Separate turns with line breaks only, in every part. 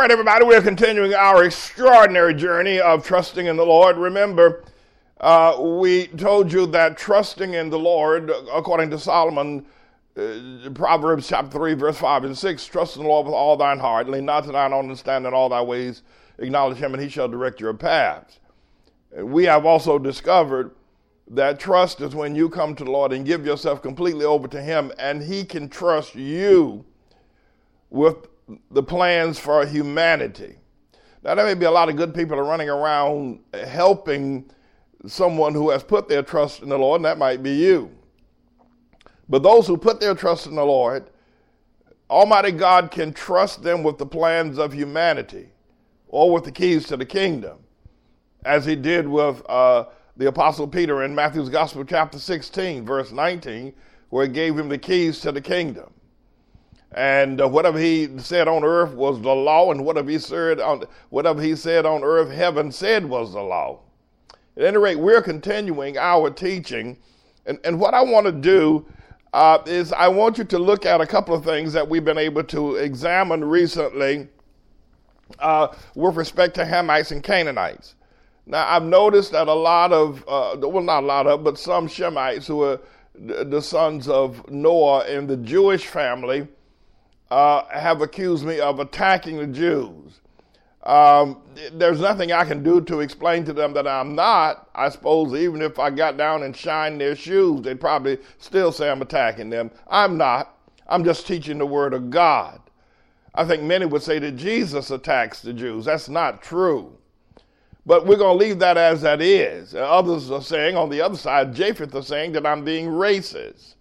right, everybody, we're continuing our extraordinary journey of trusting in the Lord. Remember, uh, we told you that trusting in the Lord, according to Solomon, uh, Proverbs chapter 3, verse 5 and 6, trust in the Lord with all thine heart, lean not to thine own understanding all thy ways, acknowledge him, and he shall direct your paths. We have also discovered that trust is when you come to the Lord and give yourself completely over to him, and he can trust you with the plans for humanity. Now, there may be a lot of good people running around helping someone who has put their trust in the Lord, and that might be you. But those who put their trust in the Lord, Almighty God can trust them with the plans of humanity or with the keys to the kingdom, as he did with uh, the Apostle Peter in Matthew's Gospel, chapter 16, verse 19, where he gave him the keys to the kingdom. And uh, whatever he said on earth was the law, and whatever he said on whatever he said on earth, heaven said was the law. At any rate, we're continuing our teaching, and, and what I want to do uh, is I want you to look at a couple of things that we've been able to examine recently uh, with respect to Hamites and Canaanites. Now, I've noticed that a lot of, uh, well, not a lot of, but some Shemites who are the sons of Noah in the Jewish family uh, have accused me of attacking the Jews. Um, there's nothing I can do to explain to them that I'm not. I suppose even if I got down and shined their shoes, they'd probably still say I'm attacking them. I'm not. I'm just teaching the Word of God. I think many would say that Jesus attacks the Jews. That's not true. But we're going to leave that as that is. Others are saying, on the other side, Japheth are saying that I'm being racist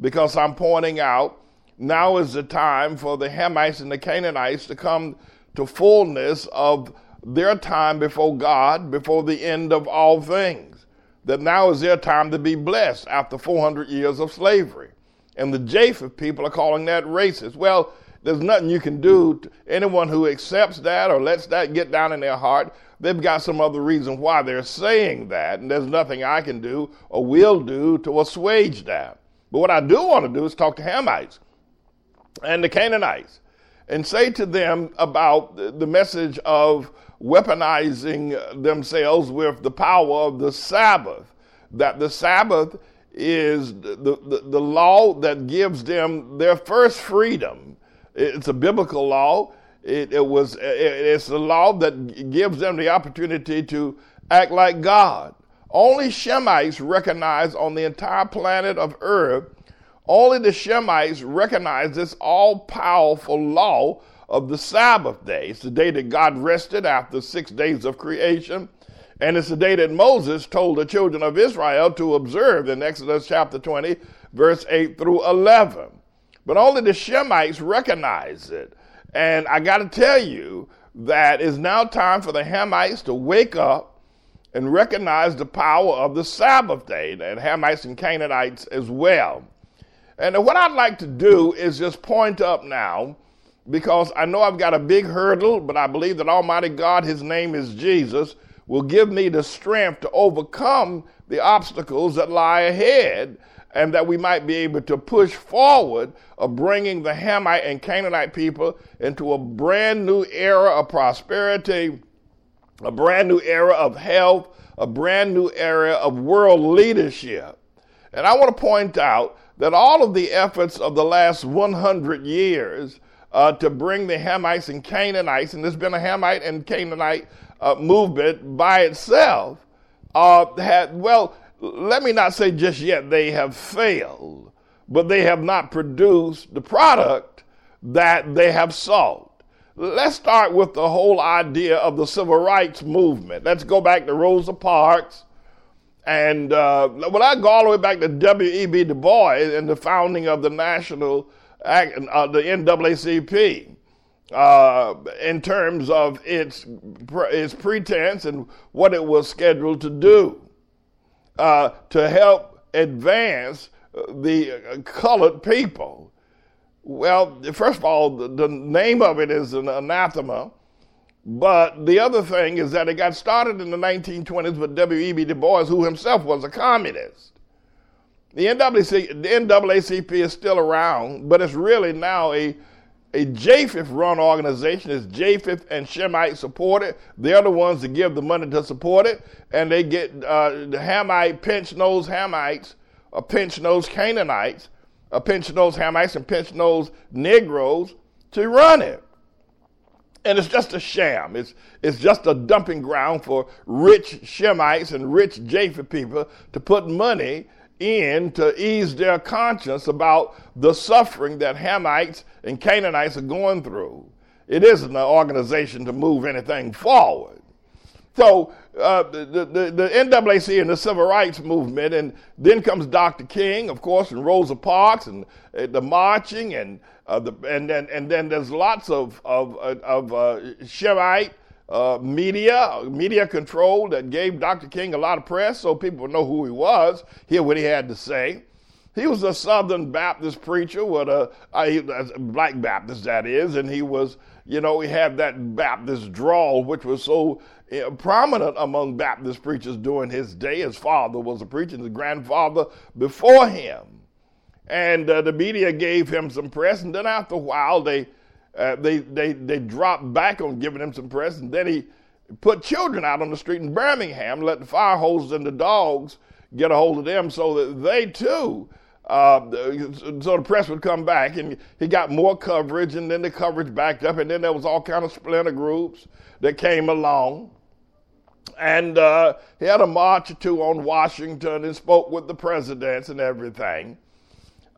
because I'm pointing out now is the time for the Hamites and the Canaanites to come to fullness of their time before God, before the end of all things. That now is their time to be blessed after 400 years of slavery. And the Japheth people are calling that racist. Well, there's nothing you can do. To anyone who accepts that or lets that get down in their heart, they've got some other reason why they're saying that. And there's nothing I can do or will do to assuage that. But what I do want to do is talk to Hamites and the Canaanites and say to them about the message of weaponizing themselves with the power of the Sabbath, that the Sabbath is the, the, the law that gives them their first freedom. It's a biblical law. It, it was it, it's a law that gives them the opportunity to act like God. Only Shemites recognize on the entire planet of Earth only the Shemites recognize this all powerful law of the Sabbath day. It's the day that God rested after six days of creation. And it's the day that Moses told the children of Israel to observe in Exodus chapter 20, verse 8 through 11. But only the Shemites recognize it. And I got to tell you that it's now time for the Hamites to wake up and recognize the power of the Sabbath day, and Hamites and Canaanites as well. And what I'd like to do is just point up now, because I know I've got a big hurdle, but I believe that Almighty God, His name is Jesus, will give me the strength to overcome the obstacles that lie ahead and that we might be able to push forward of bringing the Hamite and Canaanite people into a brand new era of prosperity, a brand new era of health, a brand new era of world leadership. And I want to point out that all of the efforts of the last 100 years uh, to bring the Hamites and Canaanites, and there's been a Hamite and Canaanite uh, movement by itself, uh, had, well, let me not say just yet they have failed, but they have not produced the product that they have sought. Let's start with the whole idea of the civil rights movement. Let's go back to Rosa Parks and uh, when I go all the way back to W.E.B. Du Bois and the founding of the National, uh, the NAACP, uh, in terms of its, its pretense and what it was scheduled to do uh, to help advance the colored people. Well, first of all, the, the name of it is an anathema but the other thing is that it got started in the 1920s with W.E.B. Du Bois, who himself was a communist. The, NAACP, the NAACP is still around, but it's really now a, a Japheth run organization. It's Japheth and Shemite supported. They're the ones that give the money to support it. And they get uh, the Hamite, pinch nose Hamites, or pinch nose Canaanites, or pinch nose Hamites, and pinch nose Negroes to run it. And it's just a sham. It's, it's just a dumping ground for rich Shemites and rich Japheth people to put money in to ease their conscience about the suffering that Hamites and Canaanites are going through. It isn't an organization to move anything forward. So uh, the, the, the NAACP and the civil rights movement, and then comes Dr. King, of course, and Rosa Parks, and uh, the marching, and uh, the, and then and then there's lots of of, of uh, Shemite uh, media, media control that gave Dr. King a lot of press so people know who he was, hear what he had to say. He was a Southern Baptist preacher, with a black Baptist that is, and he was, you know, he had that Baptist drawl, which was so uh, prominent among Baptist preachers during his day. His father was a preacher, his grandfather before him. And uh, the media gave him some press, and then after a while, they uh, they, they, they dropped back on giving him some press, and then he put children out on the street in Birmingham, let the fire hoses and the dogs get a hold of them so that they too, uh, so the press would come back, and he got more coverage, and then the coverage backed up, and then there was all kind of splinter groups that came along. And uh, he had a march or two on Washington and spoke with the presidents and everything.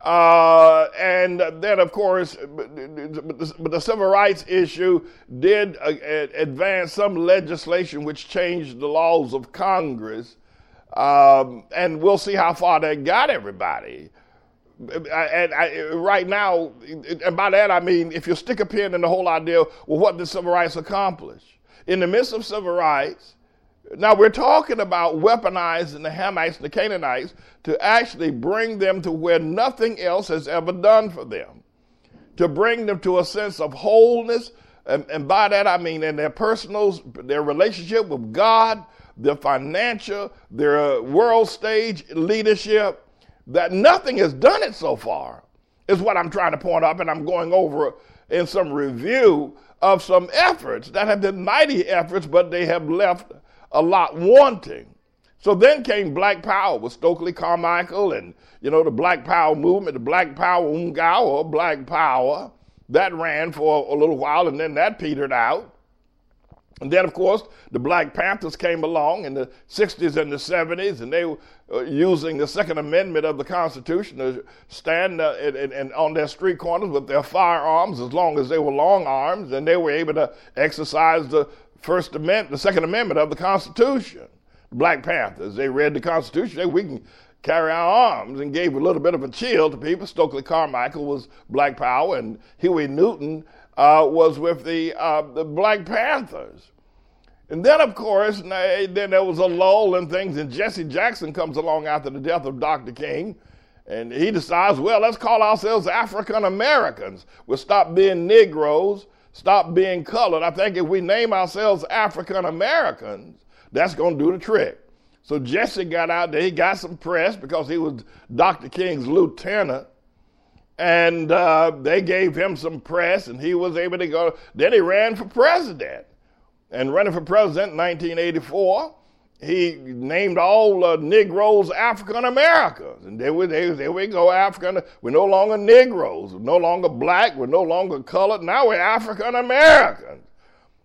Uh, and then, of course, but the civil rights issue did uh, advance some legislation which changed the laws of Congress. Um, and we'll see how far that got everybody. And I, right now, and by that I mean, if you stick a pin in the whole idea, well, what did civil rights accomplish? In the midst of civil rights, now we're talking about weaponizing the Hamites and the Canaanites to actually bring them to where nothing else has ever done for them, to bring them to a sense of wholeness. And, and by that I mean in their personal, their relationship with God, their financial, their uh, world stage leadership, that nothing has done it so far, is what I'm trying to point out, and I'm going over in some review of some efforts that have been mighty efforts, but they have left a lot wanting. So then came Black Power with Stokely Carmichael and, you know, the Black Power movement, the Black Power Umgawa Black Power. That ran for a little while and then that petered out. And then, of course, the Black Panthers came along in the 60s and the 70s, and they were uh, using the Second Amendment of the Constitution to stand uh, in, in, on their street corners with their firearms as long as they were long arms, and they were able to exercise the First Amendment, the Second Amendment of the Constitution. The Black Panthers, they read the Constitution, they, we can carry our arms and gave a little bit of a chill to people. Stokely Carmichael was Black Power, and Huey Newton uh, was with the, uh, the Black Panthers. And then, of course, then there was a lull in things, and Jesse Jackson comes along after the death of Dr. King, and he decides, well, let's call ourselves African Americans. We'll stop being Negroes stop being colored. I think if we name ourselves African Americans, that's going to do the trick. So Jesse got out there. He got some press because he was Dr. King's lieutenant. And uh, they gave him some press, and he was able to go. Then he ran for president. And running for president in 1984, he named all uh, Negroes African Americans. And there we, there, there we go, African. We're no longer Negroes. We're no longer black. We're no longer colored. Now we're African Americans.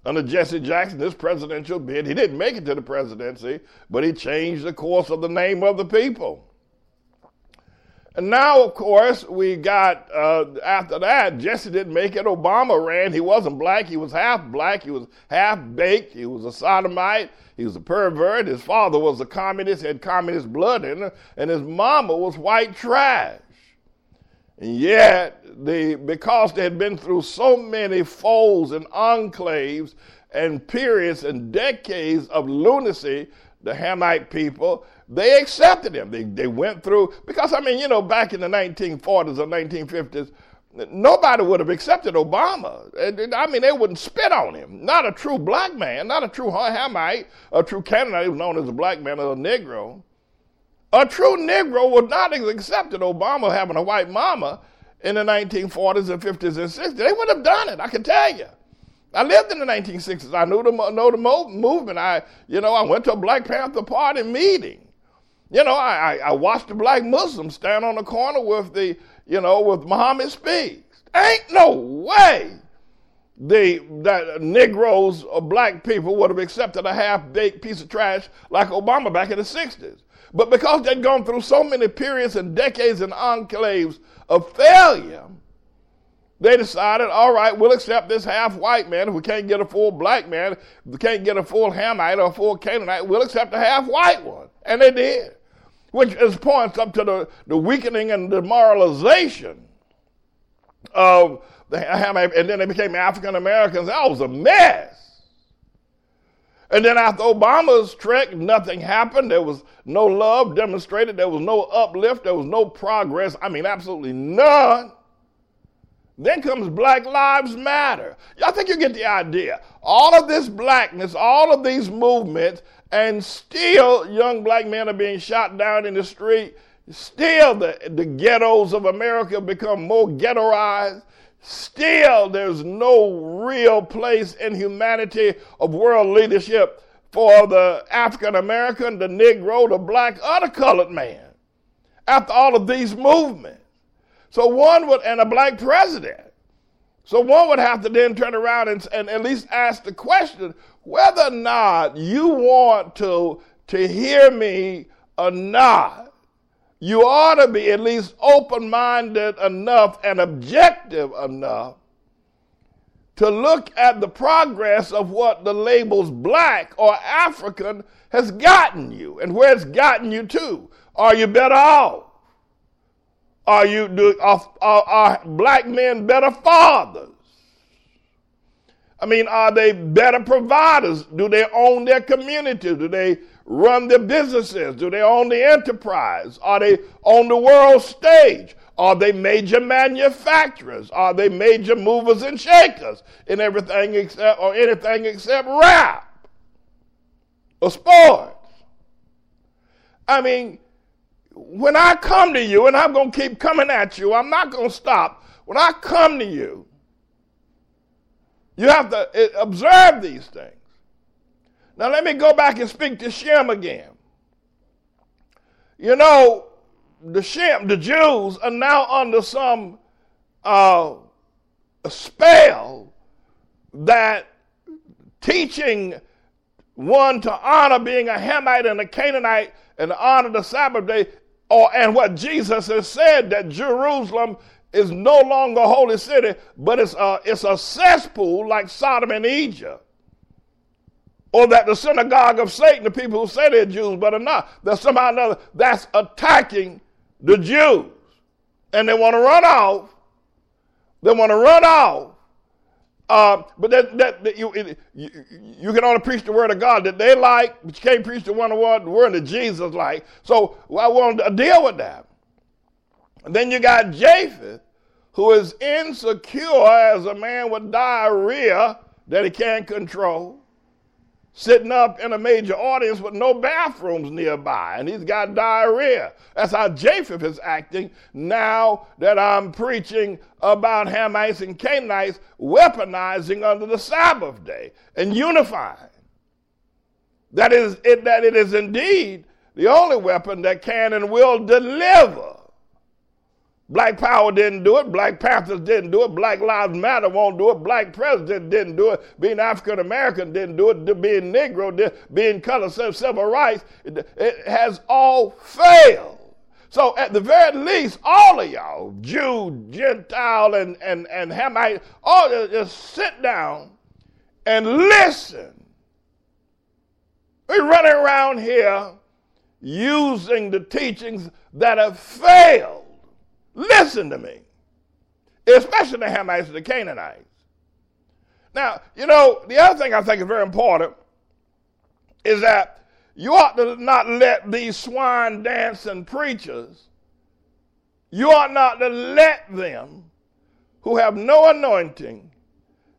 Under Jesse Jackson, this presidential bid, he didn't make it to the presidency, but he changed the course of the name of the people. And now, of course, we got, uh, after that, Jesse didn't make it. Obama ran. He wasn't black. He was half black. He was half baked. He was a sodomite. He was a pervert. His father was a communist, had communist blood in him, and his mama was white trash. And yet, the, because they had been through so many folds and enclaves and periods and decades of lunacy, the Hamite people, they accepted him. They, they went through, because I mean, you know, back in the 1940s or 1950s, nobody would have accepted Obama. I mean, they wouldn't spit on him. Not a true black man, not a true Hamite, a true Canaanite, he was known as a black man or a Negro. A true Negro would not have accepted Obama having a white mama in the 1940s and 50s and 60s. They would have done it, I can tell you. I lived in the 1960s. I knew the, know the movement. I, you know, I went to a Black Panther Party meeting. You know, I, I, watched the black Muslims stand on the corner with the, you know, with Muhammad Speaks. Ain't no way the that Negroes or black people would have accepted a half-baked piece of trash like Obama back in the 60s. But because they'd gone through so many periods and decades and enclaves of failure, they decided, all right, we'll accept this half white man. If we can't get a full black man, if we can't get a full Hamite or a full Canaanite, we'll accept a half white one. And they did, which is points up to the, the weakening and demoralization of the Hamite. And then they became African Americans. That was a mess. And then after Obama's trek, nothing happened. There was no love demonstrated. There was no uplift. There was no progress. I mean, absolutely none. Then comes Black Lives Matter. I think you get the idea. All of this blackness, all of these movements, and still young black men are being shot down in the street. Still, the, the ghettos of America become more ghettoized. Still, there's no real place in humanity of world leadership for the African American, the Negro, the black, or the colored man. After all of these movements. So one would, and a black president. So one would have to then turn around and, and at least ask the question whether or not you want to, to hear me or not. You ought to be at least open minded enough and objective enough to look at the progress of what the labels black or African has gotten you and where it's gotten you to. Are you better off? Are you do are, are, black men better fathers? I mean, are they better providers? Do they own their community? Do they run their businesses? Do they own the enterprise? Are they on the world stage? Are they major manufacturers? Are they major movers and shakers in everything except or anything except rap or sports? I mean, when I come to you, and I'm going to keep coming at you, I'm not going to stop. When I come to you, you have to eh, observe these things. Now, let me go back and speak to Shem again. You know, the Shem, the Jews, are now under some uh, spell that teaching one to honor being a Hamite and a Canaanite and honor the Sabbath day or and what Jesus has said that Jerusalem is no longer a holy city, but it's a, it's a cesspool like Sodom and Egypt. Or that the synagogue of Satan, the people who say they're Jews but are not, that somehow another that's attacking the Jews. And they want to run off. They want to run off uh, but that, that, that you, it, you, you can only preach the word of God that they like, but you can't preach the one word, the word that Jesus like. So I want to deal with that. And then you got Japheth, who is insecure as a man with diarrhea that he can't control sitting up in a major audience with no bathrooms nearby, and he's got diarrhea. That's how Japheth is acting now that I'm preaching about Hamites and Canaanites weaponizing under the Sabbath day and unifying. That is it, that it is indeed the only weapon that can and will deliver Black Power didn't do it. Black Panthers didn't do it. Black Lives Matter won't do it. Black President didn't do it. Being African American didn't do it. Being Negro, being color, civil rights, it has all failed. So at the very least, all of y'all, Jew, Gentile, and, and, and Hamite, all just sit down and listen. We're running around here using the teachings that have failed Listen to me. Especially the Hamites and the Canaanites. Now, you know, the other thing I think is very important is that you ought to not let these swine dancing preachers, you ought not to let them who have no anointing,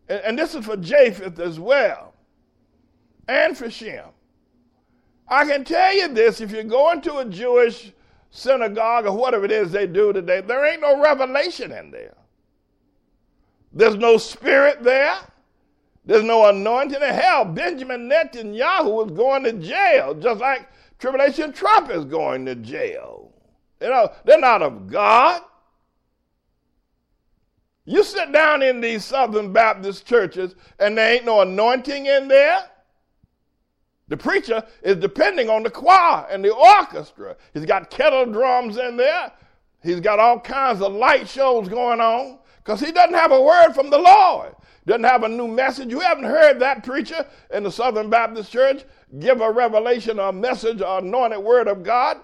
and, and this is for Japheth as well, and for Shem. I can tell you this if you go into a Jewish synagogue or whatever it is they do today, there ain't no revelation in there. There's no spirit there. There's no anointing. In hell, Benjamin Netanyahu is going to jail, just like Tribulation Trump is going to jail. You know, they're not of God. You sit down in these Southern Baptist churches and there ain't no anointing in there. The preacher is depending on the choir and the orchestra. He's got kettle drums in there. He's got all kinds of light shows going on because he doesn't have a word from the Lord. Doesn't have a new message. You haven't heard that preacher in the Southern Baptist Church give a revelation, a message, an anointed word of God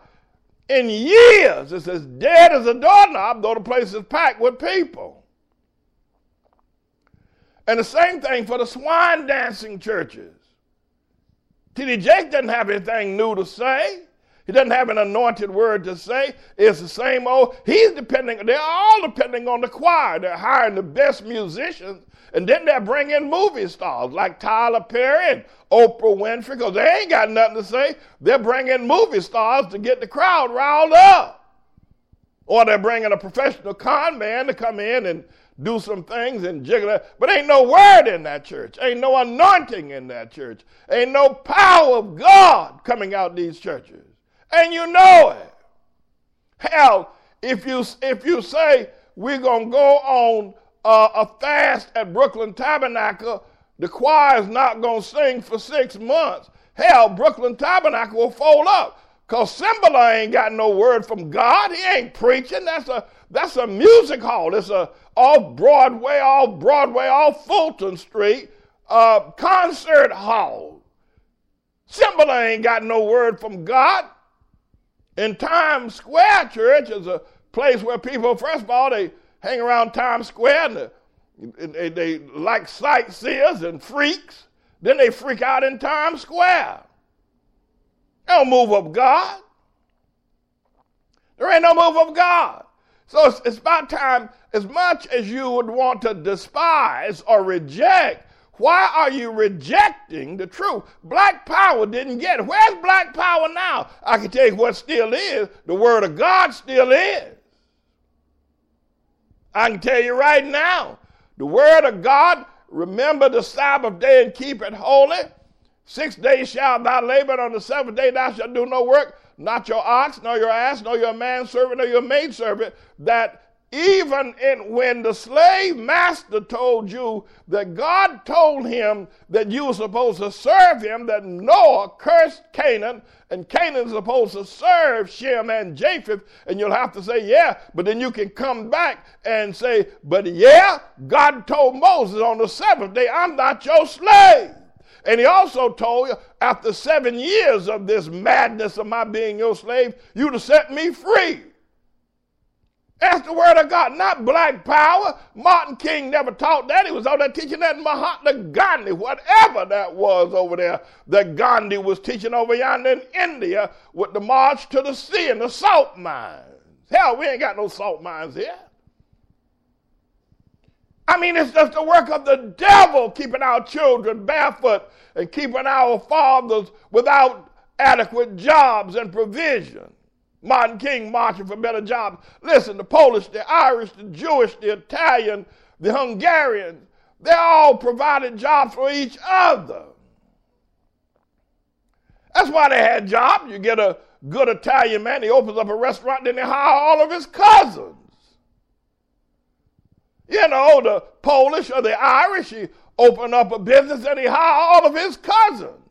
in years. It's as dead as a doorknob, though the place is packed with people. And the same thing for the swine dancing churches. T.D. Jakes doesn't have anything new to say. He doesn't have an anointed word to say. It's the same old. He's depending, they're all depending on the choir. They're hiring the best musicians. And then they're bringing movie stars like Tyler Perry and Oprah Winfrey because they ain't got nothing to say. They're bringing movie stars to get the crowd riled up. Or they're bringing a professional con man to come in and do some things and jiggle it. But ain't no word in that church. Ain't no anointing in that church. Ain't no power of God coming out these churches. And you know it. Hell, if you if you say we're gonna go on uh, a fast at Brooklyn Tabernacle, the choir is not gonna sing for six months. Hell, Brooklyn Tabernacle will fold up. Cause Cymbala ain't got no word from God. He ain't preaching. That's a that's a music hall. It's a off Broadway, off Broadway, off Fulton Street uh, concert hall. Cymbala ain't got no word from God. In Times Square Church is a place where people, first of all, they hang around Times Square and they, they like sightseers and freaks. Then they freak out in Times Square. They don't move of God. There ain't no move of God. So it's, it's about time, as much as you would want to despise or reject, why are you rejecting the truth? Black power didn't get it. Where's black power now? I can tell you what still is. The word of God still is. I can tell you right now, the word of God, remember the Sabbath day and keep it holy. Six days shalt thou labor, and on the seventh day thou shalt do no work, not your ox, nor your ass, nor your manservant, nor your maidservant, that even in, when the slave master told you that God told him that you were supposed to serve him, that Noah cursed Canaan, and Canaan's supposed to serve Shem and Japheth, and you'll have to say, yeah, but then you can come back and say, but yeah, God told Moses on the seventh day, I'm not your slave. And he also told you, after seven years of this madness of my being your slave, you'd have set me free. That's the word of God, not black power. Martin King never taught that. He was out there teaching that Mahatma Gandhi, whatever that was over there that Gandhi was teaching over yonder in India with the march to the sea and the salt mines. Hell, we ain't got no salt mines here. I mean, it's just the work of the devil keeping our children barefoot and keeping our fathers without adequate jobs and provision. Martin King marching for better jobs. Listen, the Polish, the Irish, the Jewish, the Italian, the Hungarian, they all provided jobs for each other. That's why they had jobs. You get a good Italian man, he opens up a restaurant, then they hire all of his cousins. You know, the Polish or the Irish, he open up a business and he hire all of his cousins.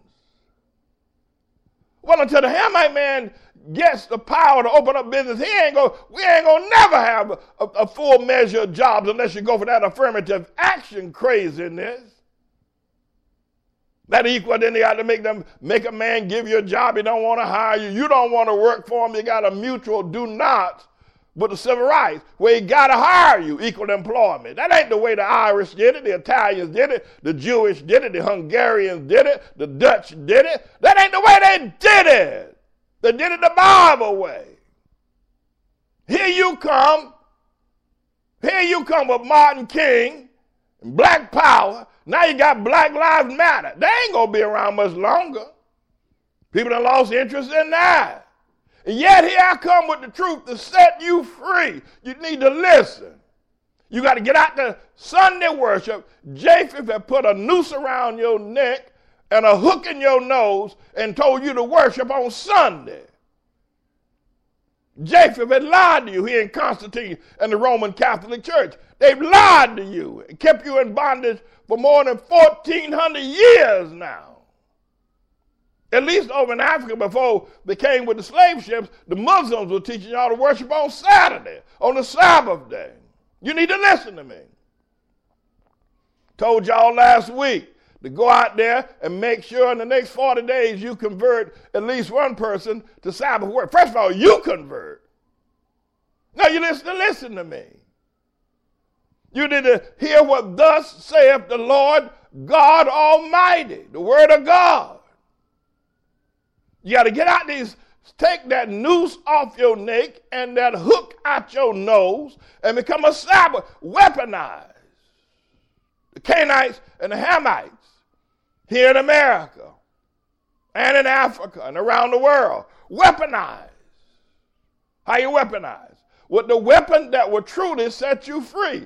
Well, until the Hamite man gets the power to open up business, he ain't going we ain't gonna never have a, a, full measure of jobs unless you go for that affirmative action craziness. That equal, then they got to make them make a man give you a job he don't want to hire you. You don't want to work for him. You got a mutual do not with the civil rights, where he got to hire you, equal employment. That ain't the way the Irish did it, the Italians did it, the Jewish did it, the Hungarians did it, the Dutch did it. That ain't the way they did it. They did it the Bible way. Here you come. Here you come with Martin King and Black Power. Now you got Black Lives Matter. They ain't going to be around much longer. People have lost interest in that. And yet here I come with the truth to set you free. You need to listen. You got to get out to Sunday worship. Japheth had put a noose around your neck and a hook in your nose and told you to worship on Sunday. Japheth had lied to you here in Constantine and the Roman Catholic Church. They've lied to you and kept you in bondage for more than 1,400 years now. At least over in Africa, before they came with the slave ships, the Muslims were teaching y'all to worship on Saturday, on the Sabbath day. You need to listen to me. Told y'all last week to go out there and make sure in the next 40 days you convert at least one person to Sabbath work. First of all, you convert. Now you listen to listen to me. You need to hear what thus saith the Lord God Almighty, the word of God. You got to get out these, take that noose off your neck and that hook out your nose and become a Sabbath, weaponized. The Canaanites and the Hamites here in America and in Africa and around the world. Weaponized. How you weaponize? With the weapon that will truly set you free.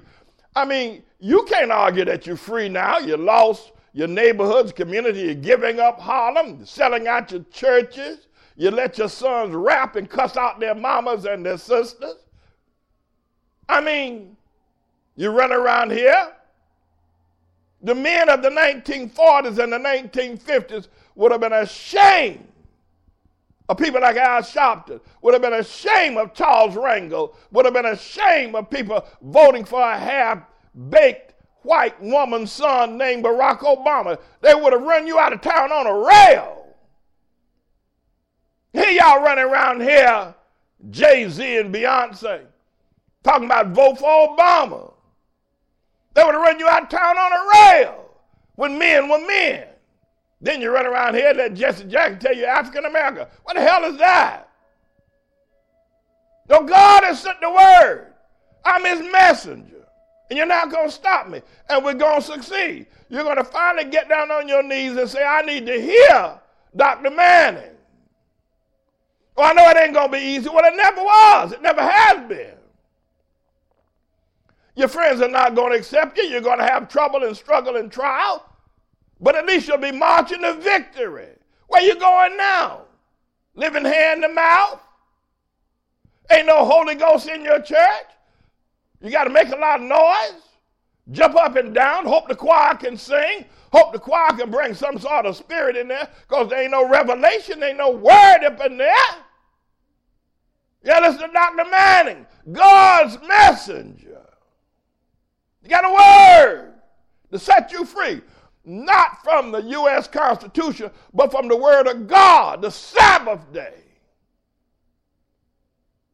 I mean, you can't argue that you're free now. You lost your neighborhoods, community. You're giving up Harlem, selling out your churches. You let your sons rap and cuss out their mamas and their sisters. I mean, you run around here the men of the 1940s and the 1950s would have been ashamed of people like Al Sharpton, would have been ashamed of Charles Rangel, would have been ashamed of people voting for a half baked white woman's son named Barack Obama. They would have run you out of town on a rail. Here y'all running around here, Jay Z and Beyonce, talking about vote for Obama. They would have run you out of town on a rail when men were men. Then you run around here and let Jesse Jackson tell you African American. What the hell is that? No, God has sent the word. I'm his messenger. And you're not going to stop me. And we're going to succeed. You're going to finally get down on your knees and say, I need to hear Dr. Manning. Well, I know it ain't going to be easy. Well, it never was. It never has been. Your friends are not going to accept you. You're going to have trouble and struggle and trial. But at least you'll be marching to victory. Where you going now? Living hand to mouth? Ain't no Holy Ghost in your church? You got to make a lot of noise? Jump up and down? Hope the choir can sing? Hope the choir can bring some sort of spirit in there because there ain't no revelation, there ain't no word up in there. Yeah, listen to Dr. Manning, God's messenger. You got a word to set you free. Not from the U.S. Constitution, but from the Word of God, the Sabbath day.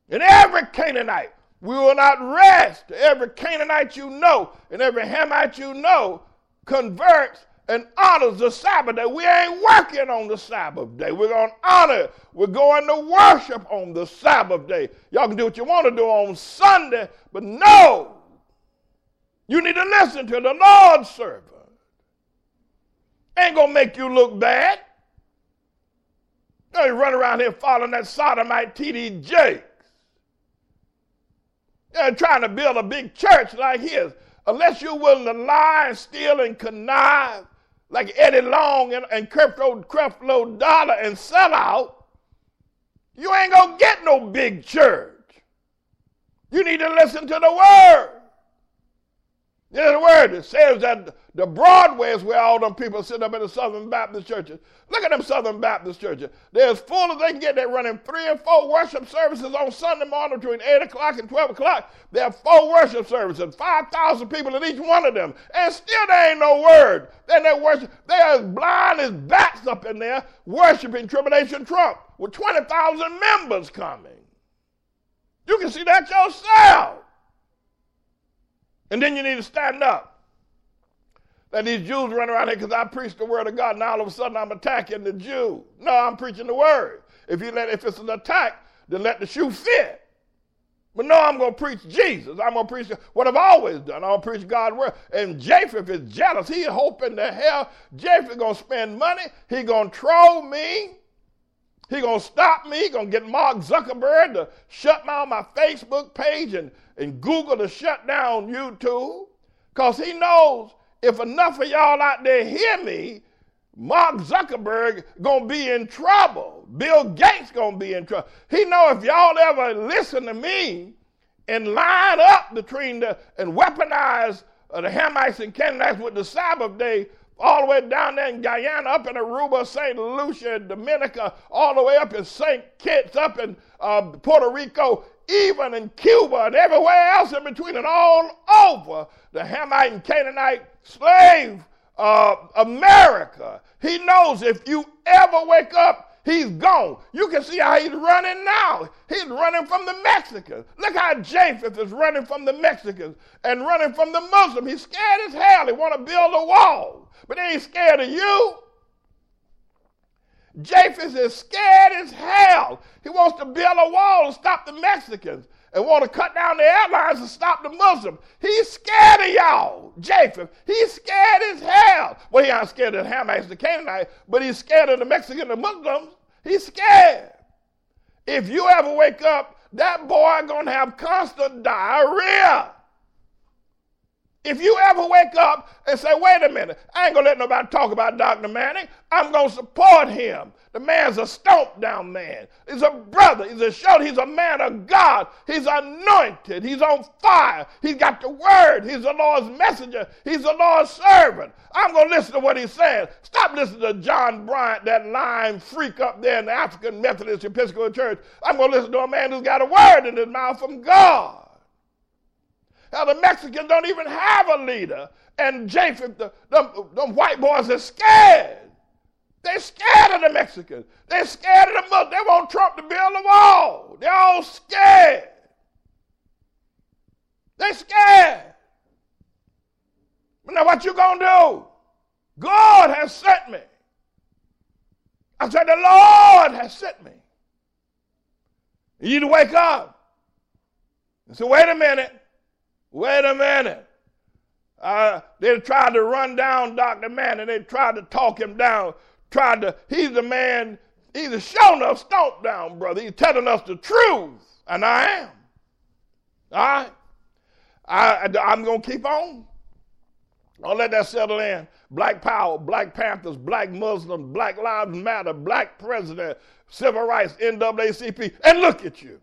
And every Canaanite, we will not rest. Every Canaanite you know and every Hamite you know converts and honors the Sabbath day. We ain't working on the Sabbath day. We're going to honor We're going to worship on the Sabbath day. Y'all can do what you want to do on Sunday, but no, you need to listen to the Lord's servant. Ain't gonna make you look bad. You run around here following that sodomite T.D. They're trying to build a big church like his. Unless you're willing to lie and steal and connive like Eddie Long and, and Creflo, Creflo Dollar and sell out, you ain't gonna get no big church. You need to listen to the word. In other words, it says that the Broadway is where all them people sit up in the Southern Baptist churches. Look at them Southern Baptist churches. They're as full as they can get. They're running three and four worship services on Sunday morning between 8 o'clock and 12 o'clock. They have four worship services, 5,000 people in each one of them. And still there ain't no word. Then they worship. They're as blind as bats up in there worshiping Tribulation Trump with 20,000 members coming. You can see that yourself. And then you need to stand up. That these Jews run around here because I preach the word of God. Now all of a sudden I'm attacking the Jew. No, I'm preaching the word. If you let, if it's an attack, then let the shoe fit. But no, I'm going to preach Jesus. I'm going to preach what I've always done. I'm going to preach God's word. And Japheth is jealous. He's hoping to hell Japheth going to spend money. He going to troll me. He gonna stop me. He gonna get Mark Zuckerberg to shut down my Facebook page and, and Google to shut down YouTube. Because he knows if enough of y'all out there hear me, Mark Zuckerberg gonna be in trouble. Bill Gates gonna be in trouble. He know if y'all ever listen to me and line up between the and weaponize uh, the Hamites and Canaanites with the Sabbath day, all the way down there in Guyana, up in Aruba, St. Lucia, Dominica, all the way up in St. Kitts, up in uh, Puerto Rico, even in Cuba and everywhere else in between, and all over the Hamite and Canaanite slave uh, America. He knows if you ever wake up, he's gone. You can see how he's running now. He's running from the Mexicans. Look how Japheth is running from the Mexicans and running from the Muslims. He's scared as hell. He want to build a wall, but he ain't scared of you. Japheth is scared as hell. He wants to build a wall to stop the Mexicans and want to cut down the airlines and stop the Muslims. He's scared of y'all, Japheth. He's scared as hell. Well, he ain't scared of Hamites, the Canaanites, but he's scared of the Mexicans, the Muslims. He's scared. If you ever wake up, that boy gonna have constant diarrhea. If you ever wake up and say, wait a minute, I ain't gonna let nobody talk about Dr. Manning, I'm gonna support him. The man's a stomp down man. He's a brother. He's a shoulder. He's a man of God. He's anointed. He's on fire. He's got the word. He's the Lord's messenger. He's the Lord's servant. I'm going to listen to what he's saying. Stop listening to John Bryant, that lying freak up there in the African Methodist Episcopal Church. I'm going to listen to a man who's got a word in his mouth from God. Now, the Mexicans don't even have a leader. And Japheth, the, the, the white boys are scared. They're scared of the Mexicans. They're scared of the Muslims. They want Trump to build a wall. They're all scared. They're scared. Now what you gonna do? God has sent me. I said, the Lord has sent me. You need to wake up. And say, wait a minute. Wait a minute. Uh, they tried to run down Dr. Manning. They tried to talk him down tried to, he's the man, he's showing us stomp down, brother. He's telling us the truth, and I am. All right? I, I'm going to keep on. I'll let that settle in. Black Power, Black Panthers, Black Muslims, Black Lives Matter, Black President, Civil Rights, NAACP, and look at you.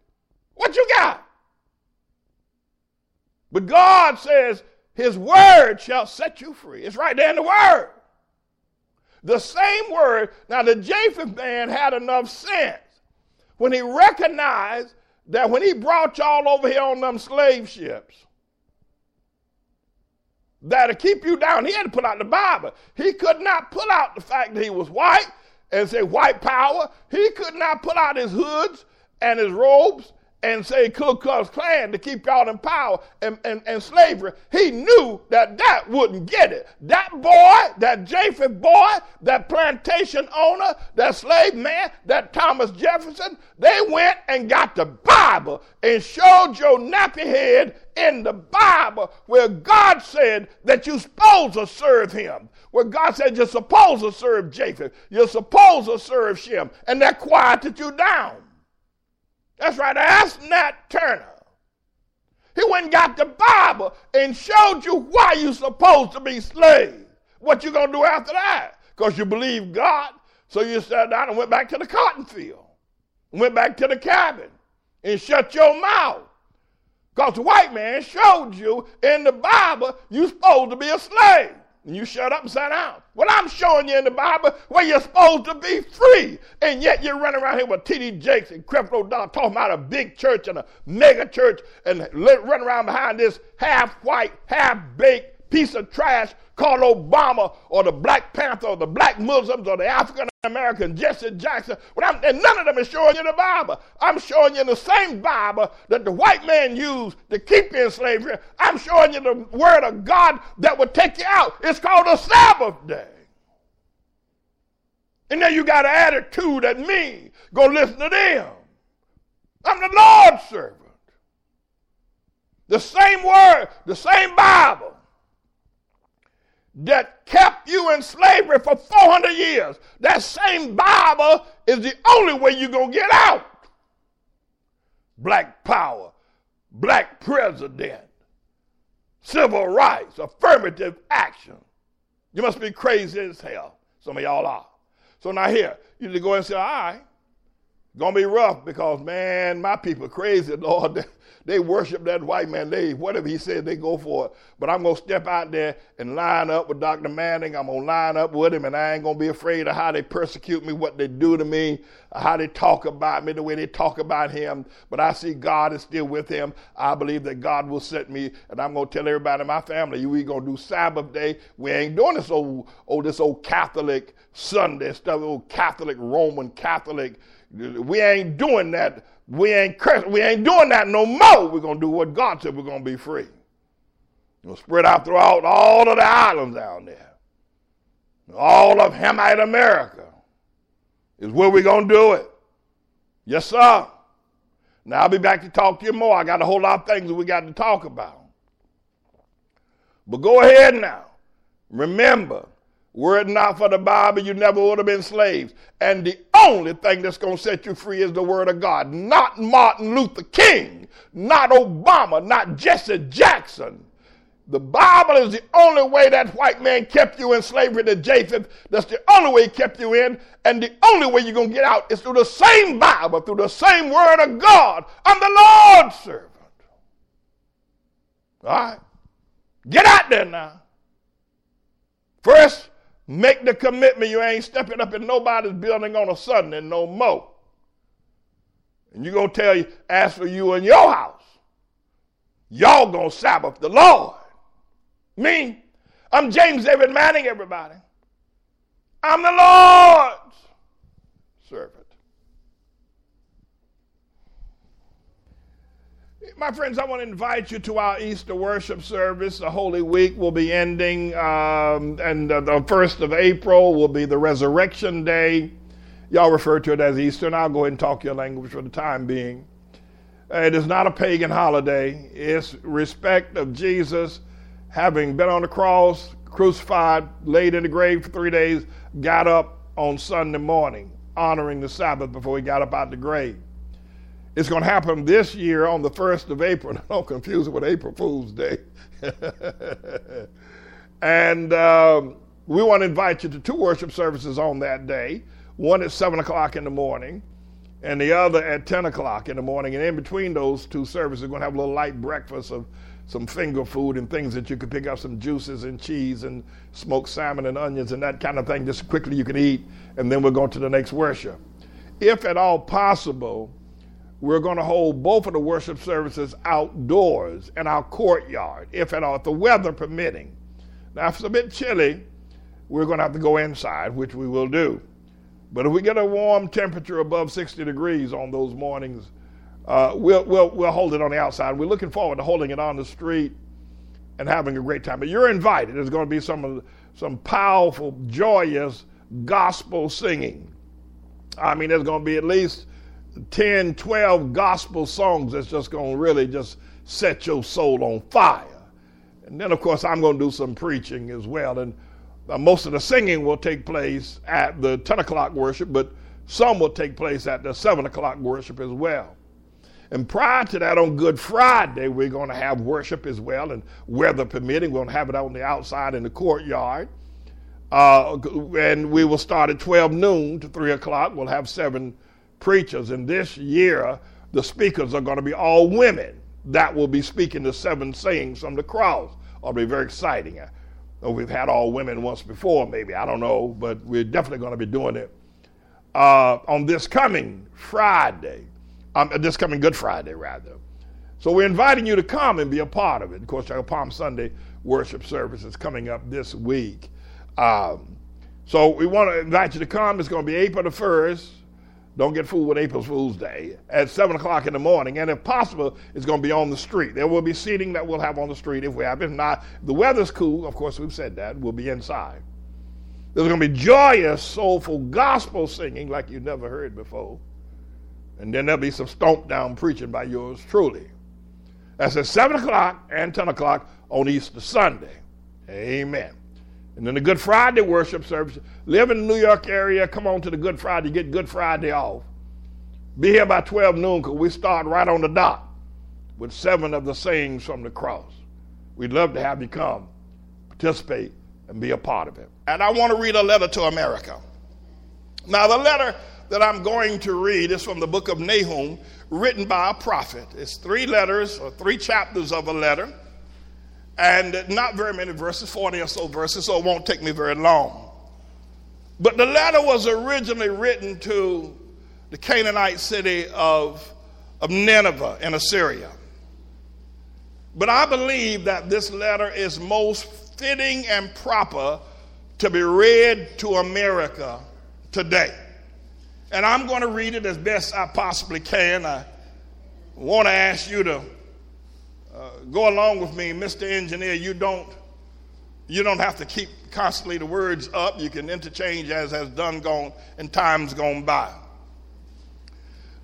What you got? But God says, His word shall set you free. It's right there in the word. The same word. Now, the Japheth man had enough sense when he recognized that when he brought y'all over here on them slave ships, that to keep you down, he had to put out the Bible. He could not pull out the fact that he was white and say white power. He could not pull out his hoods and his robes and say Ku Klux Klan to keep y'all in power and, and, and slavery, he knew that that wouldn't get it. That boy, that Japheth boy, that plantation owner, that slave man, that Thomas Jefferson, they went and got the Bible and showed your nappy head in the Bible where God said that you're supposed to serve him. Where God said you're supposed to serve Japheth. You're supposed to serve Shem. And that quieted you down. That's right. Ask Nat Turner. He went and got the Bible and showed you why you're supposed to be slaves. What you gonna do after that? Because you believe God. So you sat down and went back to the cotton field. Went back to the cabin and shut your mouth. Because the white man showed you in the Bible you're supposed to be a slave. And you shut up and sat down. Well, I'm showing you in the Bible where you're supposed to be free. And yet you're running around here with T.D. Jakes and Creflo Dollar talking about a big church and a mega church and running around behind this half white, half baked piece of trash called Obama or the Black Panther or the Black Muslims or the African American Jesse Jackson. And none of them is showing you the Bible. I'm showing you the same Bible that the white man used to keep you in slavery. I'm showing you the word of God that would take you out. It's called a Sabbath day. And then you got an attitude at me. Go listen to them. I'm the Lord's servant. The same word, the same Bible that kept you in slavery for 400 years. That same Bible is the only way you're going to get out. Black power, black president, civil rights, affirmative action. You must be crazy as hell. Some of y'all are. So now here, you need to go and say, all right, gonna be rough because man, my people crazy, Lord. They worship that white man. They whatever he said, they go for it. But I'm gonna step out there and line up with Dr. Manning. I'm gonna line up with him, and I ain't gonna be afraid of how they persecute me, what they do to me, how they talk about me, the way they talk about him. But I see God is still with him. I believe that God will set me, and I'm gonna tell everybody in my family, you we gonna do Sabbath day. We ain't doing this old, oh, this old Catholic Sunday stuff, old Catholic Roman Catholic. We ain't doing that we ain't we ain't doing that no more. We're gonna do what God said. We're gonna be free. We'll spread out throughout all of the islands down there. All of Hamite America is where we're gonna do it. Yes, sir. Now I'll be back to talk to you more. I got a whole lot of things that we got to talk about. But go ahead now. Remember, were it not for the Bible, you never would have been slaves. And the only thing that's going to set you free is the Word of God. Not Martin Luther King, not Obama, not Jesse Jackson. The Bible is the only way that white man kept you in slavery to Japheth. That's the only way he kept you in. And the only way you're going to get out is through the same Bible, through the same Word of God. I'm the Lord's servant. All right? Get out there now. First, Make the commitment you ain't stepping up in nobody's building on a Sunday no more. And you're going to tell you, as for you and your house, y'all going to Sabbath the Lord. Me, I'm James David Manning, everybody. I'm the Lord's servant. My friends, I want to invite you to our Easter worship service. The Holy Week will be ending, um, and uh, the first of April will be the Resurrection Day. Y'all refer to it as Easter, and I'll go ahead and talk your language for the time being. It is not a pagan holiday, it's respect of Jesus having been on the cross, crucified, laid in the grave for three days, got up on Sunday morning, honoring the Sabbath before he got up out of the grave. It's going to happen this year on the 1st of April. Don't confuse it with April Fool's Day. and um, we want to invite you to two worship services on that day one at 7 o'clock in the morning, and the other at 10 o'clock in the morning. And in between those two services, we're going to have a little light breakfast of some finger food and things that you could pick up some juices and cheese and smoked salmon and onions and that kind of thing just quickly you can eat. And then we'll go to the next worship. If at all possible, we're going to hold both of the worship services outdoors in our courtyard, if at all, if the weather permitting. Now, if it's a bit chilly, we're going to have to go inside, which we will do. But if we get a warm temperature above 60 degrees on those mornings, uh, we'll, we'll, we'll hold it on the outside. We're looking forward to holding it on the street and having a great time. But you're invited. There's going to be some, some powerful, joyous gospel singing. I mean, there's going to be at least 10, 12 gospel songs that's just going to really just set your soul on fire. And then, of course, I'm going to do some preaching as well. And uh, most of the singing will take place at the 10 o'clock worship, but some will take place at the 7 o'clock worship as well. And prior to that, on Good Friday, we're going to have worship as well. And weather permitting, we're going to have it on the outside in the courtyard. Uh, and we will start at 12 noon to 3 o'clock. We'll have seven preachers. And this year, the speakers are going to be all women that will be speaking the seven sayings from the cross. It'll be very exciting. We've had all women once before, maybe. I don't know, but we're definitely going to be doing it uh, on this coming Friday, um, this coming Good Friday, rather. So we're inviting you to come and be a part of it. Of course, our Palm Sunday worship service is coming up this week. Um, so we want to invite you to come. It's going to be April the 1st don't get fooled with April Fool's Day at 7 o'clock in the morning. And if possible, it's going to be on the street. There will be seating that we'll have on the street if we have. If not, the weather's cool. Of course, we've said that. We'll be inside. There's going to be joyous, soulful gospel singing like you've never heard before. And then there'll be some stomp down preaching by yours truly. That's at 7 o'clock and 10 o'clock on Easter Sunday. Amen. And then the Good Friday worship service. Live in the New York area, come on to the Good Friday, get Good Friday off. Be here by 12 noon because we start right on the dot with seven of the sayings from the cross. We'd love to have you come, participate, and be a part of it. And I want to read a letter to America. Now, the letter that I'm going to read is from the book of Nahum, written by a prophet. It's three letters or three chapters of a letter, and not very many verses, 40 or so verses, so it won't take me very long. But the letter was originally written to the Canaanite city of, of Nineveh in Assyria. But I believe that this letter is most fitting and proper to be read to America today. And I'm going to read it as best I possibly can. I want to ask you to go along with me, Mr. Engineer. You don't, you don't have to keep constantly the words up. You can interchange as has done gone in times gone by.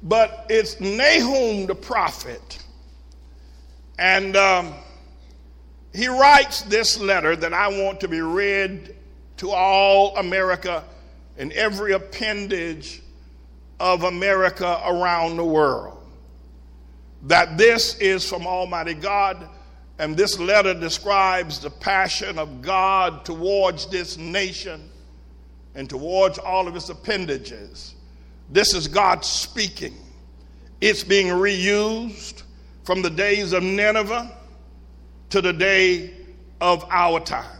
But it's Nahum the prophet, and um, he writes this letter that I want to be read to all America and every appendage of America around the world. That this is from Almighty God, and this letter describes the passion of God towards this nation and towards all of its appendages. This is God speaking. It's being reused from the days of Nineveh to the day of our time.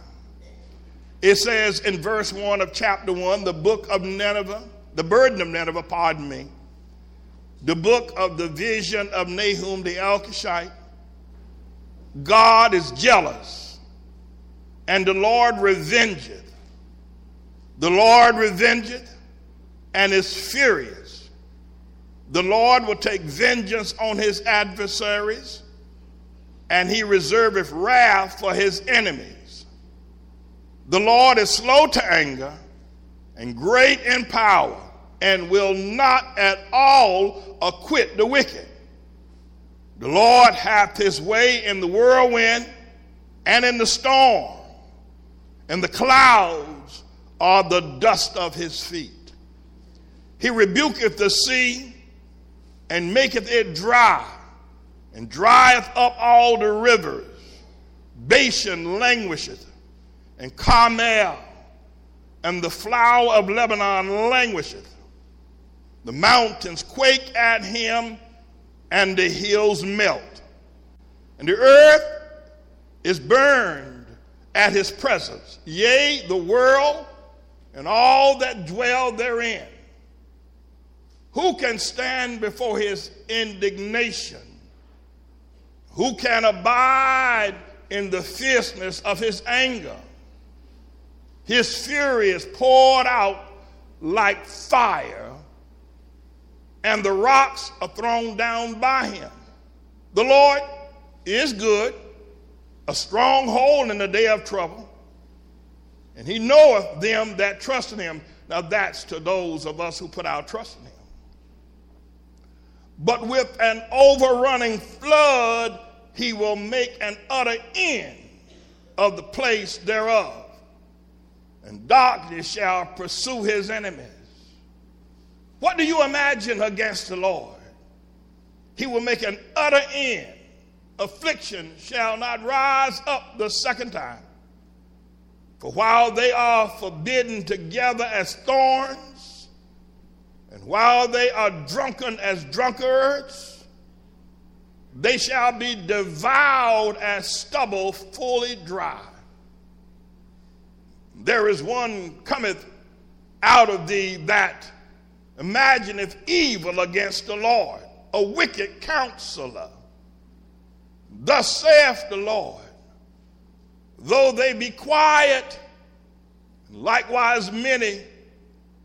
It says in verse 1 of chapter 1, the book of Nineveh, the burden of Nineveh, pardon me, the book of the vision of Nahum the Elkoshite. God is jealous, and the Lord revengeth. The Lord revengeth and is furious. The Lord will take vengeance on his adversaries, and he reserveth wrath for his enemies. The Lord is slow to anger and great in power, and will not at all acquit the wicked. The Lord hath his way in the whirlwind and in the storm, and the clouds are the dust of his feet. He rebuketh the sea and maketh it dry, and drieth up all the rivers. Bashan languisheth and Carmel and the flower of Lebanon languisheth. The mountains quake at him, and the hills melt. And the earth is burned at his presence, yea, the world and all that dwell therein. Who can stand before his indignation? Who can abide in the fierceness of his anger? His fury is poured out like fire, and the rocks are thrown down by him. The Lord is good, a stronghold in the day of trouble, and he knoweth them that trust in him. Now that's to those of us who put our trust in him. But with an overrunning flood, he will make an utter end of the place thereof and darkness shall pursue his enemies. What do you imagine against the Lord? He will make an utter end. Affliction shall not rise up the second time. For while they are forbidden together as thorns, and while they are drunken as drunkards, they shall be devoured as stubble fully dry. There is one cometh out of thee that imagineth evil against the Lord, a wicked counselor. Thus saith the Lord, though they be quiet, likewise many,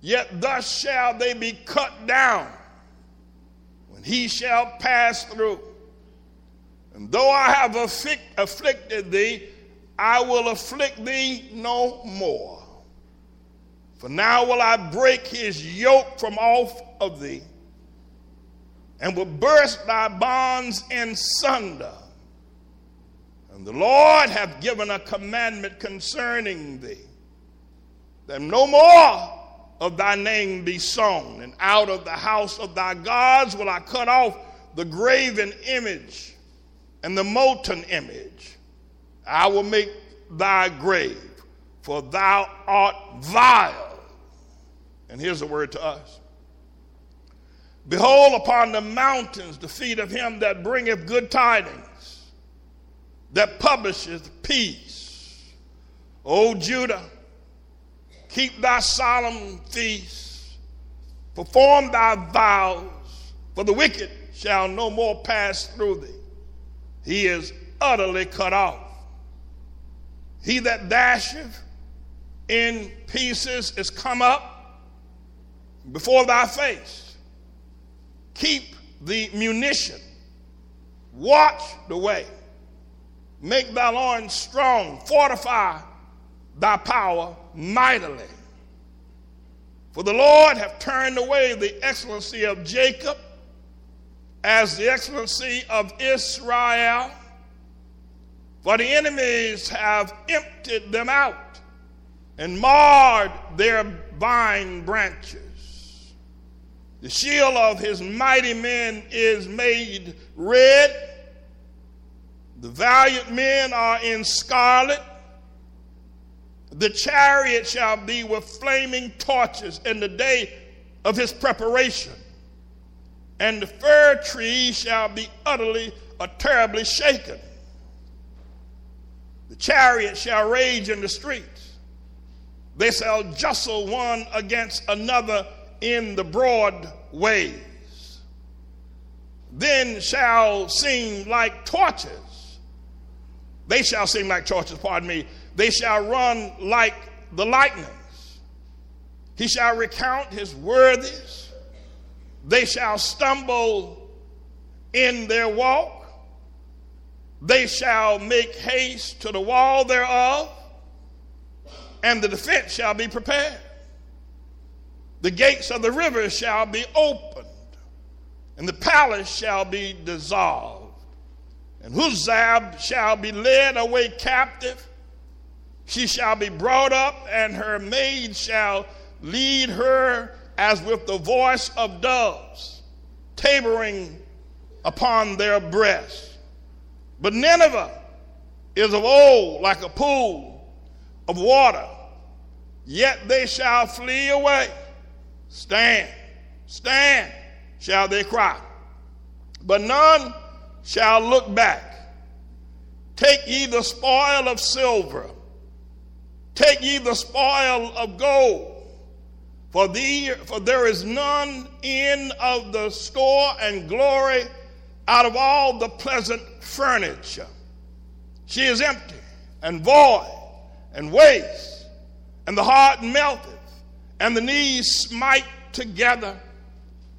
yet thus shall they be cut down when he shall pass through. And though I have afflicted thee, I will afflict thee no more. For now will I break his yoke from off of thee, and will burst thy bonds in sunder. And the Lord hath given a commandment concerning thee. that no more of thy name be sown, and out of the house of thy gods will I cut off the graven image and the molten image. I will make thy grave, for thou art vile. And here's a word to us Behold upon the mountains the feet of him that bringeth good tidings, that publisheth peace. O Judah, keep thy solemn feasts, perform thy vows, for the wicked shall no more pass through thee. He is utterly cut off. He that dasheth in pieces is come up before thy face Keep the munition. Watch the way. Make thy loins strong. Fortify thy power mightily. For the Lord hath turned away the excellency of Jacob as the excellency of Israel. For the enemies have emptied them out and marred their vine branches. The shield of his mighty men is made red. The valiant men are in scarlet. The chariot shall be with flaming torches in the day of his preparation. And the fir tree shall be utterly or terribly shaken. The chariot shall rage in the streets. They shall jostle one against another in the broad ways. Then shall seem like torches. They shall seem like torches, pardon me. They shall run like the lightnings. He shall recount his worthies. They shall stumble in their walk. They shall make haste to the wall thereof, and the defense shall be prepared. The gates of the river shall be opened, and the palace shall be dissolved, and Huzzab shall be led away captive. She shall be brought up, and her maid shall lead her as with the voice of doves, tabering upon their breasts. But Nineveh is of old like a pool of water, yet they shall flee away. Stand, stand, shall they cry. But none shall look back. Take ye the spoil of silver, take ye the spoil of gold, for, thee, for there is none in of the store and glory out of all the pleasant furniture. She is empty and void and waste, and the heart melteth and the knees smite together,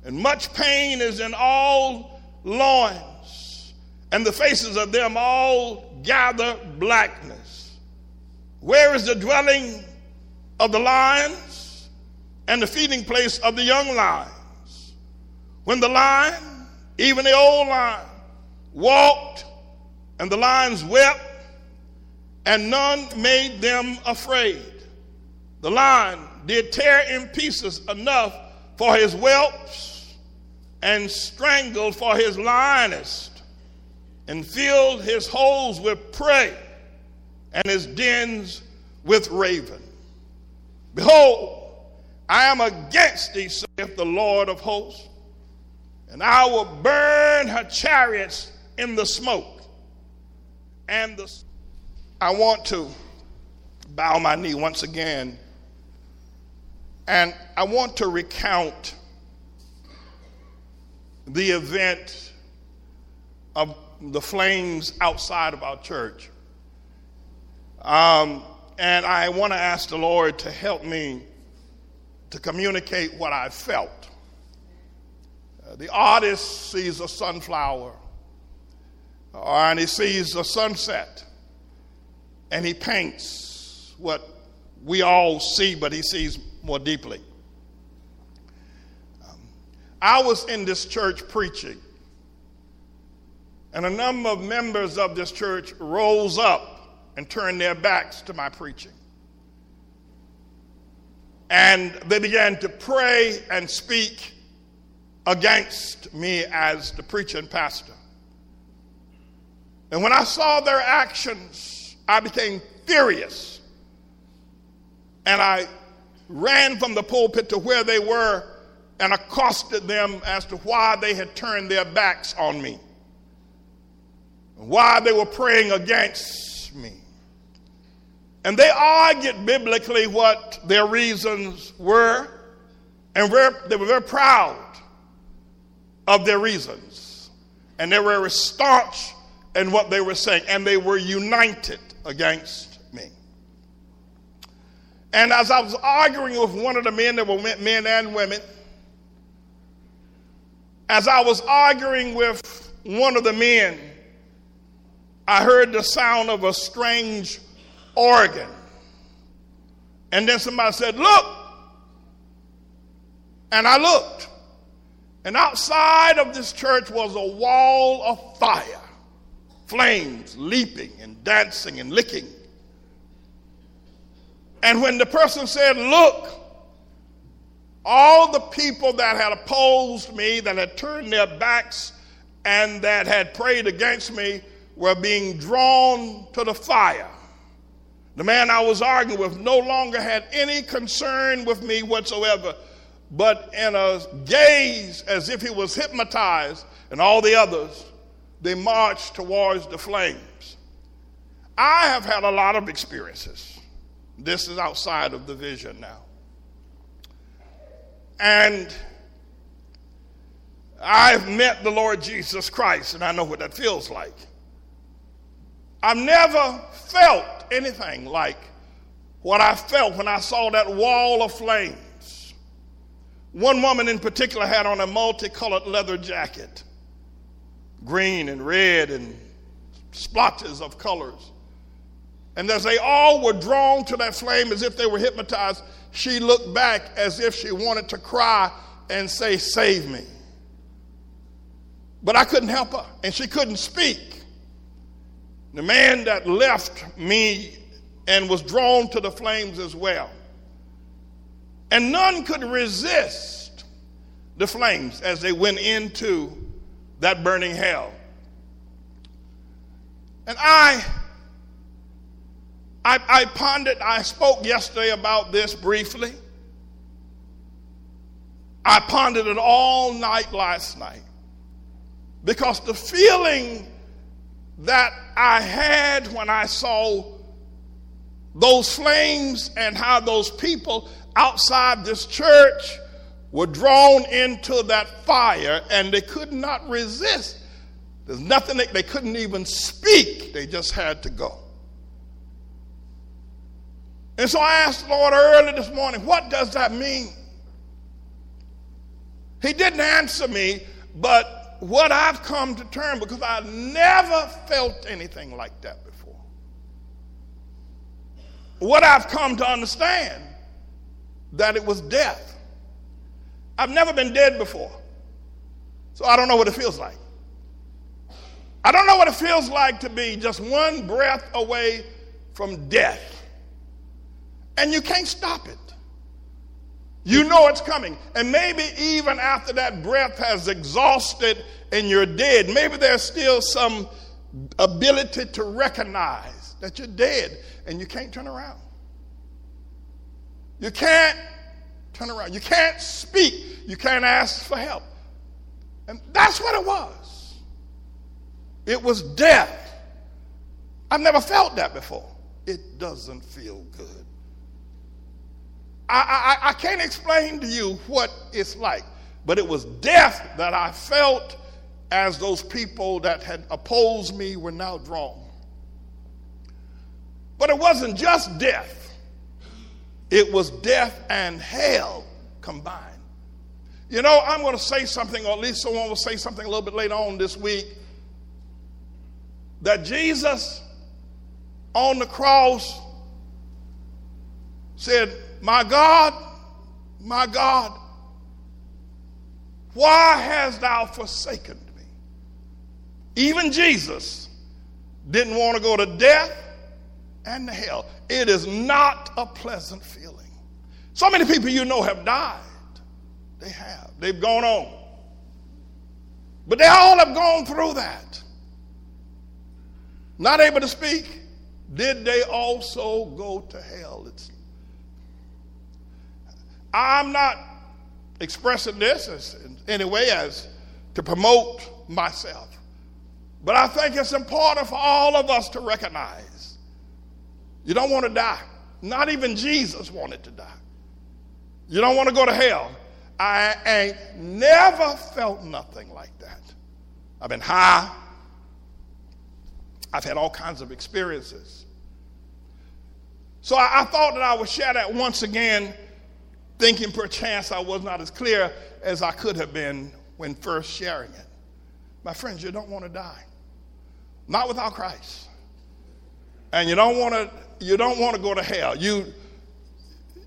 and much pain is in all loins, and the faces of them all gather blackness. Where is the dwelling of the lions and the feeding place of the young lions? When the lion, even the old lion, walked, and the lions wept, and none made them afraid. The lion did tear in pieces enough for his whelps and strangled for his lioness and filled his holes with prey and his dens with raven. Behold, I am against thee, saith the Lord of hosts, and I will burn her chariots in the smoke. And the I want to bow my knee once again and I want to recount the event of the flames outside of our church. Um, and I want to ask the Lord to help me to communicate what I felt. Uh, the artist sees a sunflower, and he sees a sunset, and he paints what we all see, but he sees more deeply. Um, I was in this church preaching, and a number of members of this church rose up and turned their backs to my preaching. And they began to pray and speak against me as the preacher and pastor. And when I saw their actions, I became furious. And I ran from the pulpit to where they were and accosted them as to why they had turned their backs on me, why they were praying against me. And they argued biblically what their reasons were, and they were very proud of their reasons. And they were staunch in what they were saying, and they were united against. And as I was arguing with one of the men, there were men and women, as I was arguing with one of the men, I heard the sound of a strange organ. And then somebody said, Look. And I looked. And outside of this church was a wall of fire, flames leaping and dancing and licking. And when the person said, Look, all the people that had opposed me, that had turned their backs, and that had prayed against me were being drawn to the fire. The man I was arguing with no longer had any concern with me whatsoever, but in a gaze as if he was hypnotized, and all the others, they marched towards the flames. I have had a lot of experiences. This is outside of the vision now. And I've met the Lord Jesus Christ, and I know what that feels like. I've never felt anything like what I felt when I saw that wall of flames. One woman in particular had on a multicolored leather jacket, green and red and splotches of colors. And as they all were drawn to that flame as if they were hypnotized, she looked back as if she wanted to cry and say, Save me. But I couldn't help her, and she couldn't speak. The man that left me and was drawn to the flames as well. And none could resist the flames as they went into that burning hell. And I I, I pondered, I spoke yesterday about this briefly. I pondered it all night last night because the feeling that I had when I saw those flames and how those people outside this church were drawn into that fire and they could not resist. There's nothing they, they couldn't even speak, they just had to go. And so I asked the Lord early this morning, what does that mean? He didn't answer me, but what I've come to term because I never felt anything like that before. What I've come to understand that it was death. I've never been dead before. So I don't know what it feels like. I don't know what it feels like to be just one breath away from death and you can't stop it. You know it's coming. And maybe even after that breath has exhausted and you're dead, maybe there's still some ability to recognize that you're dead and you can't turn around. You can't turn around. You can't speak. You can't ask for help. And that's what it was. It was death. I've never felt that before. It doesn't feel good. I, I, I can't explain to you what it's like, but it was death that I felt as those people that had opposed me were now drawn. But it wasn't just death, it was death and hell combined. You know, I'm going to say something, or at least someone will say something a little bit later on this week, that Jesus on the cross said, my God, my God, why hast thou forsaken me? Even Jesus didn't want to go to death and to hell. It is not a pleasant feeling So many people you know have died. They have. They've gone on. But they all have gone through that. Not able to speak. Did they also go to hell? It's, I'm not expressing this as, in any way as to promote myself. But I think it's important for all of us to recognize you don't want to die. Not even Jesus wanted to die. You don't want to go to hell. I ain't never felt nothing like that. I've been high. I've had all kinds of experiences. So I, I, thought that I would share that once again, thinking perchance I was not as clear as I could have been when first sharing it. My friends, you don't want to die. Not without Christ. And you don't want to you don't want to go to hell. You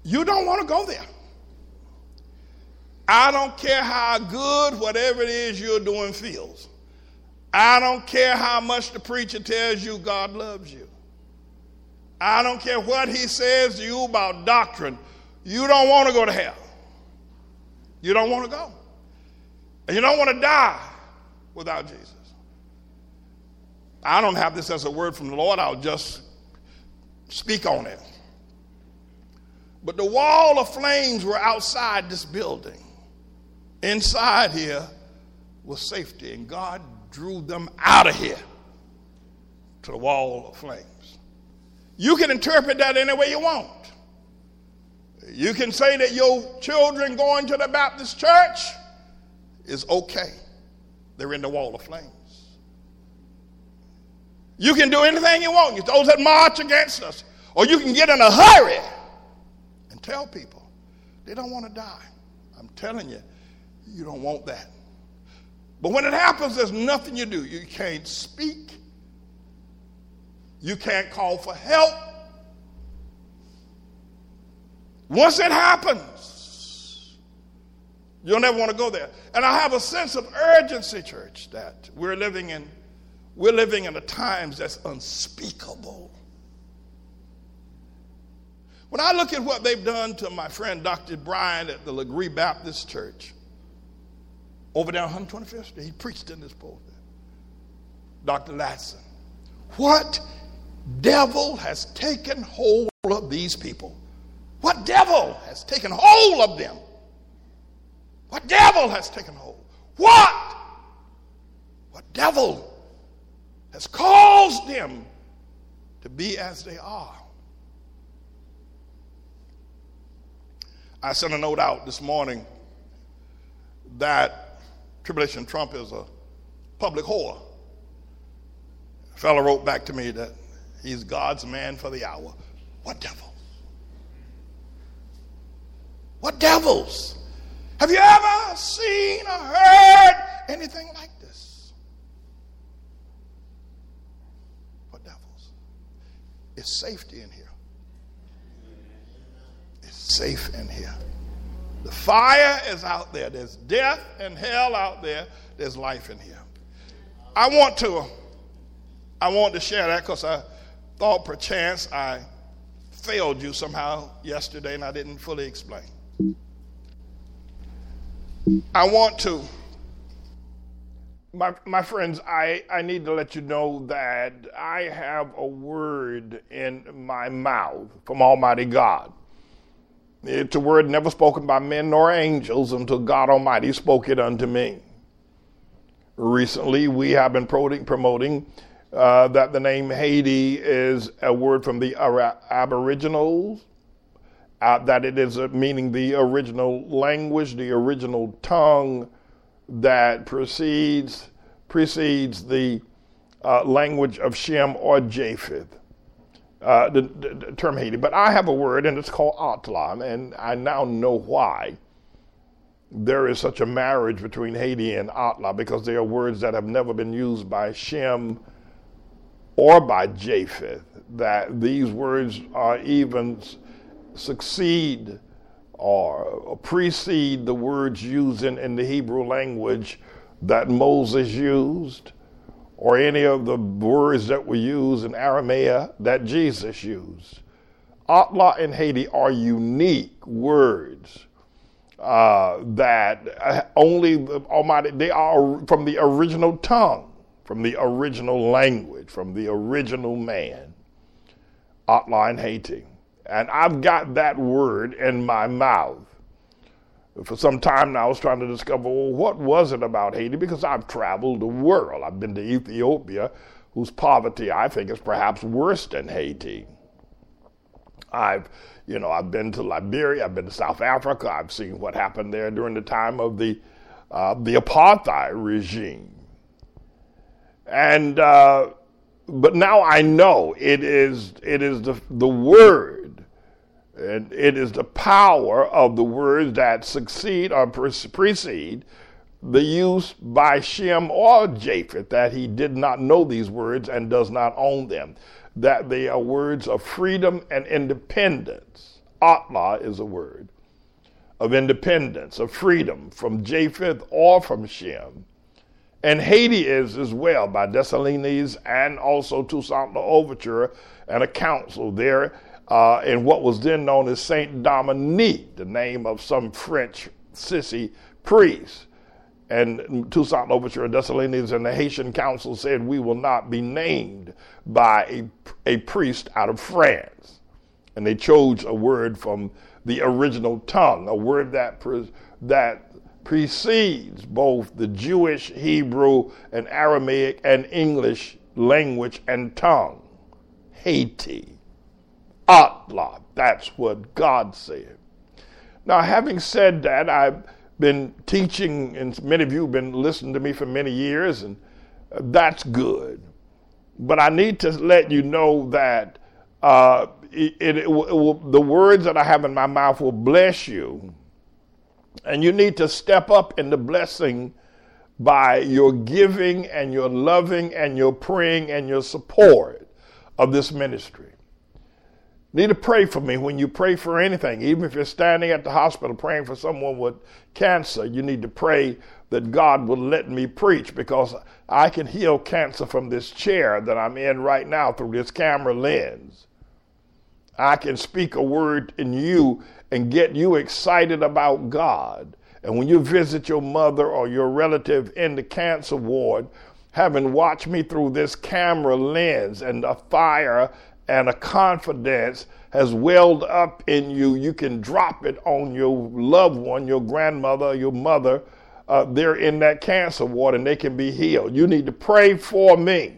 you don't want to go there. I don't care how good whatever it is you're doing feels. I don't care how much the preacher tells you God loves you. I don't care what he says to you about doctrine. You don't want to go to hell. You don't want to go. And you don't want to die without Jesus. I don't have this as a word from the Lord, I'll just speak on it. But the wall of flames were outside this building. Inside here was safety, and God drew them out of here to the wall of flames. You can interpret that any way you want. You can say that your children going to the Baptist church is okay. They're in the wall of flames. You can do anything you want. Those that march against us. Or you can get in a hurry and tell people they don't want to die. I'm telling you, you don't want that. But when it happens, there's nothing you do. You can't speak. You can't call for help. Once it happens, you'll never want to go there. And I have a sense of urgency, church, that we're living in we're living in a times that's unspeakable. When I look at what they've done to my friend Dr. Brian at the Legree Baptist Church, over there on 125th Street, he preached in this pulpit. Dr. Latson. What devil has taken hold of these people? What devil has taken hold of them? What devil has taken hold? What? What devil has caused them to be as they are. I sent a note out this morning that Tribulation Trump is a public whore. A fellow wrote back to me that he's God's man for the hour. What devil? What devils? Have you ever seen or heard anything like this? What devils? It's safety in here. It's safe in here. The fire is out there. There's death and hell out there. There's life in here. I want to, I want to share that because I thought perchance I failed you somehow yesterday and I didn't fully explain. I want to my, my friends, I, I need to let you know that I have a word in my mouth from Almighty God. It's a word never spoken by men nor angels until God Almighty spoke it unto me. Recently, we have been promoting uh, that the name Haiti is a word from the Aboriginals, uh, that it is meaning the original language, the original tongue that precedes precedes the uh, language of Shem or Japheth, uh, the, the, the, term Haiti. But I have a word, and it's called Atlan, and I now know why there is such a marriage between Haiti and Atla, because they are words that have never been used by Shem or by Japheth. That these words are even succeed or precede the words used in, in the Hebrew language that Moses used, or any of the words that were used in Aramaic that Jesus used. Atla and Haiti are unique words uh, that uh, only the Almighty, they are from the original tongue, from the original language, from the original man, Atla and Haiti. And I've got that word in my mouth. For some time now, I was trying to discover, well, what was it about Haiti? Because I've traveled the world. I've been to Ethiopia, whose poverty I think is perhaps worse than Haiti. I've, you know, I've been to Liberia, I've been to South Africa, I've seen what happened there during the time of the, uh, the apartheid regime. And, uh, but now I know it is, it is the, the word, and it is the power of the words that succeed or precede the use by Shem or Japheth that he did not know these words and does not own them that they are words of freedom and independence. Atla is a word of independence, of freedom from Japheth or from Shem. And Haiti is as well by Dessalines and also Toussaint Louverture and a council there uh, in what was then known as Saint Dominique, the name of some French sissy priest. And Toussaint Louverture and Dessalines and the Haitian council said, We will not be named by a, a priest out of France. And they chose a word from the original tongue, a word that, pre- that precedes both the Jewish, Hebrew, and Aramaic and English language and tongue. Haiti. Atla. That's what God said. Now, having said that, I've been teaching, and many of you have been listening to me for many years, and that's good. But I need to let you know that uh, it, it, it will, the words that I have in my mouth will bless you. And you need to step up in the blessing by your giving and your loving and your praying and your support of this ministry need to pray for me when you pray for anything. Even if you're standing at the hospital praying for someone with cancer, you need to pray that God will let me preach because I can heal cancer from this chair that I'm in right now through this camera lens. I can speak a word in you and get you excited about God. And when you visit your mother or your relative in the cancer ward, having watched me through this camera lens and the fire and a confidence has welled up in you, you can drop it on your loved one, your grandmother, your mother. Uh, they're in that cancer ward and they can be healed. You need to pray for me.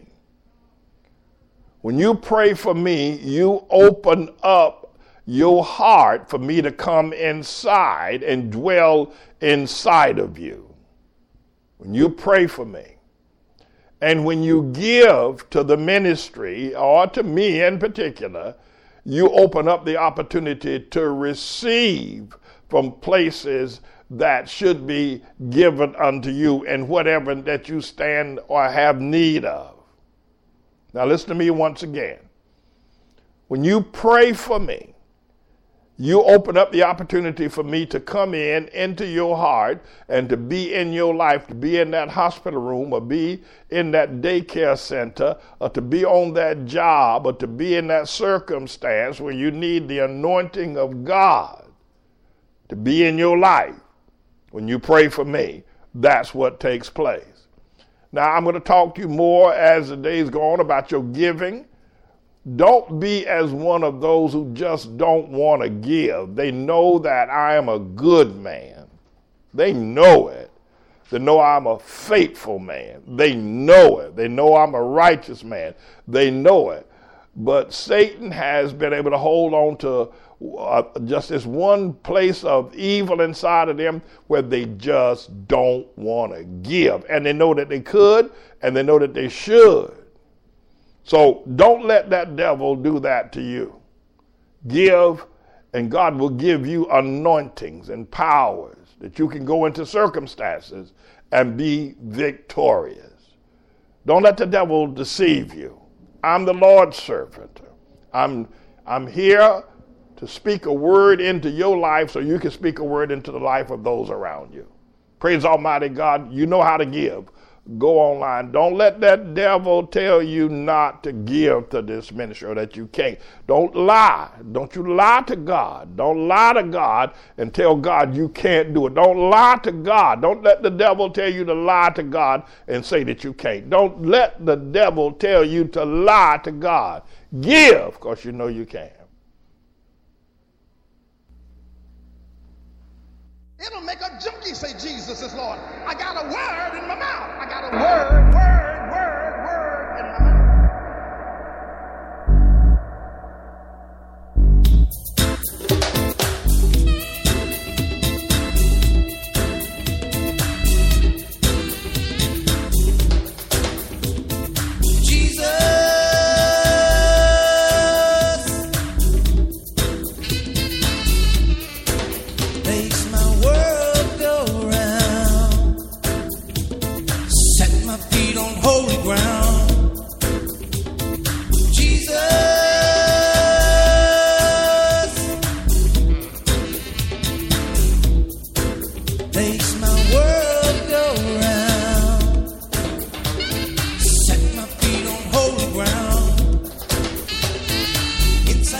When you pray for me, you open up your heart for me to come inside and dwell inside of you. When you pray for me, and when you give to the ministry, or to me in particular, you open up the opportunity to receive from places that should be given unto you and whatever that you stand or have need of. Now, listen to me once again. When you pray for me, you open up the opportunity for me to come in into your heart and to be in your life, to be in that hospital room or be in that daycare center or to be on that job or to be in that circumstance where you need the anointing of God to be in your life. When you pray for me, that's what takes place. Now, I'm going to talk to you more as the days go on about your giving don't be as one of those who just don't want to give. They know that I am a good man. They know it. They know I'm a faithful man. They know it. They know I'm a righteous man. They know it. But Satan has been able to hold on to uh, just this one place of evil inside of them where they just don't want to give. And they know that they could and they know that they should. So don't let that devil do that to you. Give, and God will give you anointings and powers that you can go into circumstances and be victorious. Don't let the devil deceive you. I'm the Lord's servant. I'm, I'm here to speak a word into your life so you can speak a word into the life of those around you. Praise Almighty God. You know how to give. Go online. Don't let that devil tell you not to give to this ministry or that you can't. Don't lie. Don't you lie to God. Don't lie to God and tell God you can't do it. Don't lie to God. Don't let the devil tell you to lie to God and say that you can't. Don't let the devil tell you to lie to God. Give, because you know you can.
It'll make a junkie say Jesus is Lord. I got a word in my mouth. I got a word, word, word, word in my mouth.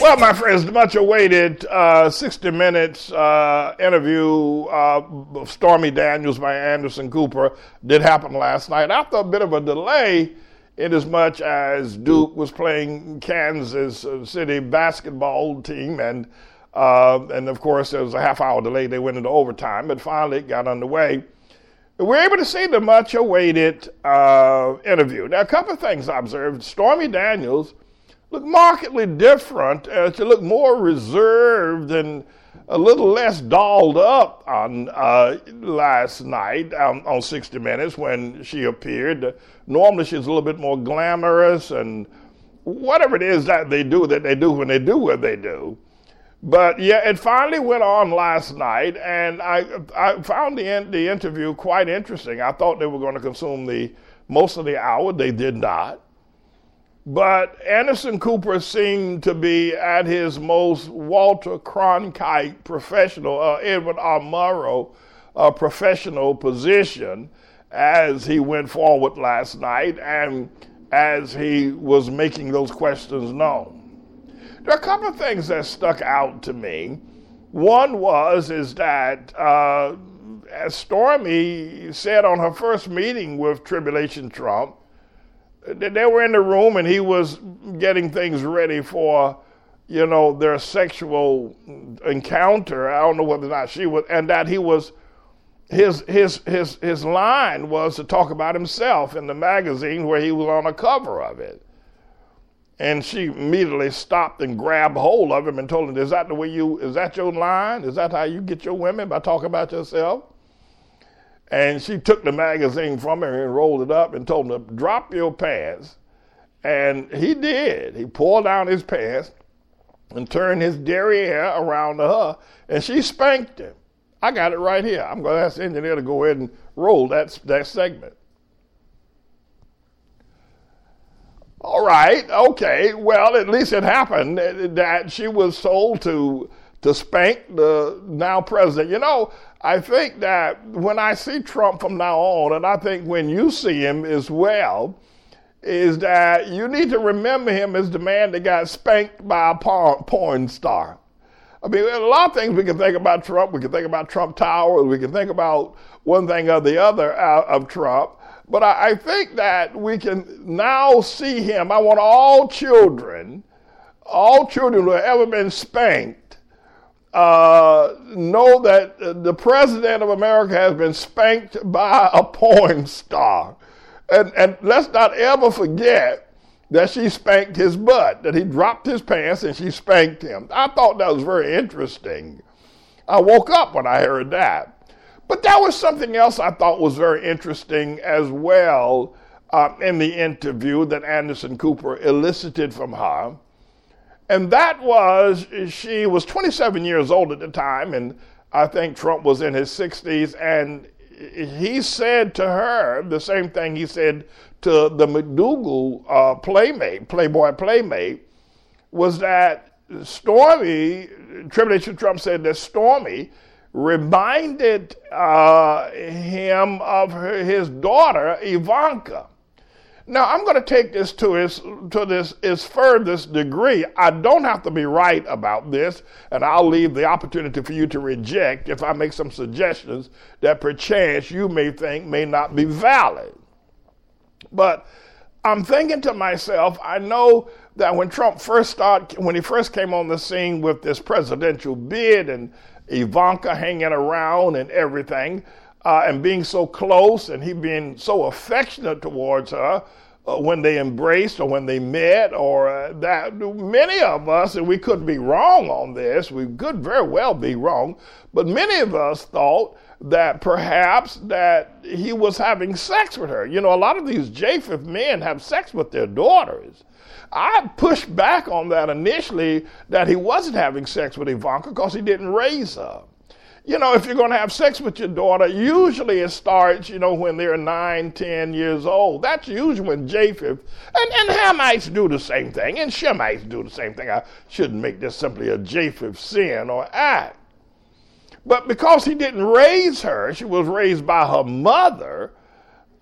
Well, my friends, the much awaited uh, 60 Minutes uh, interview uh, of Stormy Daniels by Anderson Cooper did happen last night after a bit of a delay, in as much as Duke was playing Kansas City basketball team. And, uh, and of course, there was a half hour delay. They went into overtime, but finally it got underway. We were able to see the much awaited uh, interview. Now, a couple of things I observed. Stormy Daniels look markedly different, uh, to look more reserved and a little less dolled up on uh, last night um, on 60 Minutes when she appeared. Normally she's a little bit more glamorous and whatever it is that they do that they do when they do what they do. But yeah, it finally went on last night, and I I found the the interview quite interesting. I thought they were going to consume the most of the hour. They did not. But Anderson Cooper seemed to be at his most Walter Cronkite professional, uh, Edward R. Murrow uh, professional position as he went forward last night and as he was making those questions known. There are a couple of things that stuck out to me. One was is that uh, as Stormy said on her first meeting with Tribulation Trump, they were in the room and he was getting things ready for you know their sexual encounter. I don't know whether or not she was and that he was his his his his line was to talk about himself in the magazine where he was on a cover of it. And she immediately stopped and grabbed hold of him and told him is that the way you is that your line? Is that how you get your women by talking about yourself and she took the magazine from him and rolled it up and told him to drop your pants. And he did. He pulled down his pants and turned his derriere around to her, and she spanked him. I got it right here. I'm going to ask the engineer to go ahead and roll that, that segment. All right, okay. Well, at least it happened that she was sold to to spank the now president. You know, I think that when I see Trump from now on, and I think when you see him as well, is that you need to remember him as the man that got spanked by a porn star. I mean, a lot of things we can think about Trump. We can think about Trump Tower. We can think about one thing or the other of Trump. But I, I think that we can now see him. I want all children, all children who have ever been spanked, uh, know that the president of America has been spanked by a porn star. And, and let's not ever forget that she spanked his butt, that he dropped his pants and she spanked him. I thought that was very interesting. I woke up when I heard that. But that was something else I thought was very interesting as well uh, in the interview that Anderson Cooper elicited from her. And that was, she was 27 years old at the time, and I think Trump was in his 60s, and he said to her the same thing he said to the McDougal uh, playmate, Playboy playmate, was that Stormy, Tribulation Trump said that Stormy reminded uh, him of her, his daughter Ivanka. Now I'm going to take this to its to this its furthest degree. I don't have to be right about this, and I'll leave the opportunity for you to reject if I make some suggestions that perchance you may think may not be valid. But I'm thinking to myself, I know that when Trump first started, when he first came on the scene with this presidential bid and Ivanka hanging around and everything, uh, and being so close and he being so affectionate towards her uh, when they embraced or when they met, or uh, that many of us, and we could be wrong on this, we could very well be wrong, but many of us thought that perhaps that he was having sex with her. You know, a lot of these Japheth men have sex with their daughters. I pushed back on that initially that he wasn't having sex with Ivanka because he didn't raise her. You know, if you're going to have sex with your daughter, usually it starts, you know, when they're nine, ten years old. That's usually when Japheth, and, and Hamites do the same thing, and Shemites do the same thing. I shouldn't make this simply a Japheth sin or act. But because he didn't raise her, she was raised by her mother,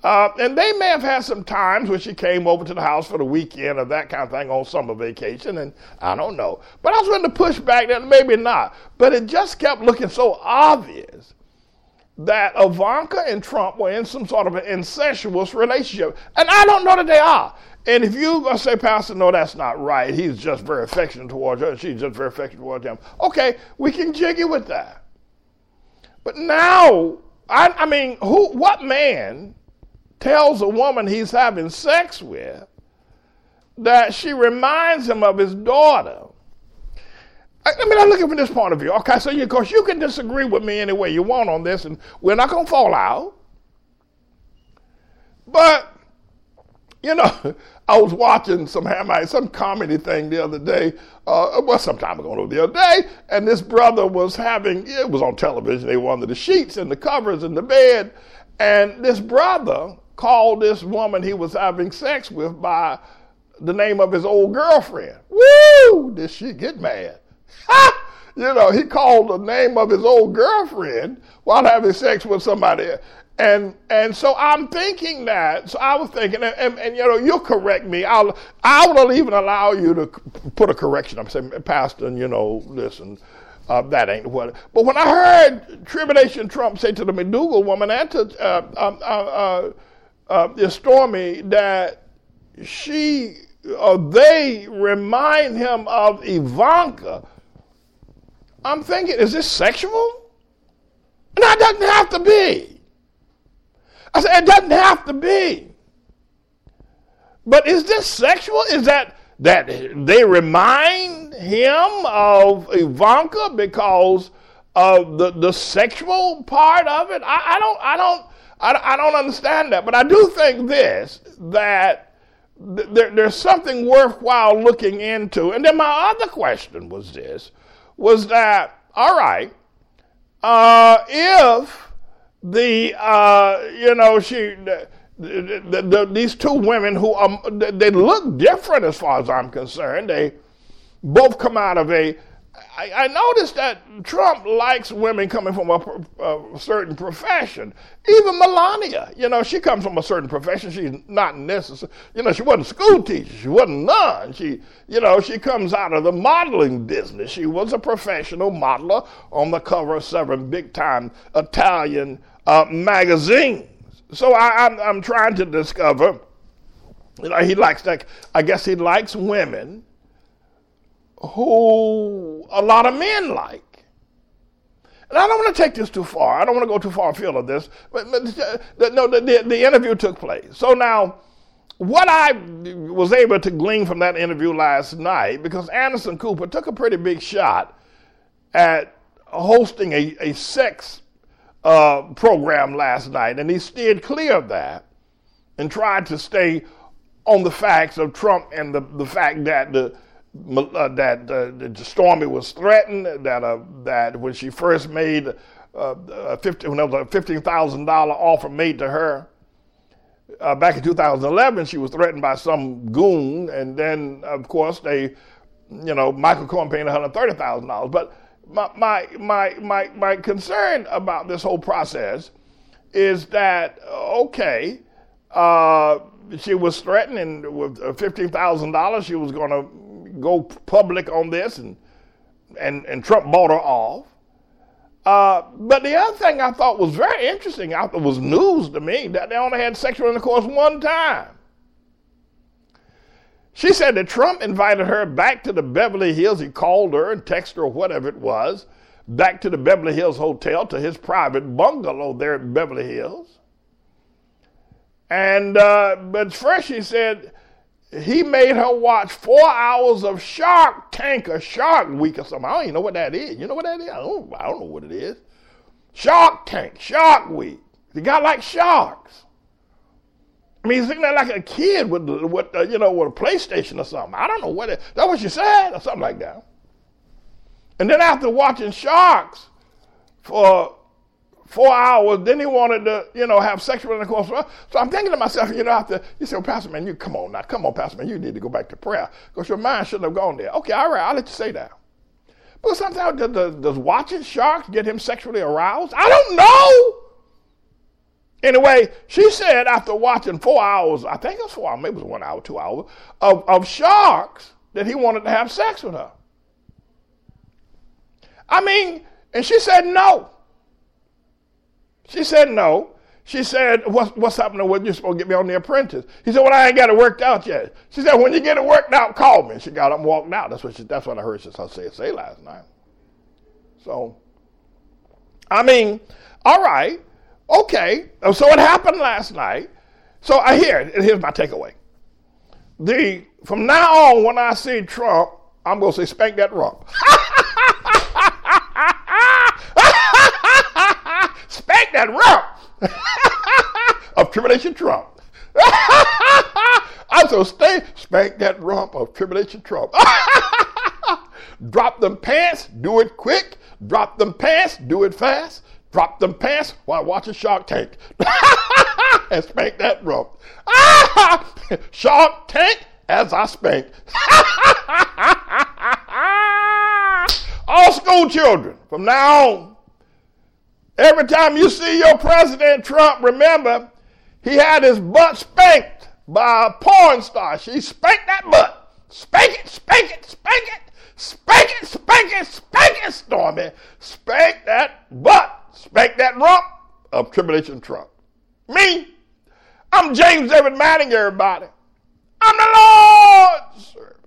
uh, and they may have had some times when she came over to the house for the weekend or that kind of thing on summer vacation, and I don't know. But I was willing to push back that maybe not. But it just kept looking so obvious that Ivanka and Trump were in some sort of an incestuous relationship. And I don't know that they are. And if you're going to say, Pastor, no, that's not right. He's just very affectionate towards her, and she's just very affectionate towards him. Okay, we can jiggy with that. But now, I, I mean, who? what man tells a woman he's having sex with that she reminds him of his daughter. I mean, I look at it from this point of view. Okay, so you, of course, you can disagree with me any way you want on this, and we're not going to fall out. But, you know, I was watching some some comedy thing the other day, uh, well, some time ago the other day, and this brother was having, it was on television, they were wanted the sheets and the covers and the bed, and this brother called this woman he was having sex with by the name of his old girlfriend. Woo! Did she get mad? Ha! you know, he called the name of his old girlfriend while having sex with somebody. And and so I'm thinking that. So I was thinking, and, and, and you know, you'll correct me. I'll I will even allow you to put a correction. I'm saying, Pastor, you know, listen, uh, that ain't what. But when I heard Tribulation Trump say to the McDougal woman and to uh, um, uh, uh uh, Stormy that she or they remind him of Ivanka. I'm thinking, is this sexual? No, it doesn't have to be. I said, it doesn't have to be. But is this sexual? Is that that they remind him of Ivanka because of the, the sexual part of it? I, I don't I don't I, I don't understand that, but I do think this that th- there, there's something worthwhile looking into. And then my other question was this: was that all right? Uh, if the uh, you know she the, the, the, these two women who um, they look different as far as I'm concerned. They both come out of a I, I noticed that Trump likes women coming from a, a, certain profession. Even Melania, you know, she comes from a certain profession. She's not necessary. You know, she wasn't a school teacher. She wasn't none. She, you know, she comes out of the modeling business. She was a professional modeler on the cover of several big-time Italian uh, magazines. So I, I'm, I'm trying to discover. You know, he likes that. I guess he likes women who a lot of men like. And I don't want to take this too far. I don't want to go too far afield of this. But, but the, no, the, the, the interview took place. So now, what I was able to glean from that interview last night, because Anderson Cooper took a pretty big shot at hosting a, a sex uh, program last night, and he steered clear of that and tried to stay on the facts of Trump and the, the fact that the uh, that uh, Stormy was threatened, that uh, that when she first made uh, a 50, when there was a fifteen thousand dollar offer made to her uh, back in 2011, she was threatened by some goon, and then of course they, you know, Michael Cohen paid one hundred thirty thousand dollars. But my, my, my, my, my concern about this whole process is that, okay, uh, she was threatening with $15,000. She was going to go public on this, and, and, and Trump bought her off. Uh, but the other thing I thought was very interesting, I thought was news to me, that they only had sexual intercourse one time. She said that Trump invited her back to the Beverly Hills. He called her and texted her, or whatever it was, back to the Beverly Hills Hotel to his private bungalow there at Beverly Hills. And, uh, but first she said he made her watch four hours of Shark Tank or Shark Week or something. I don't even know what that is. You know what that is? I don't, I don't know what it is. Shark Tank, Shark Week. The guy like sharks. I mean, he's looking at like a kid with, with uh, you know, with a PlayStation or something. I don't know what it, that what she said or something like that. And then after watching Sharks for four hours, then he wanted to, you know, have sexual intercourse. So I'm thinking to myself, you know, after you say, well, Pastor Man, you come on now, come on, Pastor Man, you need to go back to prayer because your mind shouldn't have gone there. Okay, all right, I'll let you say that. But sometimes does, does, watching sharks get him sexually aroused? I don't know. Anyway, she said after watching four hours, I think it was four hours, maybe it was one hour, two hours, of, of sharks, that he wanted to have sex with her. I mean, and she said no. She said no. She said, what's, what's happening with you? supposed to get me on the apprentice. He said, well, I ain't got it worked out yet. She said, when you get it worked out, call me. She got up and walked out. That's what, she, that's what I heard she say, say last night. So, I mean, all right. Okay, uh, so it happened last night. So I hear it. Here's my takeaway. The from now on, when I see Trump, I'm gonna say spank that rump. that rump of tribulation Trump. I'm so stay spank that rump of tribulation Trump. Drop them pants, do it quick. Drop them pants, do it fast. Drop them pants while watching Shark Tank. and spank that rope. Shark Tank as I spank. All school children, from now on, every time you see your President Trump, remember he had his butt spanked by a porn star. She spanked that butt. Spank it, spank it, spank it, spank it, spank it, spank it, Stormy. Spank that butt. Spank that rump of tribulation Trump. Me, I'm James David Manning, everybody. I'm the servant.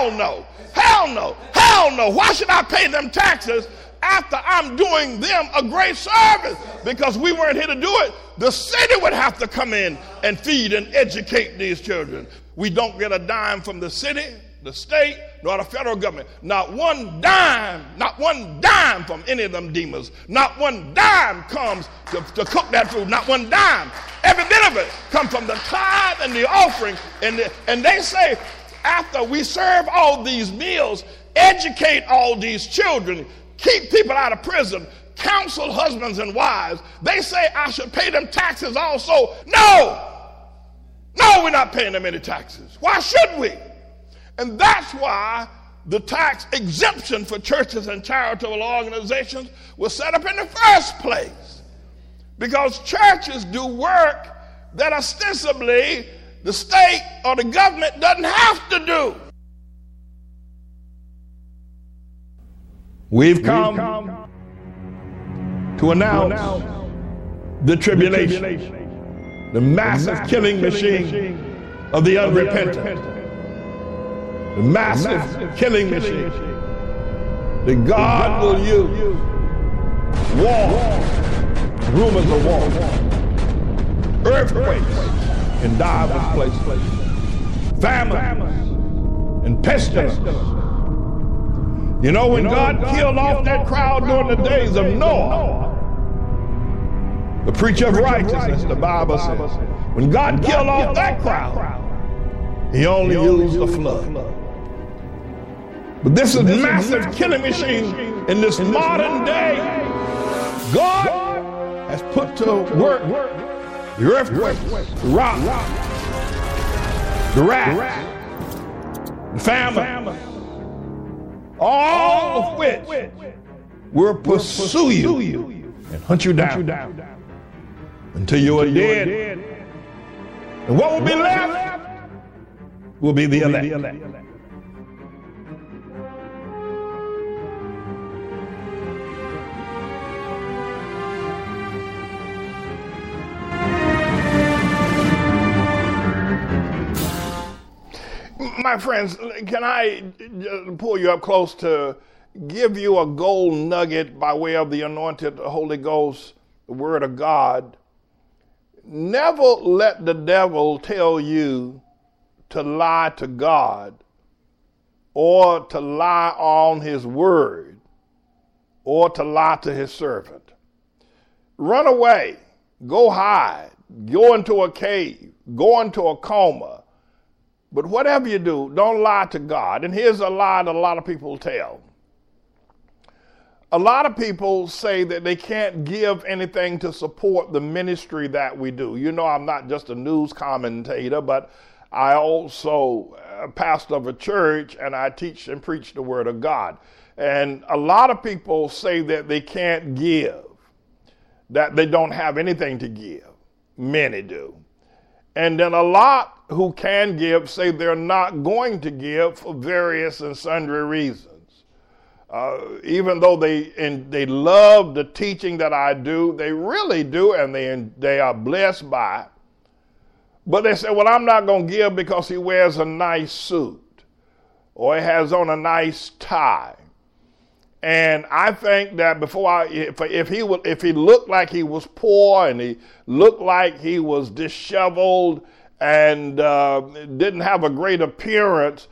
Hell no. Hell no. Hell no. Why should I pay them taxes after I'm doing them a great service because we weren't here to do it. The city would have to come in and feed and educate these children. We don't get a dime from the city, the state, nor the federal government. Not one dime, not one dime from any of them demons. Not one dime comes to, to cook that food. Not one dime. Every bit of it comes from the tithe and the offering. And, the, and they say, after we serve all these meals, educate all these children, keep people out of prison, counsel husbands and wives. They say I should pay them taxes also. No! No, we're not paying them any taxes. Why should we? And that's why the tax exemption for churches and charitable organizations was set up in the first place. Because churches do work that ostensibly the state or the government doesn't have to do. We've come, We've come to announce, announce the, tribulation, the tribulation, the massive, massive killing, machine, machine of the unrepentant, the, unrepentant. the massive, massive killing, killing machine, machine that God, God will use. War, war. rumors of war, earthquakes in divers places, famines and pestilence you know, when, God, God, killed off that crowd during the days of Noah, the preacher of righteousness, the Bible says, when God killed off that crowd, he only used the flood. But this is massive killing machine in this modern day. God has put to work the earthquake, the rock, the rat, the famine, all of which will pursue you and hunt you down until you are dead. And what will be left will be the elect. My friends, can I uh, pull you up close to give you a gold nugget by way of the anointed Holy Ghost, the Word of God? Never let the devil tell you to lie to God or to lie on his word or to lie to his servant. Run away, go hide, go into a cave, go into a coma. But whatever you do, don't lie to God. And here's a lie that a lot of people tell a lot of people say that they can't give anything to support the ministry that we do. You know, I'm not just a news commentator, but I also uh, pastor of a church and I teach and preach the word of God. And a lot of people say that they can't give, that they don't have anything to give. Many do. And then a lot who can give say they're not going to give for various and sundry reasons. Uh, even though they and they love the teaching that I do, they really do, and they they are blessed by. It. But they say, "Well, I'm not going to give because he wears a nice suit, or he has on a nice tie." And I think that before I, if, if he would, if he looked like he was poor and he looked like he was disheveled and uh, didn't have a great appearance,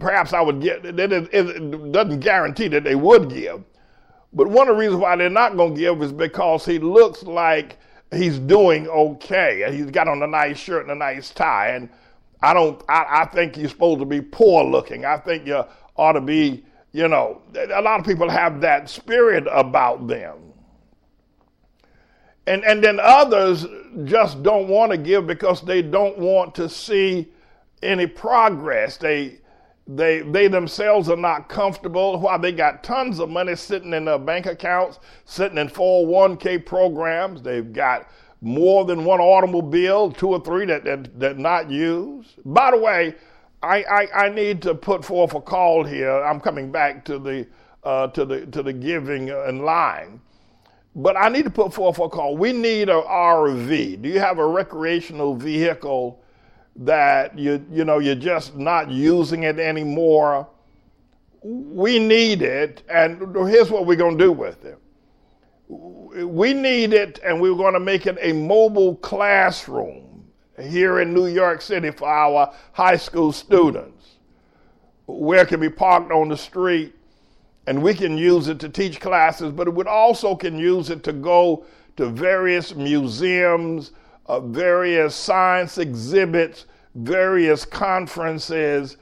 perhaps I would get, it, it doesn't guarantee that they would give. But one of the reasons why they're not going to give is because he looks like he's doing okay. He's got on a nice shirt and a nice tie. And I don't, I, I think he's supposed to be poor looking. I think you ought to be, you know, a lot of people have that spirit about them. And, and then others just don't want to give because they don't want to see any progress. They they they themselves are not comfortable. Why they got tons of money sitting in their bank accounts, sitting in 401k programs. They've got more than one automobile, two or three that that, that not used. By the way, I, I, I need to put forth a call here. I'm coming back to the uh, to the to the giving and line. But I need to put forth a call. We need a RV. Do you have a recreational vehicle that you you know you're just not using it anymore. We need it, and here's what we're going to do with it. We need it, and we're going to make it a mobile classroom here in New York City for our high school students, where it can be parked on the street, and we can use it to teach classes, but it would also can use it to go to various museums, uh, various science exhibits, various conferences,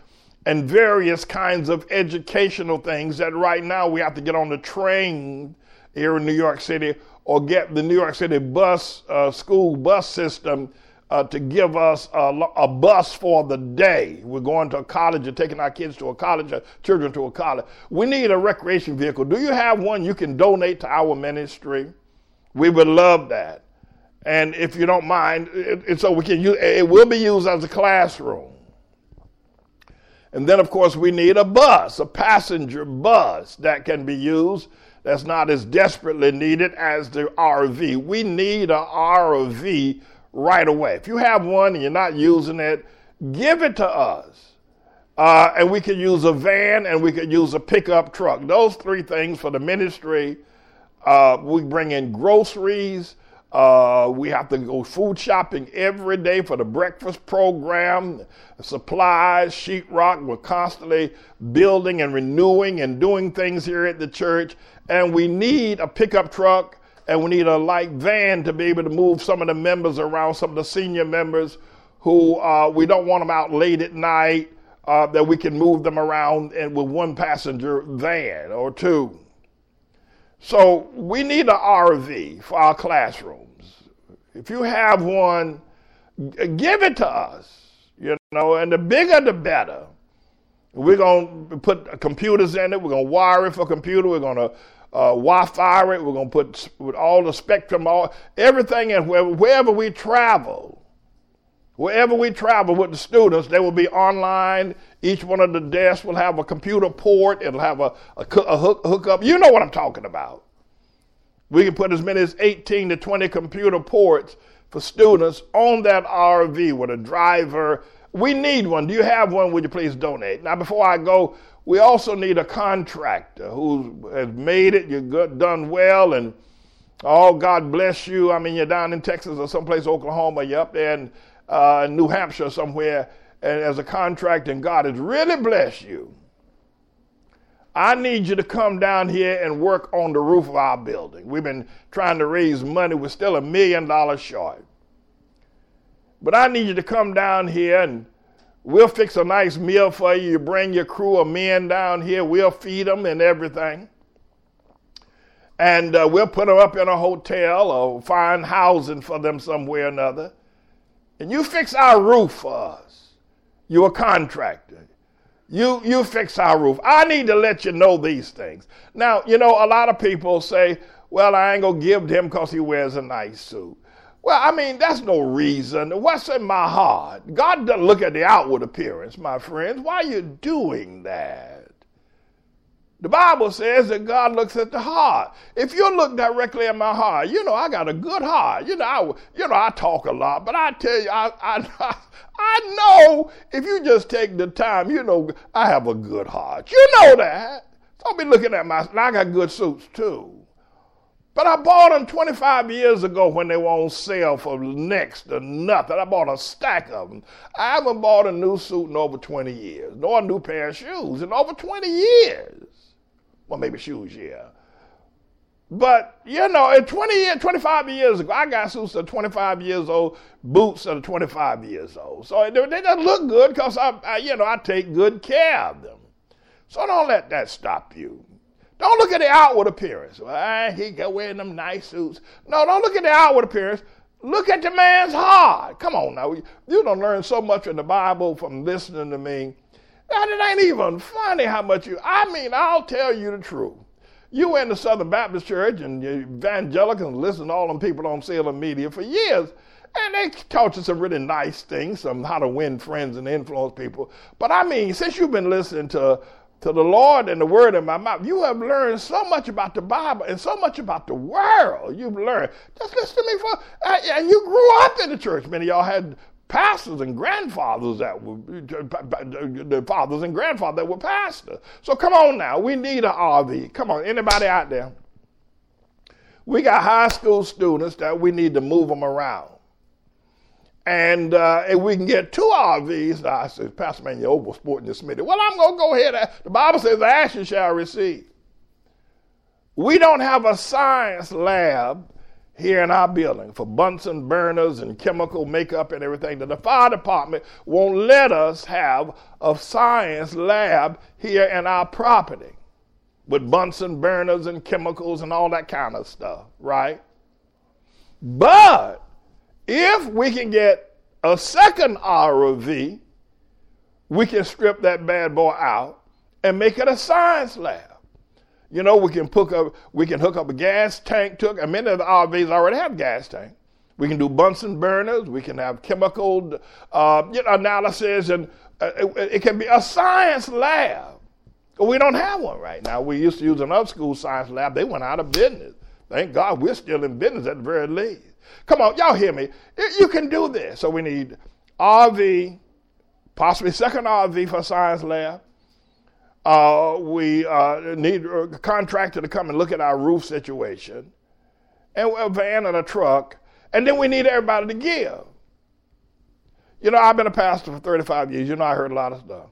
and various kinds of educational things that right now we have to get on the train here in New York City or get the New York City bus, uh, school bus system uh, to give us a, a, bus for the day. We're going to a college or taking our kids to a college, or children to a college. We need a recreation vehicle. Do you have one you can donate to our ministry? We would love that. And if you don't mind, it, it, so we can use, it will be used as a classroom. And then, of course, we need a bus, a passenger bus that can be used that's not as desperately needed as the RV. We need a RV right away. If you have one and you're not using it, give it to us. Uh, and we could use a van and we could use a pickup truck. Those three things for the ministry. Uh, we bring in groceries. Uh, we have to go food shopping every day for the breakfast program, supplies, sheetrock. We're constantly building and renewing and doing things here at the church. And we need a pickup truck and we need a light van to be able to move some of the members around, some of the senior members who uh, we don't want them out late at night, uh, that we can move them around and with one passenger van or two. So we need an RV for our classrooms. If you have one, give it to us. You know, and the bigger the better. We're going to put computers in it. We're going to wire it for computer. We're going to uh, Wi-Fi it. We're going to put with all the spectrum, all everything, and wherever, wherever we travel, wherever we travel with the students, they will be online. Each one of the desks will have a computer port. It'll have a, a, a hook, hookup. You know what I'm talking about. We can put as many as 18 to 20 computer ports for students on that RV with a driver we need one. Do you have one? Would you please donate? Now, before I go, we also need a contractor who has made it. You've done well, and oh, God bless you. I mean, you're down in Texas or someplace, Oklahoma. You're up there in uh, New Hampshire somewhere, and as a contractor, and God has really blessed you. I need you to come down here and work on the roof of our building. We've been trying to raise money. We're still a million dollars short. But I need you to come down here and we'll fix a nice meal for you. You bring your crew of men down here, we'll feed them and everything. And uh, we'll put them up in a hotel or find housing for them somewhere or another. And you fix our roof for us. You're a contractor. You, you fix our roof. I need to let you know these things. Now, you know, a lot of people say, well, I ain't going to give him because he wears a nice suit. Well, I mean, that's no reason. What's in my heart? God doesn't look at the outward appearance, my friends. Why are you doing that? The Bible says that God looks at the heart. If you look directly at my heart, you know I got a good heart. You know, I, you know I talk a lot, but I tell you, I, I, I know if you just take the time, you know I have a good heart. You know that. Don't be looking at my. I got good suits too. But I bought them 25 years ago when they were on sale for next to nothing. I bought a stack of them. I haven't bought a new suit in over 20 years, nor a new pair of shoes in over 20 years. Well, maybe shoes, yeah. But, you know, in 20 years, 25 years ago, I got suits that are 25 years old, boots that are 25 years old. So they, just look good because I, I, you know, I take good care of them. So don't let that stop you. Don't look at the outward appearance. Well, he got wearing them nice suits. No, don't look at the outward appearance. Look at the man's heart. Come on now. You don't learn so much in the Bible from listening to me. That it ain't even funny how much you, I mean, I'll tell you the truth. You in the Southern Baptist Church and evangelicals listen to all them people on Salem Media for years. And they taught you some really nice things, some how to win friends and influence people. But I mean, since you've been listening to to the Lord and the word in my mouth. You have learned so much about the Bible and so much about the world. You've learned. Just listen to me for, and you grew up in the church. Many of y'all had pastors and grandfathers that were the fathers and grandfathers that were pastors. So come on now, we need an RV. Come on, anybody out there? We got high school students that we need to move them around. And uh, if we can get two RVs, I said, Pastor Man, you're over sporting this minute. Well, I'm going to go ahead. The Bible says, ask you shall receive. We don't have a science lab here in our building for Bunsen burners and chemical makeup and everything. The fire department won't let us have a science lab here in our property with Bunsen burners and chemicals and all that kind of stuff, right? But if we can get a second ROV, we can strip that bad boy out and make it a science lab. You know, we can hook up, we can hook up a gas tank to it, and many of the RVs already have gas tank. We can do Bunsen burners. We can have chemical uh, you know, analysis, and uh, it, it, can be a science lab. We don't have one right now. We used to use another school science lab. They went out of business. Thank God we're still in business at the very least. Come on, y'all hear me. You can do this. So we need RV, possibly second RV for science lab. Uh, we uh, need a contractor to come and look at our roof situation, and a van and a truck, and then we need everybody to give. You know, I've been a pastor for 35 years. You know, I heard a lot of stuff.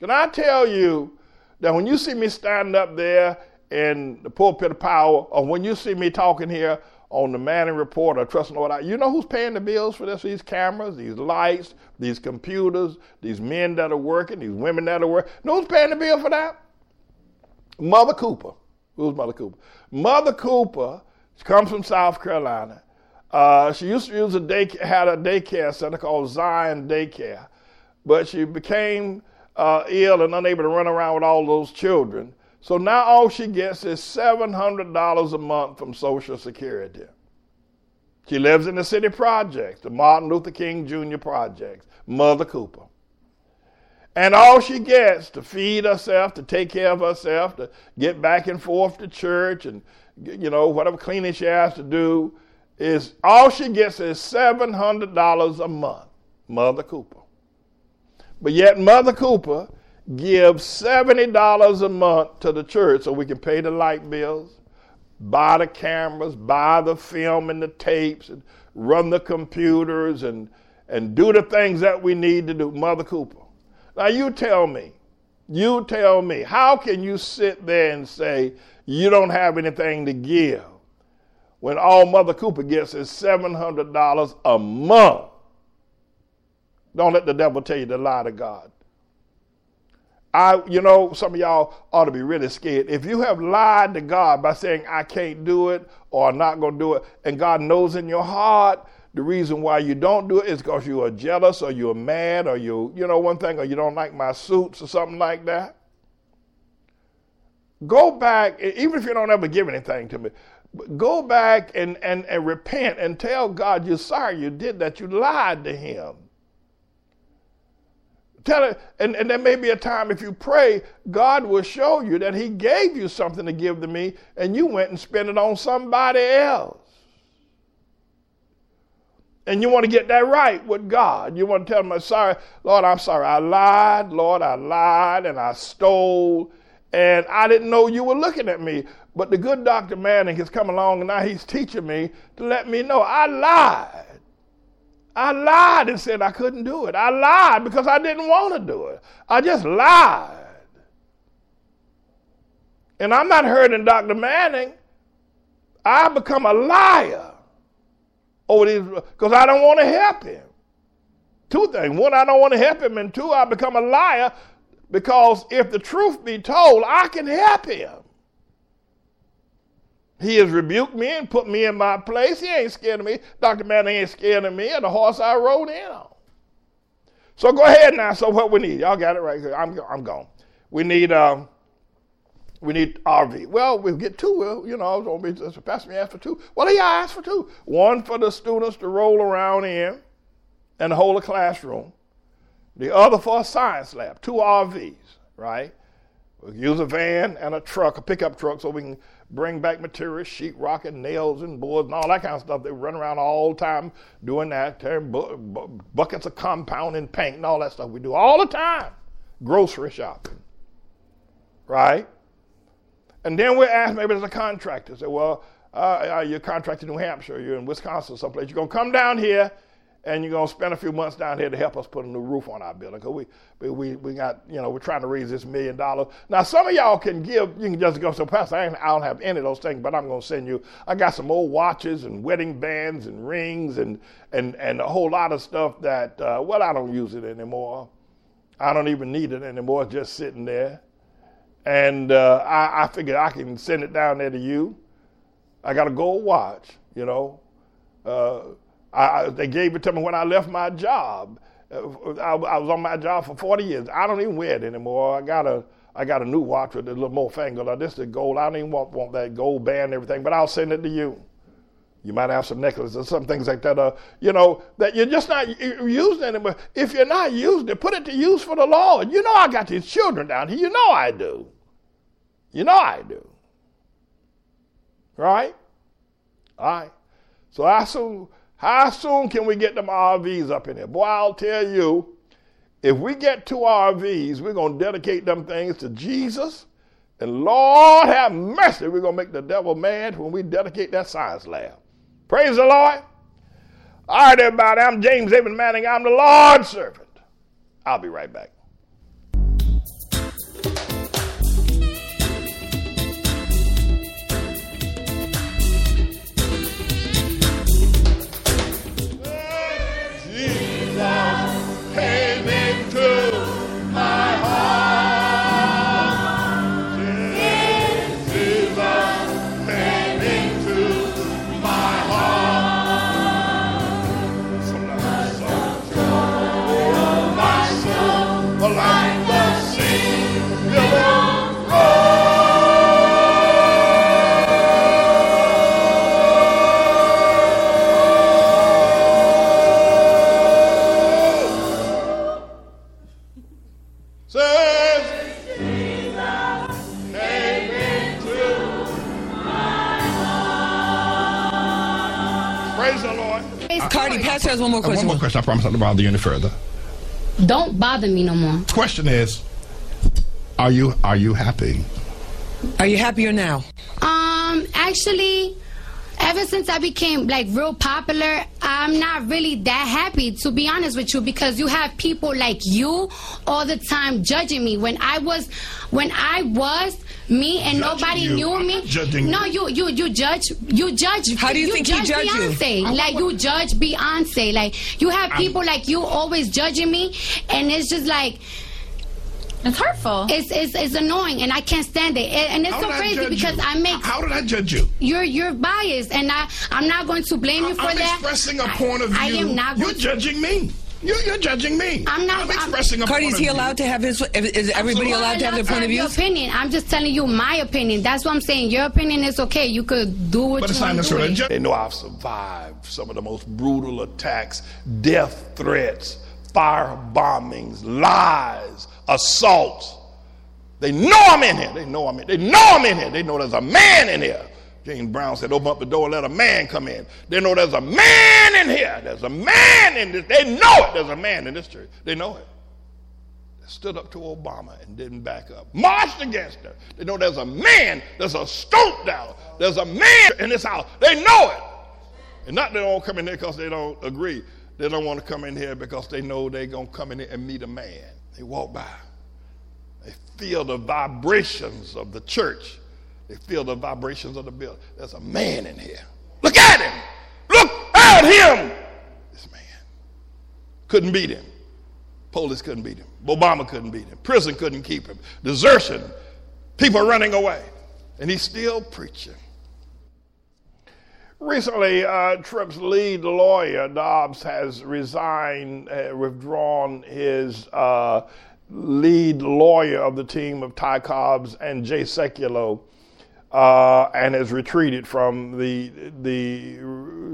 Can I tell you that when you see me standing up there in the pulpit of power, or when you see me talking here on the Manning Report or Trust Lord. You know who's paying the bills for this? These cameras, these lights, these computers, these men that are working, these women that are working. You know who's paying the bill for that? Mother Cooper, Who's Mother Cooper? Mother Cooper comes from South Carolina. Uh, she used to use a day, had a daycare center called Zion Daycare, but she became uh, ill and unable to run around with all those children. So now all she gets is $700 a month from Social Security. She lives in the city projects, the Martin Luther King Jr. projects, Mother Cooper. And all she gets to feed herself, to take care of herself, to get back and forth to church and, you know, whatever cleaning she has to do, is all she gets is $700 a month, Mother Cooper. But yet, Mother Cooper gives $70 a month to the church so we can pay the light bills, buy the cameras, buy the film and the tapes, and run the computers and, and do the things that we need to do. Mother Cooper. Now, you tell me, you tell me, how can you sit there and say you don't have anything to give when all Mother Cooper gets is $700 a month? Don't let the devil tell you to lie to God. I, you know, some of y'all ought to be really scared. If you have lied to God by saying, I can't do it or I'm not going to do it, and God knows in your heart the reason why you don't do it is because you are jealous or you're mad or you, you know, one thing, or you don't like my suits or something like that. Go back, even if you don't ever give anything to me, go back and, and, and repent and tell God you're sorry you did that. You lied to Him. Tell it, and, and there may be a time if you pray, God will show you that He gave you something to give to me, and you went and spent it on somebody else. And you want to get that right with God. You want to tell Him, I'm sorry, Lord, I'm sorry. I lied, Lord, I lied and I stole, and I didn't know you were looking at me. But the good Dr. Manning has come along and now he's teaching me to let me know I lied. I lied and said I couldn't do it. I lied because I didn't want to do it. I just lied. And I'm not hurting Dr. Manning. I become a liar over these because I don't want to help him. Two things. One, I don't want to help him, and two, I become a liar because if the truth be told, I can help him. He has rebuked me and put me in my place. He ain't scared of me. Dr. Manning ain't scared of me or the horse I rode in on. So go ahead now. So what we need? Y'all got it right here. I'm, I'm gone. We need um, we need RV. Well, we'll get two. You know, I was to be, just Pastor me asked for two. Well, he asked for two. One for the students to roll around in and hold a classroom. The other for a science lab. Two RVs, right? We'll use a van and a truck, a pickup truck, so we can bring back materials, sheetrock and nails and boards and all that kind of stuff. They run around all the time doing that, tearing bu- bu- buckets of compound and paint and all that stuff. We do all the time. Grocery shopping, right? And then we're asked, maybe there's a contractor. Say, well, uh, uh, you're contracted in New Hampshire, you're in Wisconsin, someplace. You're going to come down here and you're to spend a few months down here to help us put a new roof on our building. Because we, we, we got, you know, we're trying to raise this million dollars. Now, some of y'all can give, you can just go, so Pastor, I, I don't have any of those things, but I'm to send you, I got some old watches and wedding bands and rings and, and, and a whole lot of stuff that, uh, well, I don't use it anymore. I don't even need it anymore. Just sitting there. And uh, I, I figured I can send it down there to you. I got a gold watch, you know. Uh, I, they gave it to me when I left my job. Uh, I, I, was on my job for 40 years. I don't even wear it anymore. I got a I got a new watch with a little more finger. This is gold. I don't even want, want that gold band and everything, but I'll send it to you. You might have some necklaces or some things like that. Uh, you know that you're just not using anymore. If you're not using it, put it to use for the Lord. You know I got these children down here. You know I do. You know I do. Right? All right. So I soon how soon can we get them RVs up in here? Boy, I'll tell you, if we get two RVs, we're going to dedicate them things to Jesus. And Lord have mercy, we're going to make the devil mad when we dedicate that science lab. Praise the Lord. All right, everybody, I'm James David Manning. I'm the Lord's servant. I'll be right back.
One more question.
One more question. I promise not to bother you any further.
Don't bother me no more.
Question is, are you are you happy?
Are you happier now?
Um, actually, ever since I became like real popular, I'm not really that happy to be honest with you because you have people like you all the time judging me when I was when I was me and
Judging
nobody
you.
knew me.
judging
no, you you you judge you judge.
How do you think he
judge
judge you?
Beyonce?
I-
Like you judge Beyonce. Like you have people like you always judging me, and it's just like.
It's hurtful.
It's, it's, it's annoying and I can't stand it. And and it's
How
so crazy because
you?
I make
How did I judge you?
you're you're biased, and I I'm not going to blame you for that.
I'm expressing a point of view.
I, I am not
You're
going to.
judging me. You're, you're judging me.
I'm not-
I'm
I'm-
expressing a
Cardi,
point
is he
of view.
allowed to have his? Is everybody allowed to have their point of
your
views?
opinion. I'm just telling you my opinion. That's what I'm saying. Your opinion is okay. You could do what
But
you want to do.
necessarily
it.
They know I've survived some of the most brutal attacks, death threats, fire bombings, lies, assaults. They know I'm in here. They know I'm in. They know I'm in here. They know there's a man in here. James Brown said, "Open up the door, let a man come in." They know there's a man in here. There's a man in this. They know it. There's a man in this church. They know it. They stood up to Obama and didn't back up. Marched against her. They know there's a man. There's a stoop down. There's a man in this house. They know it. And not they don't come in here because they don't agree. They don't want to come in here because they know they're going to come in here and meet a man. They walk by. They feel the vibrations of the church. They feel the vibrations of the building. There's a man in here. Look at him. Look at him. This man couldn't beat him. Police couldn't beat him. Obama couldn't beat him. Prison couldn't keep him. Desertion. People running away. And he's still preaching. Recently, uh, Trump's lead lawyer, Dobbs, has resigned, uh, withdrawn his uh, lead lawyer of the team of Ty Cobbs and Jay Sekulow, uh, and has retreated from the, the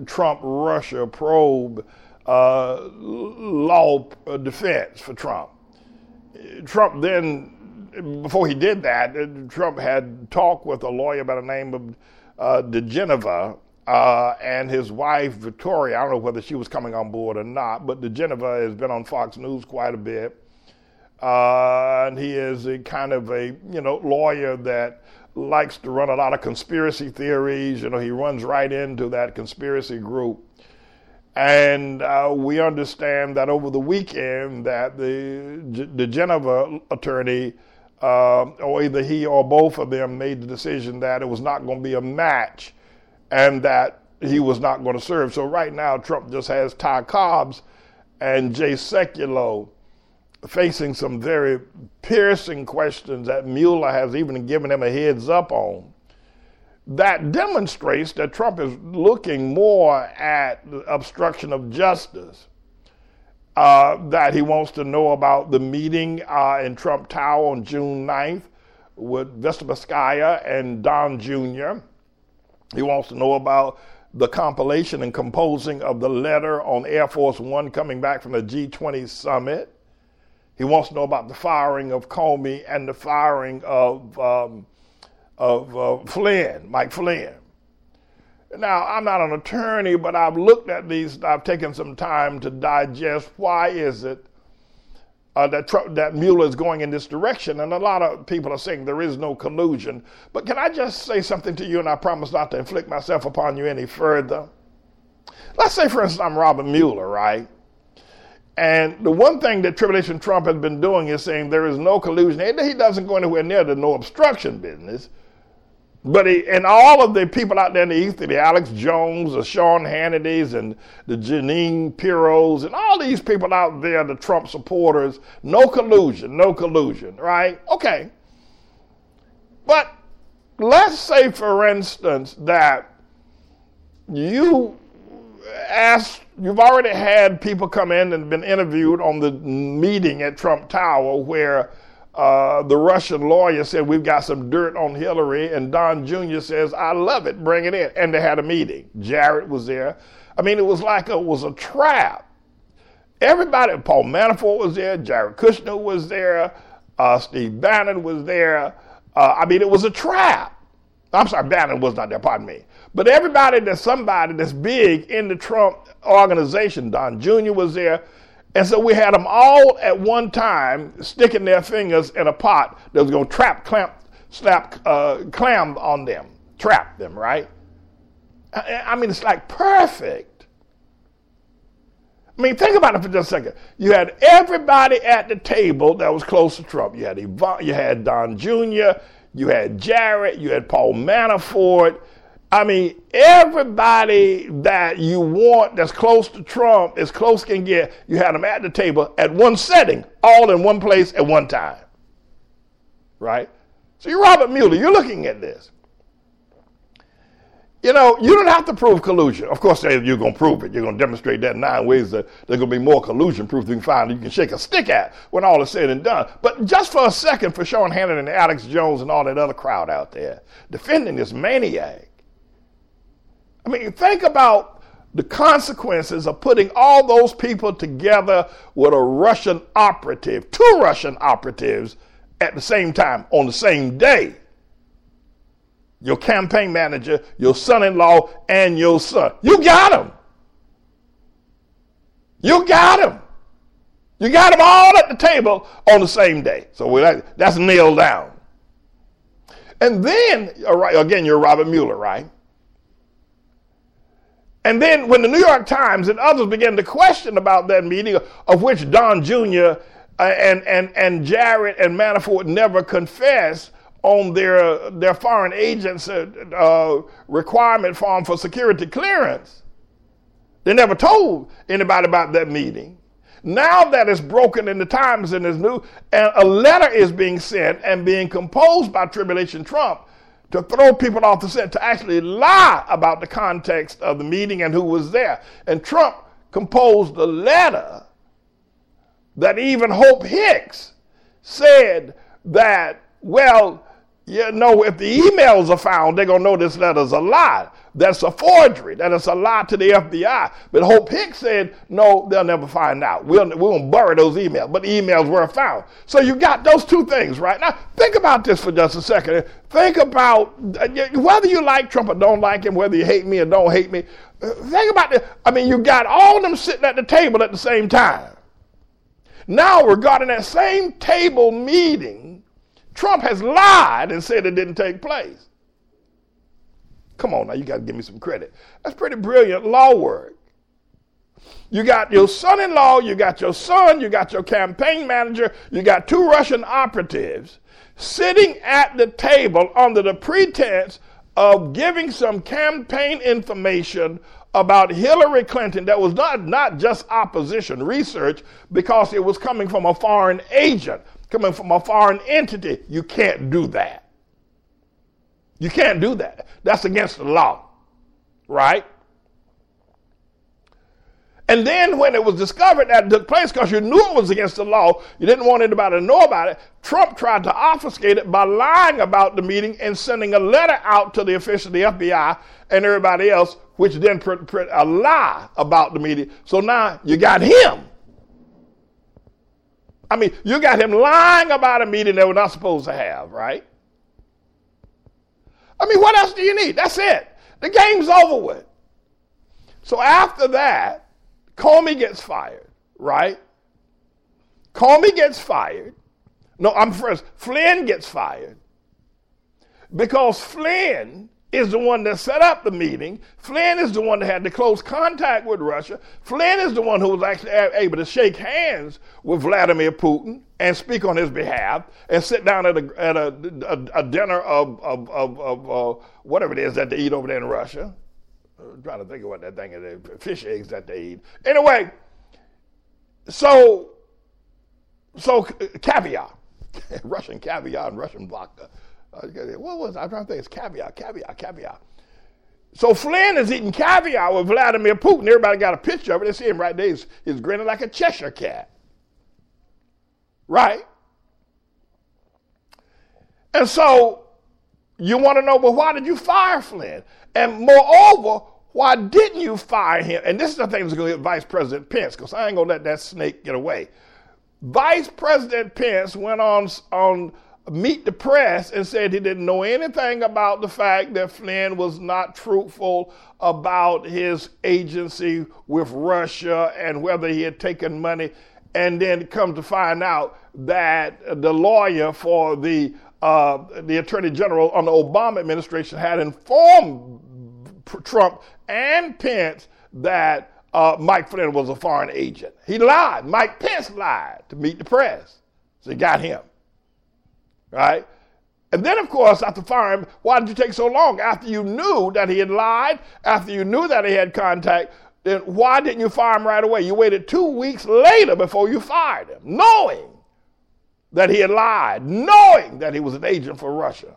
Trump Russia probe uh, law defense for Trump. Trump then, before he did that, Trump had talked with a lawyer by the name of uh, diGenova uh, and his wife Victoria. I don't know whether she was coming on board or not, but diGenova has been on Fox News quite a bit, uh, and he is a kind of a you know lawyer that likes to run a lot of conspiracy theories. You know, he runs right into that conspiracy group. And uh, we understand that over the weekend that the the Geneva attorney, uh, or either he or both of them, made the decision that it was not going to be a match, and that he was not going to serve. So right now, Trump just has Ty Cobbs and Jay Sekulow facing some very piercing questions that Mueller has even given him a heads up on that demonstrates that Trump is looking more at the obstruction of justice. Uh, that he wants to know about the meeting uh, in Trump Tower on June 9th with Vespa and Don Jr. He wants to know about the compilation and composing of the letter on Air Force One coming back from the G20 summit. He wants to know about the firing of Comey and the firing of um, of uh, Flynn, Mike Flynn. Now, I'm not an attorney, but I've looked at these. I've taken some time to digest why is it uh, that Trump, that Mueller is going in this direction, and a lot of people are saying there is no collusion. But can I just say something to you, and I promise not to inflict myself upon you any further? Let's say, for instance, I'm Robert Mueller, right? And the one thing that Tribulation Trump has been doing is saying there is no collusion. He doesn't go anywhere near the no obstruction business. But he, and all of the people out there in the East, the Alex Jones, the Sean Hannity's, and the Jeanine Pirros, and all these people out there, the Trump supporters, no collusion, no collusion, right? Okay. But let's say, for instance, that you asked, you've already had people come in and been interviewed on the meeting at Trump Tower where uh, the Russian lawyer said, We've got some dirt on Hillary. And Don Jr. says, I love it, bring it in. And they had a meeting. Jared was there. I mean, it was like it was a trap. Everybody, Paul Manafort was there, Jared Kushner was there, uh, Steve Bannon was there. Uh, I mean, it was a trap. I'm sorry, Bannon was not there, pardon me. But everybody that's somebody that's big in the Trump organization, Don Jr. was there. And so we had them all at one time sticking their fingers in a pot that was going to trap, clamp, slap, uh, clam on them, trap them, right? I, I mean, it's like perfect. I mean, think about it for just a second. You had everybody at the table that was close to Trump. You had Yvonne, you had Don Jr., you had Jared, you had Paul Manafort. I mean, everybody that you want that's close to Trump, as close can get, you had them at the table at one setting, all in one place at one time. Right? So you're Robert Mueller, you're looking at this. You know, you don't have to prove collusion. Of course, you're going to prove it. You're going to demonstrate that in nine ways that there's going to be more collusion proof you can find that you can shake a stick at when all is said and done. But just for a second, for Sean Hannity and Alex Jones and all that other crowd out there defending this maniac. I mean, think about the consequences of putting all those people together with a Russian operative, two Russian operatives at the same time on the same day your campaign manager, your son in law, and your son. You got them. You got them. You got them all at the table on the same day. So that's nailed down. And then, again, you're Robert Mueller, right? And then when the New York Times and others began to question about that meeting, of which Don Jr. Uh, and, and, and Jared and Manafort never confessed, on their, their foreign agents' uh, uh, requirement form for security clearance. They never told anybody about that meeting. Now that it's broken in the times and is new, and a letter is being sent and being composed by Tribulation Trump to throw people off the scent, to actually lie about the context of the meeting and who was there. And Trump composed a letter that even Hope Hicks said that, well, you know, if the emails are found, they're going to know this letter's a lie. That's a forgery. That is a lie to the FBI. But Hope Hicks said, no, they'll never find out. We'll, we won't bury those emails. But the emails were found. So you got those two things, right? Now, think about this for just a second. Think about uh, whether you like Trump or don't like him, whether you hate me or don't hate me. Uh, think about this. I mean, you got all of them sitting at the table at the same time. Now, regarding that same table meeting, Trump has lied and said it didn't take place. Come on now, you got to give me some credit. That's pretty brilliant law work. You got your son in law, you got your son, you got your campaign manager, you got two Russian operatives sitting at the table under the pretense of giving some campaign information about Hillary Clinton that was not, not just opposition research because it was coming from a foreign agent coming from a foreign entity. You can't do that. You can't do that. That's against the law, right? And then when it was discovered that took place, because you knew it was against the law, you didn't want anybody to know about it, Trump tried to obfuscate it by lying about the meeting and sending a letter out to the official, the FBI and everybody else, which then put, put a lie about the meeting. So now you got him. I mean, you got him lying about a meeting they were not supposed to have, right? I mean, what else do you need? That's it. The game's over with. So after that, Comey gets fired, right? Comey gets fired. No, I'm first. Flynn gets fired because Flynn is the one that set up the meeting. Flynn is the one that had the close contact with Russia. Flynn is the one who was actually able to shake hands with Vladimir Putin and speak on his behalf and sit down at a, at a, a, a dinner of, of, of, of uh, whatever it is that they eat over there in Russia. I'm trying to think of what that thing is, fish eggs that they eat. Anyway, so, so caviar, Russian caviar and Russian vodka. What was I'm trying to think. It's caviar, caviar, caviar. So Flynn is eating caviar with Vladimir Putin. Everybody got a picture of it. They see him right there. He's, he's grinning like a Cheshire cat. Right? And so you want to know, well, why did you fire Flynn? And moreover, why didn't you fire him? And this is the thing that's going to get Vice President Pence, because I ain't going to let that snake get away. Vice President Pence went on, on meet the press and said he didn't know anything about the fact that Flynn was not truthful about his agency with Russia and whether he had taken money, and then come to find out that the lawyer for the uh, the attorney general on the Obama administration had informed Trump and Pence that uh, Mike Flynn was a foreign agent. He lied. Mike Pence lied to meet the press. So he got him. Right? And then, of course, after firing why did you take so long? After you knew that he had lied, after you knew that he had contact, then why didn't you fire him right away? You waited two weeks later before you fired him, knowing that he had lied, knowing that he was an agent for Russia.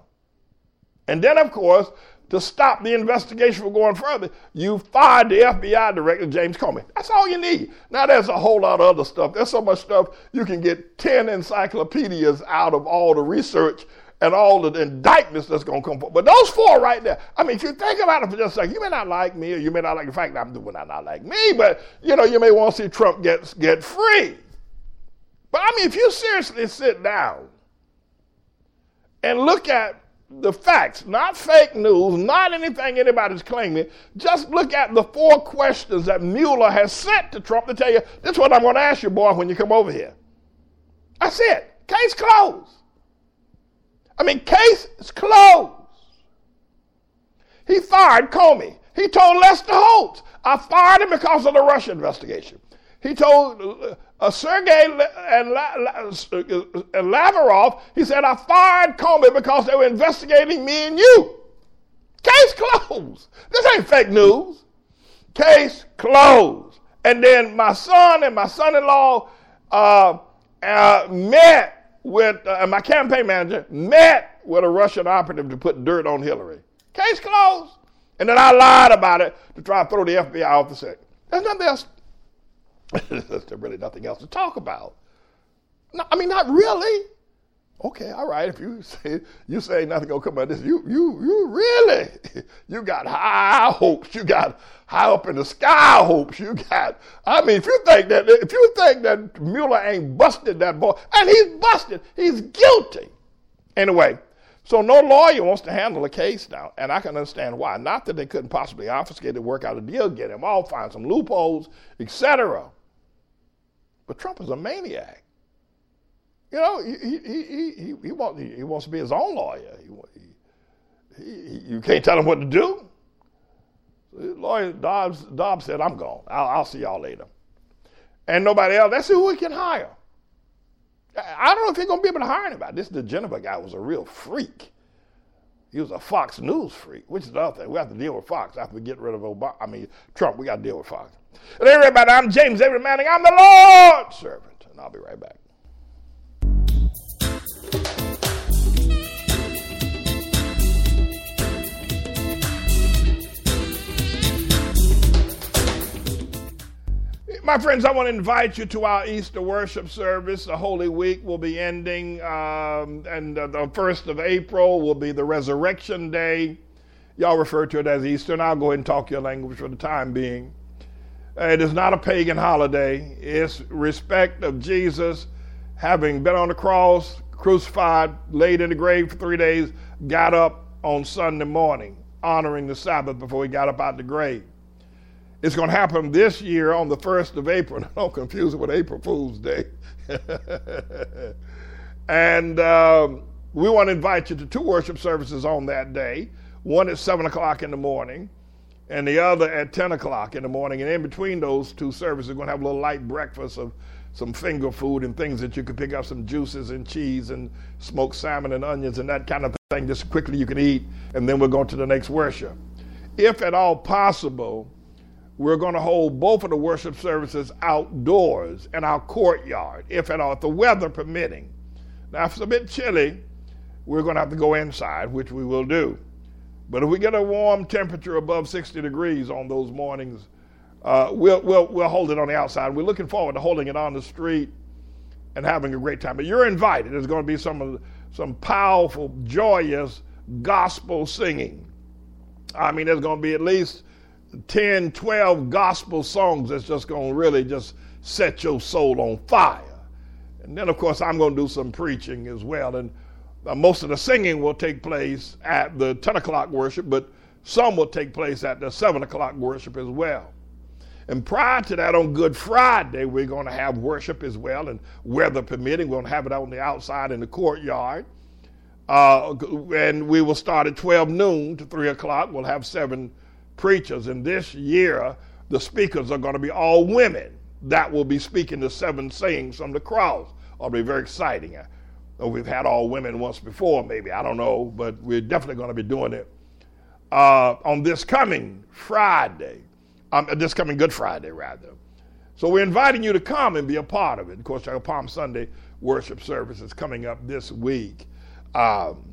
And then, of course, to stop the investigation from going further, you fired the FBI director, James Comey. That's all you need. Now, there's a whole lot of other stuff. There's so much stuff you can get 10 encyclopedias out of all the research and all the indictments that's going to come forward. But those four right there, I mean, if you think about it for just a second, you may not like me or you may not like the fact that I'm doing that not like me, but, you know, you may want to see Trump get, get free. But, I mean, if you seriously sit down and look at the facts, not fake news, not anything anybody's claiming. Just look at the four questions that Mueller has sent to Trump to tell you this is what I'm going to ask you, boy, when you come over here. That's it. Case closed. I mean, case is closed. He fired Comey. He told Lester Holt, I fired him because of the Russia investigation. He told uh, uh, Sergei and, La- La- and Lavrov, he said, I fired Comey because they were investigating me and you. Case closed. This ain't fake news. Case closed. And then my son and my son in law uh, uh, met with, uh, my campaign manager met with a Russian operative to put dirt on Hillary. Case closed. And then I lied about it to try to throw the FBI off the set. There's nothing else there's really nothing else to talk about. No, I mean, not really. Okay, all right. If you say you say nothing gonna come out of this, you you you really you got high hopes. You got high up in the sky hopes. You got. I mean, if you think that if you think that Mueller ain't busted that boy, and he's busted, he's guilty. Anyway, so no lawyer wants to handle a case now, and I can understand why. Not that they couldn't possibly obfuscate it, work out a deal, get him all, find some loopholes, etc. But Trump is a maniac. You know, he, he, he, he, wants, he wants to be his own lawyer. He, he, you can't tell him what to do. lawyer Dobbs, Dobbs said, I'm gone. I'll, I'll see y'all later. And nobody else. That's who we can hire. I don't know if he's going to be able to hire anybody. This diGenova guy was a real freak. He was a Fox News freak, which is the other thing. We have to deal with Fox after we get rid of Obama. I mean, Trump, we got to deal with Fox. And everybody, I'm James David Manning. I'm the Lord's servant. And I'll be right back. My friends, I want to invite you to our Easter worship service. The Holy Week will be ending, um, and uh, the 1st of April will be the Resurrection Day. Y'all refer to it as Easter, and I'll go ahead and talk your language for the time being. It is not a pagan holiday. It's respect of Jesus having been on the cross, crucified, laid in the grave for three days, got up on Sunday morning, honoring the Sabbath before he got up out the grave. It's going to happen this year on the 1st of April. Don't confuse it with April Fool's Day. and um, we want to invite you to two worship services on that day one at 7 o'clock in the morning and the other at 10 o'clock in the morning. And in between those two services, we're going to have a little light breakfast of some finger food and things that you can pick up some juices and cheese and smoked salmon and onions and that kind of thing just quickly you can eat. And then we'll go to the next worship. If at all possible, we're going to hold both of the worship services outdoors in our courtyard, if at all, if the weather permitting. Now, if it's a bit chilly, we're going to have to go inside, which we will do. But if we get a warm temperature above 60 degrees on those mornings, uh, we'll, we'll, we'll hold it on the outside. We're looking forward to holding it on the street and having a great time. But you're invited. There's going to be some, some powerful, joyous gospel singing. I mean, there's going to be at least 10, 12 gospel songs that's just going to really just set your soul on fire. And then, of course, I'm going to do some preaching as well. And most of the singing will take place at the 10 o'clock worship, but some will take place at the 7 o'clock worship as well. And prior to that, on Good Friday, we're going to have worship as well, and weather permitting, to have it on the outside in the courtyard. Uh, and we will start at 12 noon to 3 o'clock. We'll have seven preachers. And this year, the speakers are going to be all women that will be speaking the seven sayings from the cross. It'll be very exciting. We've had all women once before, maybe. I don't know, but we're definitely going to be doing it uh, on this coming Friday, um, this coming Good Friday, rather. So we're inviting you to come and be a part of it. Of course, our Palm Sunday worship service is coming up this week. Um,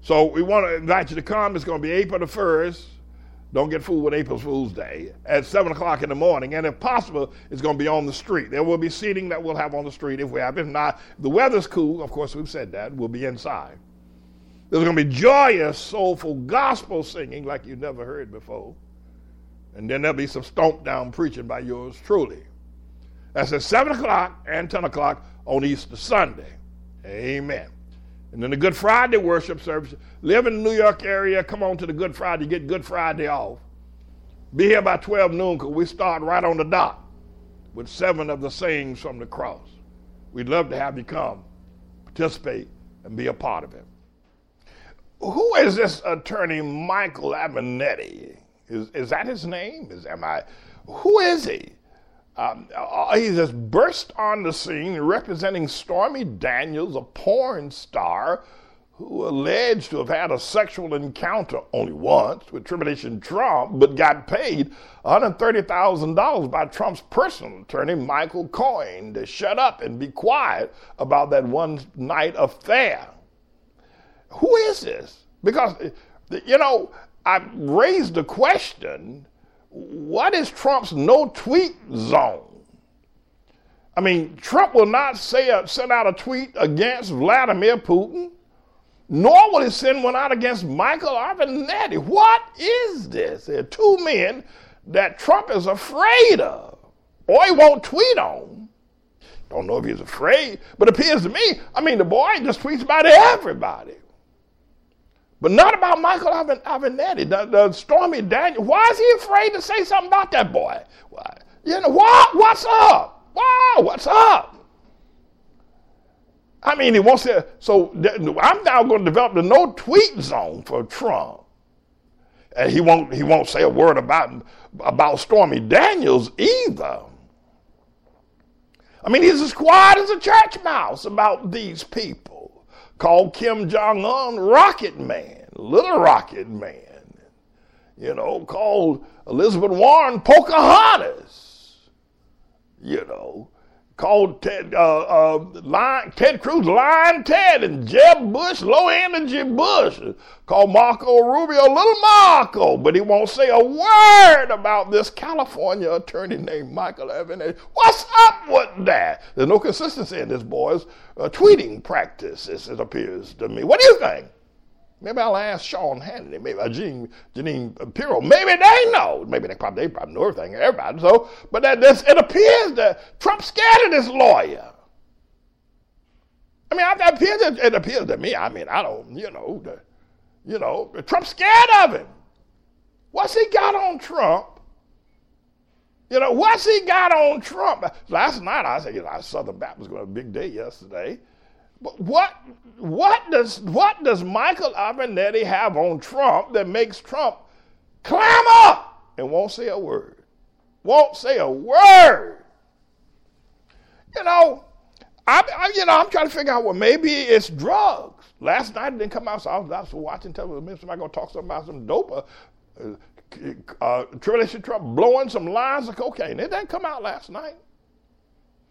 so we want to invite you to come. It's going to be April the 1st don't get fooled with April Fool's Day at 7 o'clock in the morning. And if possible, it's going to be on the street. There will be seating that we'll have on the street if we have. If not, the weather's cool. Of course, we've said that. We'll be inside. There's going to be joyous, soulful gospel singing like you've never heard before. And then there'll be some stomp down preaching by yours truly. That's at 7 o'clock and 10 o'clock on Easter Sunday. Amen. And then the Good Friday worship service. Live in the New York area, come on to the Good Friday, get Good Friday off. Be here by 12 noon because we start right on the dot with seven of the sayings from the cross. We'd love to have you come, participate, and be a part of it. Who is this attorney Michael Avenatti? Is, is that his name? Is am I? Who is he? Um, uh, he just burst on the scene representing Stormy Daniels, a porn star who alleged to have had a sexual encounter only once with Tribulation Trump, but got paid $130,000 by Trump's personal attorney, Michael Cohen, to shut up and be quiet about that one night affair. Who is this? Because, you know, I raised the question what is Trump's no tweet zone? I mean, Trump will not say a, send out a tweet against Vladimir Putin, nor will he send one out against Michael Avenatti. What is this? There are two men that Trump is afraid of, or he won't tweet on. Don't know if he's afraid, but it appears to me, I mean, the boy just tweets about everybody. But not about Michael Avenatti, the, the Stormy Daniel. Why is he afraid to say something about that boy? Why? You know, what? What's up? Wow, what's up? I mean, he wants to. So I'm now going to develop the no tweet zone for Trump. And he won't. He won't say a word about about Stormy Daniels either. I mean, he's as quiet as a church mouse about these people called Kim Jong un Rocket Man, Little Rocket Man. You know, called Elizabeth Warren Pocahontas. You know, called Ted, uh, uh, Lyin', Ted Cruz Lyin' Ted and Jeb Bush Low Energy Bush. Called Marco Rubio Little Marco, but he won't say a word about this California attorney named Michael Evans. What's up with that? There's no consistency in this boy's uh, tweeting practices, it appears to me. What do you think? Maybe I'll ask Sean Hannity, maybe Jean, Jeanine Pirro. Maybe they know. Maybe they probably, they probably know everything, everybody. So, but that, this, it appears that Trump's scared of this lawyer. I mean, it appears, it appears to me. I mean, I don't, you know, the, you know, Trump's scared of him. What's he got on Trump? You know, what's he got on Trump? Last night I said, you know, Southern Baptist was going a big day yesterday. But what, what, does, what does Michael Avenatti have on Trump that makes Trump climb up and won't say a word? Won't say a word. You know, I, I, you know, I'm trying to figure out, well, maybe it's drugs. Last night it didn't come out, so I was, I was watching television. Somebody to talk something about some dope. Uh, uh, Tribulation Trump blowing some lines of cocaine. It didn't come out last night.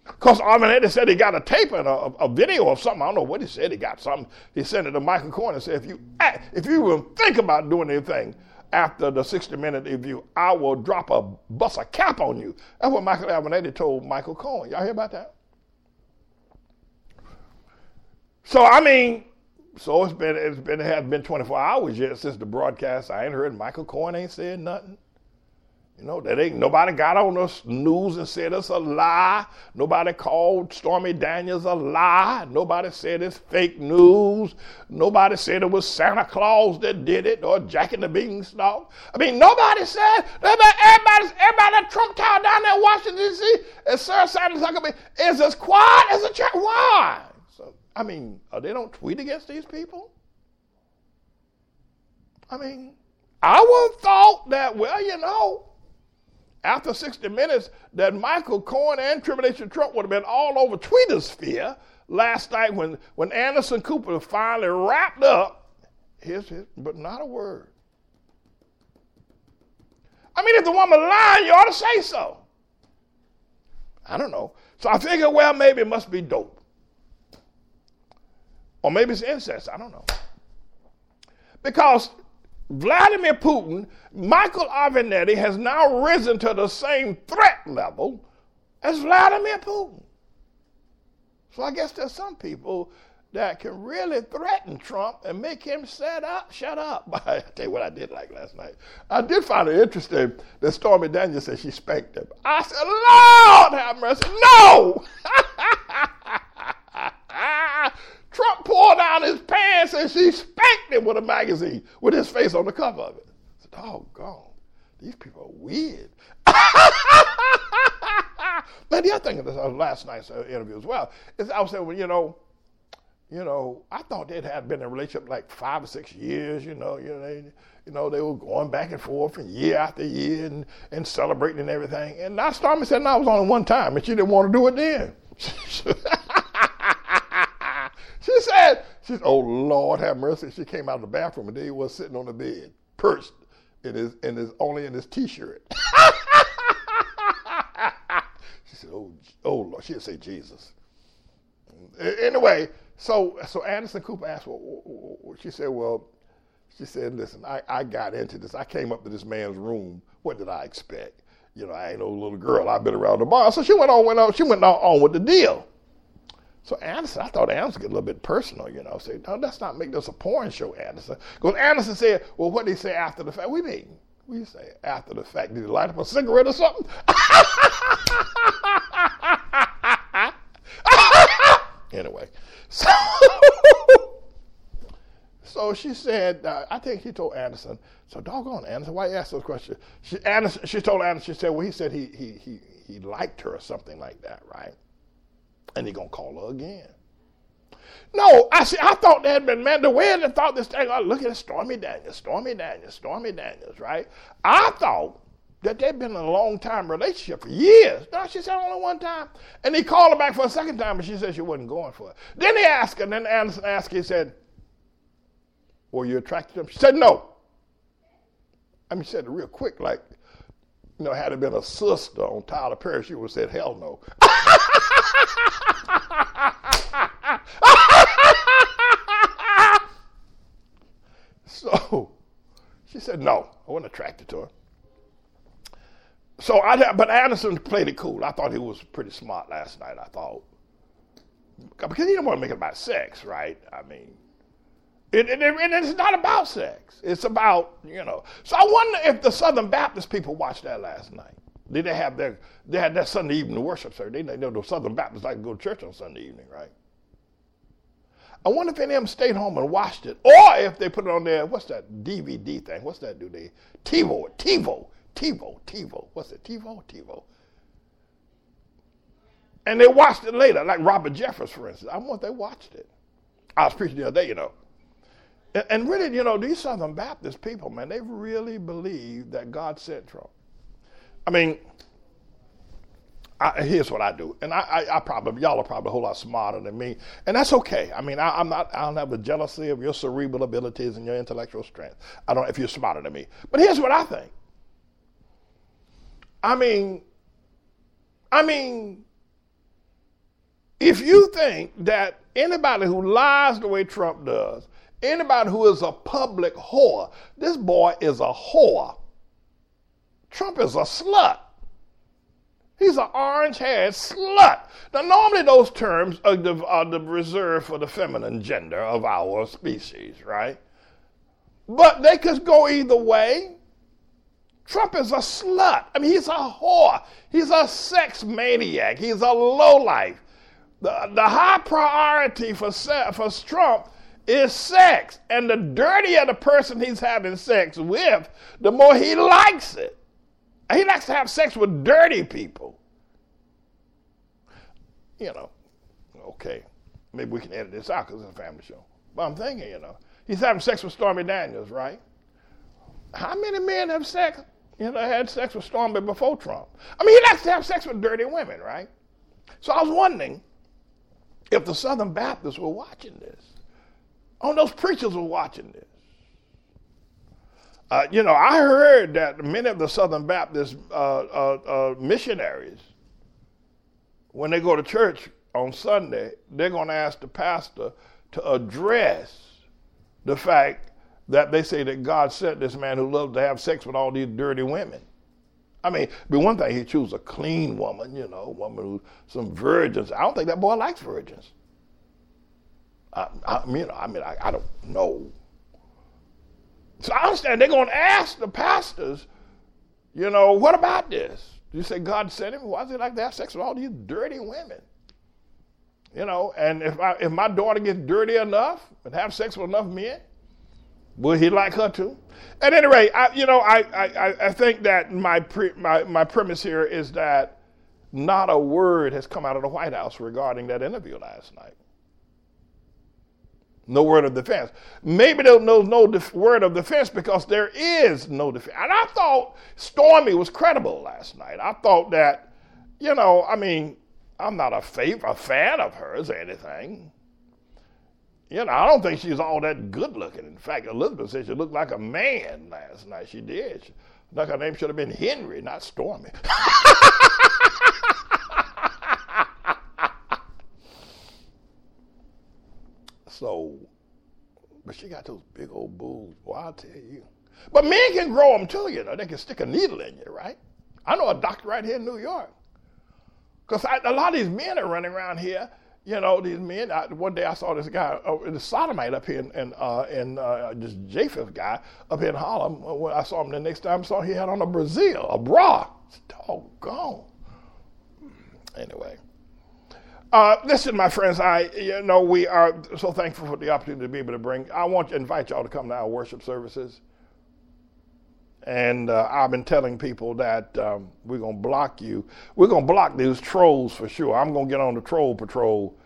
Because Armanetti said he got a tape and a, a, video of something. I don't know what he said. He got something. He sent it to Michael Cohen and said, if you, if you even think about doing anything after the 60 minute review, I will drop a bus a cap on you. That's what Michael Avenatti told Michael Cohen. Y'all hear about that? So, I mean, so it's been, it's been, it has been 24 hours yet since the broadcast. I ain't heard Michael Cohen ain't said nothing. You know, that ain't nobody got on the news and said it's a lie. Nobody called Stormy Daniels a lie. Nobody said it's fake news. Nobody said it was Santa Claus that did it or Jack and the Beanstalk. I mean, nobody said, everybody, everybody, everybody at Trump Tower down there in Washington, D.C., and Sarah Sanders Huckabee is as quiet as a church. Why? So, I mean, they don't tweet against these people? I mean, I would have thought that, well, you know, after 60 minutes that Michael Cohen and Tribulation Trump would have been all over Tweetosphere last night when, when Anderson Cooper finally wrapped up. Here's his, but not a word. I mean, if the woman lying, you ought to say so. I don't know. So I figured, well, maybe it must be dope. Or maybe it's incest. I don't know. Because Vladimir Putin, Michael Avenatti has now risen to the same threat level as Vladimir Putin. So I guess there's some people that can really threaten Trump and make him shut up, shut up. I tell you what I did like last night. I did find it interesting that Stormy Daniels said she spanked him. I said, Lord have mercy, no! Trump pulled down his pants and she spanked him with a magazine with his face on the cover of it. I said, doggone, these people are weird. but the other thing of this last night's uh, interview as well is I was saying, well, you know, you know, I thought they'd had been in a relationship like five or six years. You know, you know, they, you know, they were going back and forth and year after year and, and celebrating and everything. And I started saying no, it was only one time, and she didn't want to do it then. She said, she said, oh Lord have mercy. She came out of the bathroom and there he was sitting on the bed, perched in his, in his only in his t-shirt. she said, oh, oh Lord. She'd say Jesus. Anyway, so so Anderson Cooper asked, well, she said, well, she said, listen, I, I got into this. I came up to this man's room. What did I expect? You know, I ain't no little girl. I've been around the bar. So she went on, went on, she went on, on with the deal. So Anderson, I thought Anderson get a little bit personal, you know. Say, no, let's not make this a porn show, Anderson. Because Anderson said, well, what he say after the fact? We mean, we say after the fact. Did he light up a cigarette or something? anyway, so, so she said, uh, I think she told Anderson, so doggone Anderson, why you ask those questions? She, Anderson, she told Anderson, she said, well, he said he, he, he, he liked her or something like that, right? And he gonna call her again. No, I see. I thought they had been man. The way they thought this thing. Oh, look at Stormy Daniels, Stormy Daniels, Stormy Daniels. Right? I thought that they'd been in a long time relationship for years. No, she said only one time, and he called her back for a second time, but she said she wasn't going for it. Then he asked her. And then Anderson asked. Her, he said, "Were you attracted to him?" She said, "No." I mean, she said it real quick, like you know, had it been a sister on Tyler Perry, she would have said, "Hell no." so she said, no, I wasn't attracted to her. So I, but Anderson played it cool. I thought he was pretty smart last night. I thought because he didn't want to make it about sex, right? I mean, it, it, it, it's not about sex. It's about you know. So I wonder if the Southern Baptist people watched that last night. Did they have their they had that Sunday evening worship service? They, know the Southern Baptists like to go to church on Sunday evening, right? I wonder if any of them stayed home and watched it, or if they put it on their what's that DVD thing? What's that do they TiVo, TiVo, TiVo, TiVo? What's it? TiVo, TiVo. And they watched it later, like Robert Jeffress, for instance. I wonder if they watched it. I was preaching the other day, you know. And, and really, you know, these Southern Baptist people, man, they really believe that God sent Trump. I mean, I, here's what I do, and I, I, I, probably y'all are probably a whole lot smarter than me, and that's okay. I mean, I, am not I don't have a jealousy of your cerebral abilities and your intellectual strength. I don't if you're smarter than me, but here's what I think. I mean, I mean, if you think that anybody who lies the way Trump does, anybody who is a public whore, this boy is a whore. Trump is a slut. He's an orange haired slut. Now, normally those terms are, the, are the reserved for the feminine gender of our species, right? But they could go either way. Trump is a slut. I mean, he's a whore. He's a sex maniac. He's a lowlife. The, the high priority for, for Trump is sex. And the dirtier the person he's having sex with, the more he likes it. He likes to have sex with dirty people. You know, okay, maybe we can edit this out because it's a family show. But I'm thinking, you know, he's having sex with Stormy Daniels, right? How many men have sex, you know, had sex with Stormy before Trump? I mean, he likes to have sex with dirty women, right? So I was wondering if the Southern Baptists were watching this. Oh, those preachers were watching this. Uh, you know, I heard that many of the Southern Baptist uh, uh, uh missionaries, when they go to church on Sunday, they're going to ask the pastor to address the fact that they say that God sent this man who loved to have sex with all these dirty women. I mean, be one thing he choose a clean woman, you know, woman who some virgins. I don't think that boy likes virgins. I, I mean, I mean, I, I don't know. So I understand they're going to ask the pastors, you know, what about this? You say God sent him? Why does he like to have sex with all these dirty women? You know, and if I, if my daughter gets dirty enough and have sex with enough men, will he like her too? At any rate, I, you know, I, I, I think that my, pre, my, my premise here is that not a word has come out of the White House regarding that interview last night. No word of defense. Maybe there's no, no def- word of defense because there is no defense. And I thought Stormy was credible last night. I thought that, you know, I mean, I'm not a, fav- a fan of hers or anything. You know, I don't think she's all that good looking. In fact, Elizabeth said she looked like a man last night. She did. She, like her name should have been Henry, not Stormy. so, but she got those big old boobs. Boy, I'll tell you. But men can grow them too, you know. They can stick a needle in you, right? I know a doctor right here in New York. Because a lot of these men are running around here you know, these men. I, one day I saw this guy, uh, the sodomite up here in, in, uh, in uh, this Japheth guy up here in Harlem. When I saw him the next time, I saw he had on a Brazil, a bra. It's doggone. Anyway. Uh, listen, my friends, I you know we are so thankful for the opportunity to be able to bring. I want to invite y'all to come to our worship services. And uh, I've been telling people that um, we're to block you. We're to block these trolls for sure. I'm to get on the troll patrol.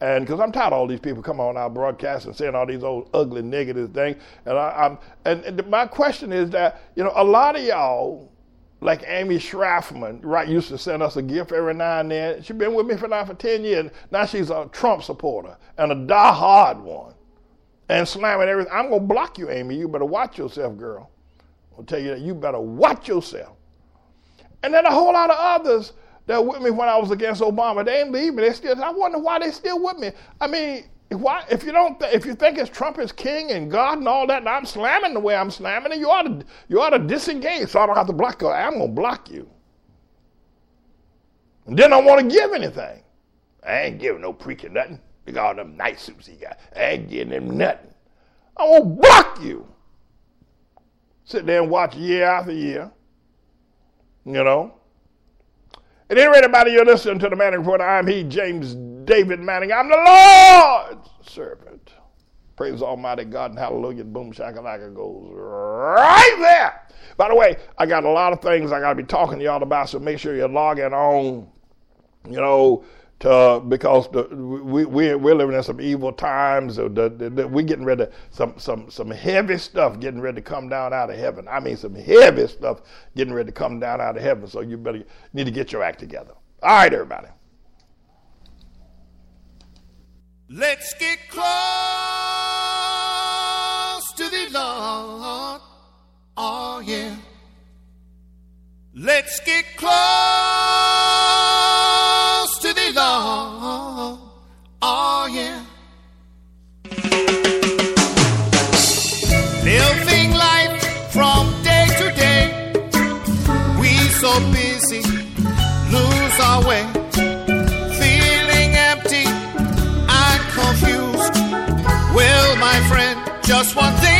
And because I'm tired of all these people coming on our broadcast and saying all these old ugly negative things. And, I, am and, and my question is that, you know, a lot of y'all, like Amy Schraffman, right, used to send us a gift every now and then. She's been with me for now for 10 years. Now she's a Trump supporter and a die-hard one and slamming everything. I'm going to block you, Amy. You better watch yourself, girl. I'll tell you that you better watch yourself. And then a whole lot of others that were with me when I was against Obama, they ain't leave me. They still. I wonder why they still with me. I mean, why? If you don't, th- if you think it's Trump is king and God and all that, and I'm slamming the way I'm slamming, and you ought to, you ought to disengage, so I don't have to block you. I'm gonna block you. And then I want to give anything. I ain't giving no preacher nothing. Look at all them night suits he got. I ain't giving him nothing. I will block you sit there and watch year after year. You know? At any rate, everybody, you're listening to the Manning Report. I'm he, James David Manning. I'm the Lord's servant. Praise Almighty God and hallelujah. Boom, shakalaka goes right there. By the way, I got a lot of things I got to be talking to y'all about, so make sure you're logging on, you know, to because the, we we we're living in some evil times. The, the, the, we getting ready to, some some some heavy stuff getting ready to come down out of heaven. I mean some heavy stuff getting ready to come down out of heaven. So you better need to get your act together. All right, everybody.
Let's get close to the Lord. Oh yeah. Let's get close long. Oh, yeah. Living life from day to day. We so busy, lose our way. Just one thing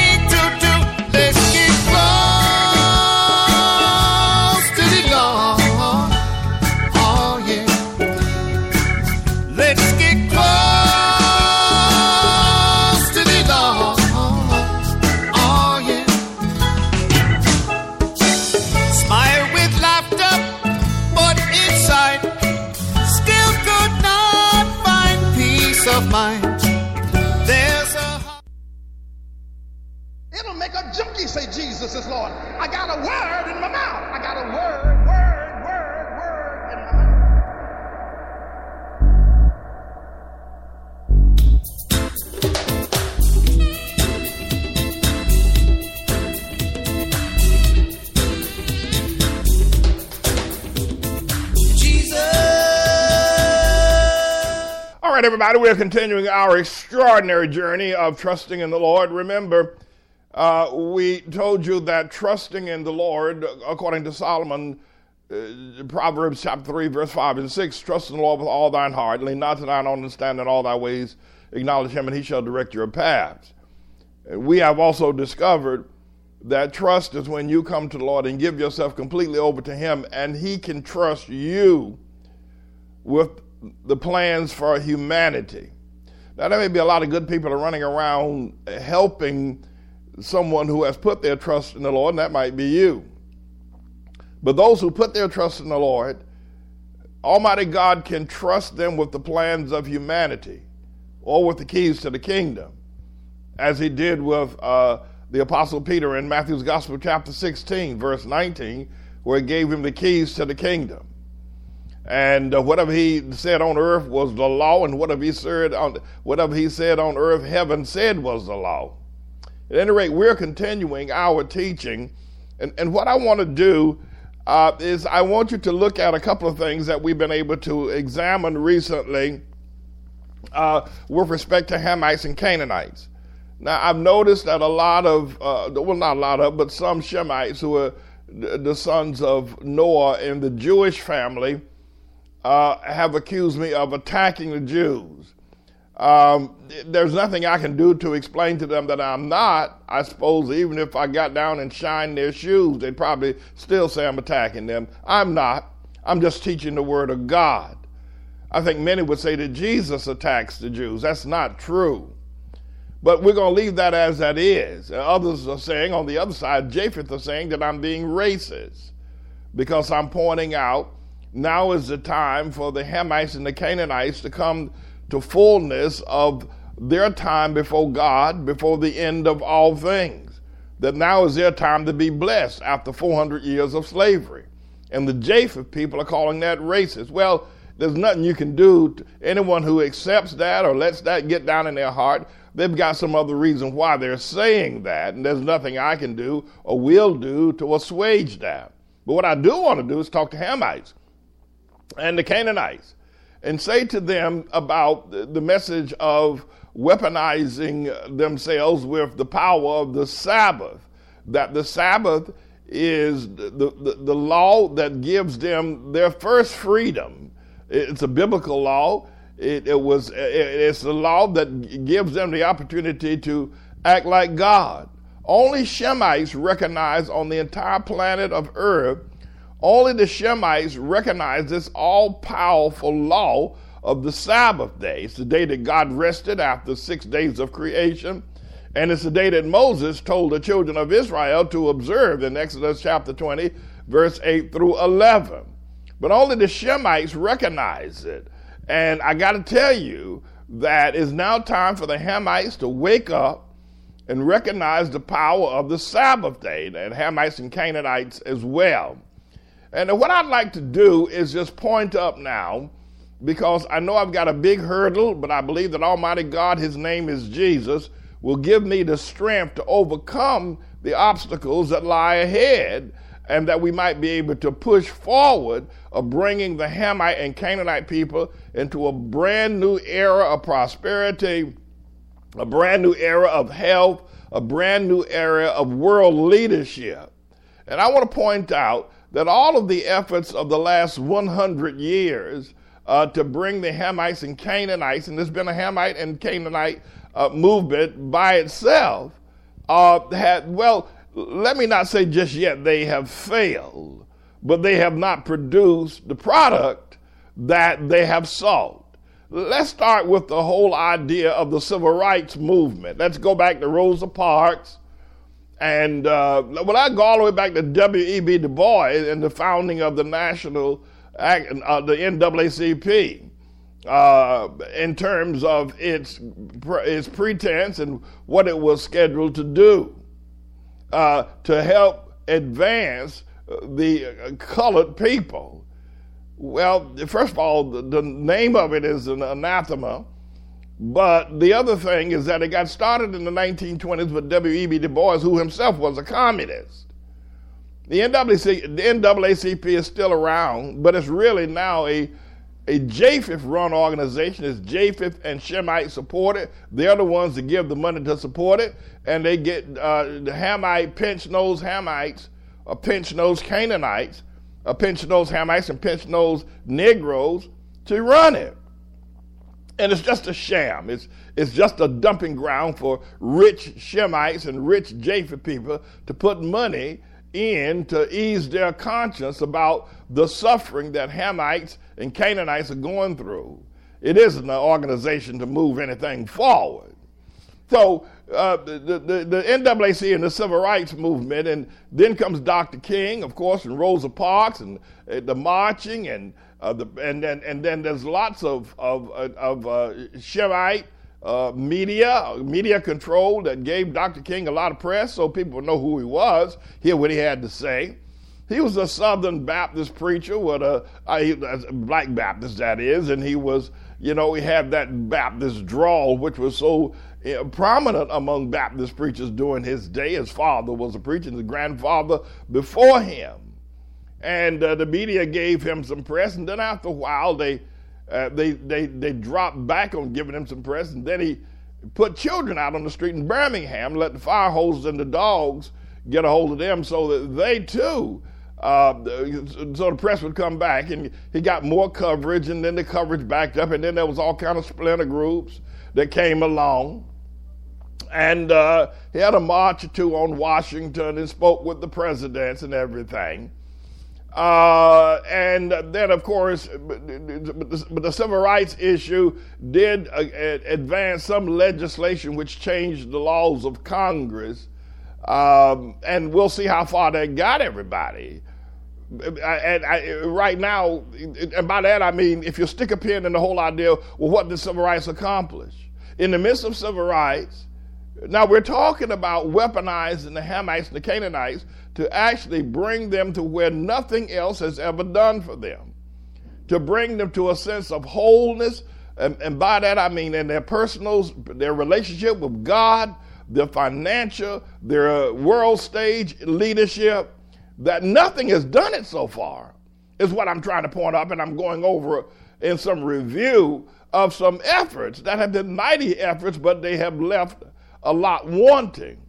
everybody, we're continuing our extraordinary journey of trusting in the Lord. Remember, uh, we told you that trusting in the Lord, according to Solomon, uh, Proverbs chapter 3, verse 5 and 6, trust in the Lord with all thine heart, lean not to thine own understanding in all thy ways, acknowledge him, and he shall direct your paths. We have also discovered that trust is when you come to the Lord and give yourself completely over to him, and he can trust you with the plans for humanity. Now, there may be a lot of good people running around helping someone who has put their trust in the Lord, and that might be you. But those who put their trust in the Lord, Almighty God can trust them with the plans of humanity or with the keys to the kingdom, as he did with uh, the Apostle Peter in Matthew's Gospel, chapter 16, verse 19, where he gave him the keys to the kingdom. And uh, whatever he said on earth was the law, and whatever he said on whatever he said on earth, heaven said was the law. At any rate, we're continuing our teaching, and, and what I want to do uh, is I want you to look at a couple of things that we've been able to examine recently uh, with respect to Hamites and Canaanites. Now, I've noticed that a lot of, uh, well, not a lot of, but some Shemites who are the sons of Noah in the Jewish family uh, have accused me of attacking the Jews. Um, there's nothing I can do to explain to them that I'm not. I suppose even if I got down and shined their shoes, they'd probably still say I'm attacking them. I'm not. I'm just teaching the Word of God. I think many would say that Jesus attacks the Jews. That's not true. But we're going to leave that as that is. Others are saying, on the other side, Japheth are saying that I'm being racist because I'm pointing out now is the time for the Hamites and the Canaanites to come to fullness of their time before God, before the end of all things. That now is their time to be blessed after 400 years of slavery. And the Japheth people are calling that racist. Well, there's nothing you can do. To anyone who accepts that or lets that get down in their heart, they've got some other reason why they're saying that. And there's nothing I can do or will do to assuage that. But what I do want to do is talk to Hamites and the Canaanites and say to them about the message of weaponizing themselves with the power of the Sabbath. That the Sabbath is the, the, the law that gives them their first freedom. It's a biblical law. It, it was it, it's a law that gives them the opportunity to act like God. Only Shemites recognize on the entire planet of Earth only the Shemites recognize this all powerful law of the Sabbath day. It's the day that God rested after six days of creation. And it's the day that Moses told the children of Israel to observe in Exodus chapter 20, verse 8 through 11. But only the Shemites recognize it. And I got to tell you that it's now time for the Hamites to wake up and recognize the power of the Sabbath day, and Hamites and Canaanites as well. And what I'd like to do is just point up now, because I know I've got a big hurdle, but I believe that Almighty God, His name is Jesus, will give me the strength to overcome the obstacles that lie ahead, and that we might be able to push forward of bringing the Hamite and Canaanite people into a brand new era of prosperity, a brand new era of health, a brand new era of world leadership. And I want to point out that all of the efforts of the last 100 years uh, to bring the Hamites and Canaanites, and there's been a Hamite and Canaanite uh, movement by itself, uh, had, well, let me not say just yet they have failed, but they have not produced the product that they have sought. Let's start with the whole idea of the civil rights movement. Let's go back to Rosa Parks and uh, when I go all the way back to W.E.B. Du Bois and the founding of the National, uh, the NAACP, uh, in terms of its, its pretense and what it was scheduled to do uh, to help advance the colored people. Well, first of all, the, the name of it is an anathema but the other thing is that it got started in the 1920s with W.E.B. Du Bois, who himself was a communist. The, NAACP, the NAACP is still around, but it's really now a a Japheth run organization. It's Japheth and Shemite supported. They're the ones that give the money to support it. And they get uh, the Hamite, pinch nose Hamites, or pinch nose Canaanites, or pinch nose Hamites, and pinch nose Negroes to run it. And it's just a sham. It's, it's just a dumping ground for rich Shemites and rich Japheth people to put money in to ease their conscience about the suffering that Hamites and Canaanites are going through. It isn't an organization to move anything forward. So uh, the, the, the NAACP and the civil rights movement, and then comes Dr. King, of course, and Rosa Parks, and uh, the marching, and uh, the, and then and then there's lots of of, of uh, Shemite uh, media, media control that gave Dr. King a lot of press, so people know who he was, hear what he had to say. He was a Southern Baptist preacher, with a, a black Baptist that is, and he was, you know, he had that Baptist drawl, which was so uh, prominent among Baptist preachers during his day. His father was a preacher, his grandfather before him. And uh, the media gave him some press, and then after a while, they uh, they, they, they dropped back on giving him some press, and then he put children out on the street in Birmingham, let the fire hoses and the dogs get a hold of them so that they too, uh, so the press would come back, and he got more coverage, and then the coverage backed up, and then there was all kind of splinter groups that came along. And uh, he had a march or two on Washington and spoke with the presidents and everything. Uh, and then, of course, but the civil rights issue did uh, advance some legislation which changed the laws of Congress. Um, and we'll see how far that got everybody. And right now, and by that I mean, if you stick a pin in the whole idea, well, what did civil rights accomplish? In the midst of civil rights, now we're talking about weaponizing the Hamites and the Canaanites to actually bring them to where nothing else has ever done for them, to bring them to a sense of wholeness. And, and by that I mean in their personal, their relationship with God, their financial, their uh, world stage leadership, that nothing has done it so far, is what I'm trying to point out. And I'm going over in some review of some efforts that have been mighty efforts, but they have left a lot wanting.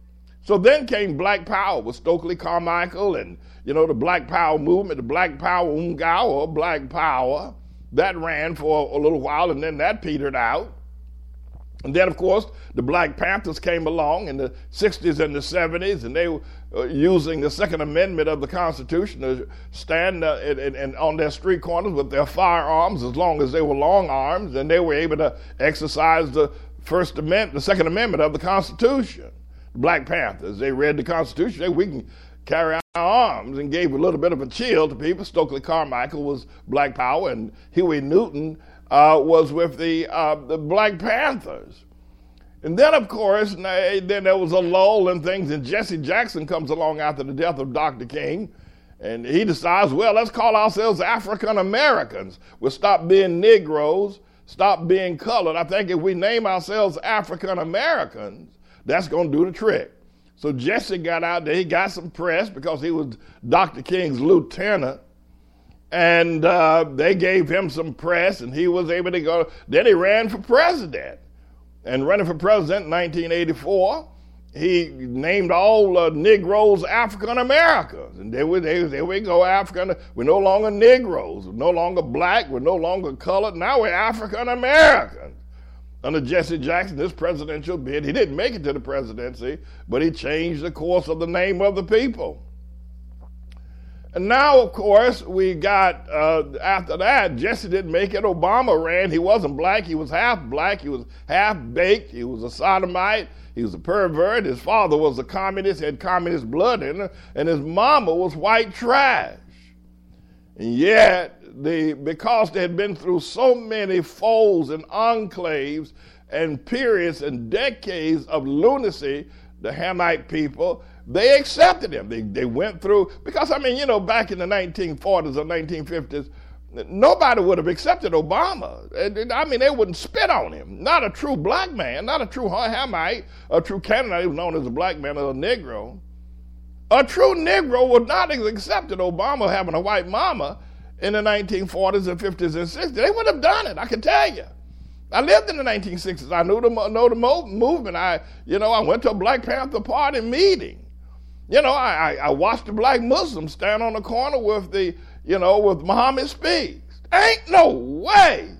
So then came Black Power with Stokely Carmichael and, you know, the Black Power movement, the Black Power Umgawa Black Power. That ran for a little while and then that petered out. And then, of course, the Black Panthers came along in the 60s and the 70s, and they were uh, using the Second Amendment of the Constitution to stand uh, on their street corners with their firearms as long as they were long arms, and they were able to exercise the First Amendment, the Second Amendment of the Constitution. Black Panthers. They read the Constitution. They, we can carry our arms and gave a little bit of a chill to people. Stokely Carmichael was Black Power, and Huey Newton uh, was with the, uh, the Black Panthers. And then, of course, then there was a lull in things, and Jesse Jackson comes along after the death of Dr. King, and he decides, well, let's call ourselves African Americans. We'll stop being Negroes, stop being colored. I think if we name ourselves African Americans, that's going to do the trick. So Jesse got out there. He got some press because he was Dr. King's lieutenant. And uh, they gave him some press, and he was able to go. Then he ran for president. And running for president in 1984, he named all uh, Negroes African Americans. And there we, there, there we go, African. We're no longer Negroes. We're no longer black. We're no longer colored. Now we're African Americans under Jesse Jackson, this presidential bid. He didn't make it to the presidency, but he changed the course of the name of the people. And now, of course, we got, uh, after that, Jesse didn't make it. Obama ran. He wasn't black. He was half black. He was half baked. He was a sodomite. He was a pervert. His father was a communist, had communist blood in him, and his mama was white trash. And yet, because they had been through so many folds and enclaves and periods and decades of lunacy, the Hamite people, they accepted him. They, they went through, because I mean, you know, back in the 1940s or 1950s, nobody would have accepted Obama. I mean, they wouldn't spit on him. Not a true black man, not a true Hamite, a true Canaanite, was known as a black man or a Negro. A true Negro would not have accepted Obama having a white mama in the 1940s and 50s and 60s. They would have done it, I can tell you. I lived in the 1960s. I knew the, know the mo- movement. I, you know, I went to a Black Panther Party meeting. You know, I, I, I watched the black Muslims stand on the corner with the, you know, with Muhammad Speaks. Ain't no way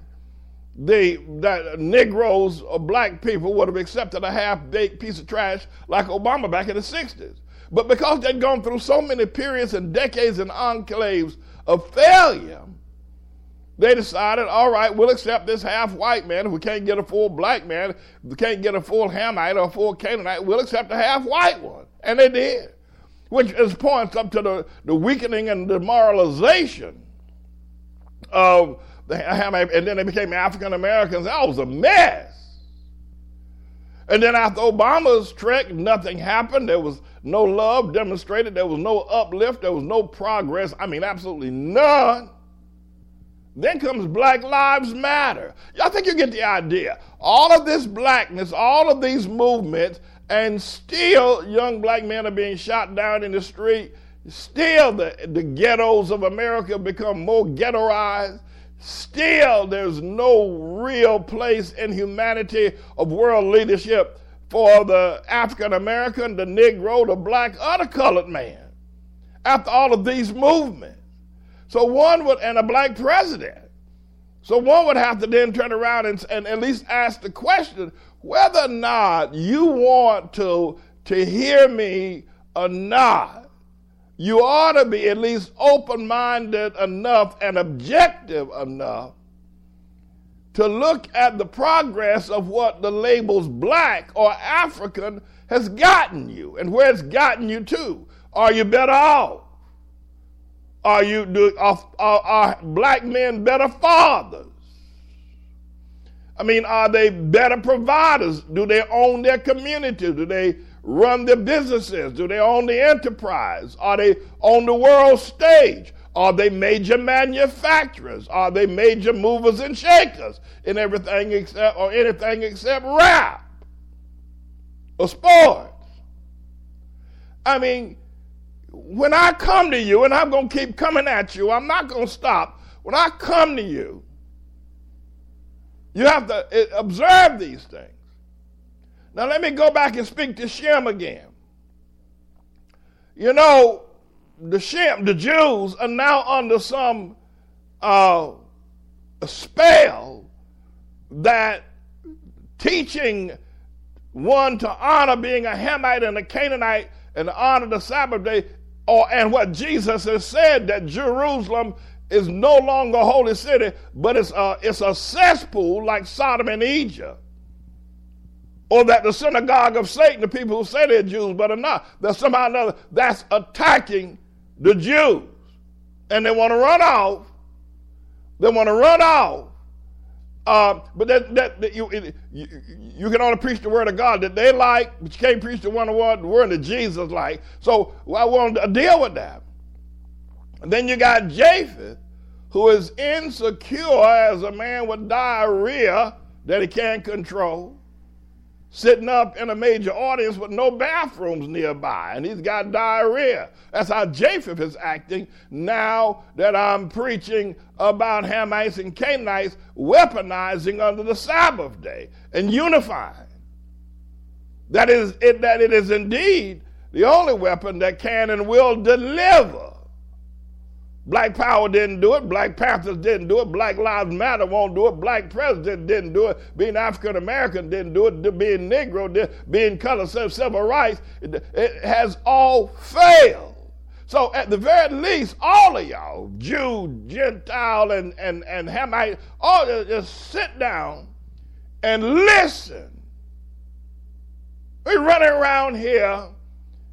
the that Negroes or black people would have accepted a half-baked piece of trash like Obama back in the 60s. But because they'd gone through so many periods and decades and enclaves of failure, they decided, all right, we'll accept this half white man. If we can't get a full black man, we can't get a full Hamite or a full Canaanite, we'll accept a half white one. And they did, which is points up to the, the weakening and demoralization of the Hamite. And then they became African Americans. That was a mess. And then after Obama's trek, nothing happened. There was no love demonstrated. There was no uplift. There was no progress. I mean, absolutely none. Then comes Black Lives Matter. I think you get the idea. All of this blackness, all of these movements, and still young black men are being shot down in the street. Still, the, the ghettos of America become more ghettoized. Still, there's no real place in humanity of world leadership for the African American, the Negro, the black, or the colored man. After all of these movements. So one would, and a black president. So one would have to then turn around and, and at least ask the question whether or not you want to, to hear me or not. You ought to be at least open minded enough and objective enough to look at the progress of what the labels black or African has gotten you and where it's gotten you to. Are you better off? Are you do are, are, are black men better fathers? I mean, are they better providers? Do they own their community? Do they run their businesses? Do they own the enterprise? Are they on the world stage? Are they major manufacturers? Are they major movers and shakers in everything except or anything except rap or sports? I mean, when I come to you, and I'm going to keep coming at you, I'm not going to stop. When I come to you, you have to eh, observe these things. Now, let me go back and speak to Shem again. You know, the Shem, the Jews, are now under some uh, spell that teaching one to honor being a Hamite and a Canaanite and honor the Sabbath day, or and what Jesus has said that Jerusalem is no longer a holy city, but it's a, it's a cesspool like Sodom and Egypt. Or that the synagogue of Satan, the people who say they're Jews but are not, that somehow or another that's attacking the Jews. And they want to run off. They want to run off. Uh, but that, that, that you, it, you, you can only preach the word of God that they like, but you can't preach the one word, the word that Jesus like. So I want to deal with that. And then you got Japheth, who is insecure as a man with diarrhea that he can't control, sitting up in a major audience with no bathrooms nearby, and he's got diarrhea. That's how Japheth is acting now that I'm preaching about Hamites and Canaanites weaponizing under the Sabbath day and unifying. That is it, that it is indeed the only weapon that can and will deliver Black Power didn't do it. Black Panthers didn't do it. Black Lives Matter won't do it. Black President didn't do it. Being African American didn't do it. Being Negro, being color, civil rights, it has all failed. So at the very least, all of y'all, Jew, Gentile, and, and, and Hamite, all just sit down and listen. We're running around here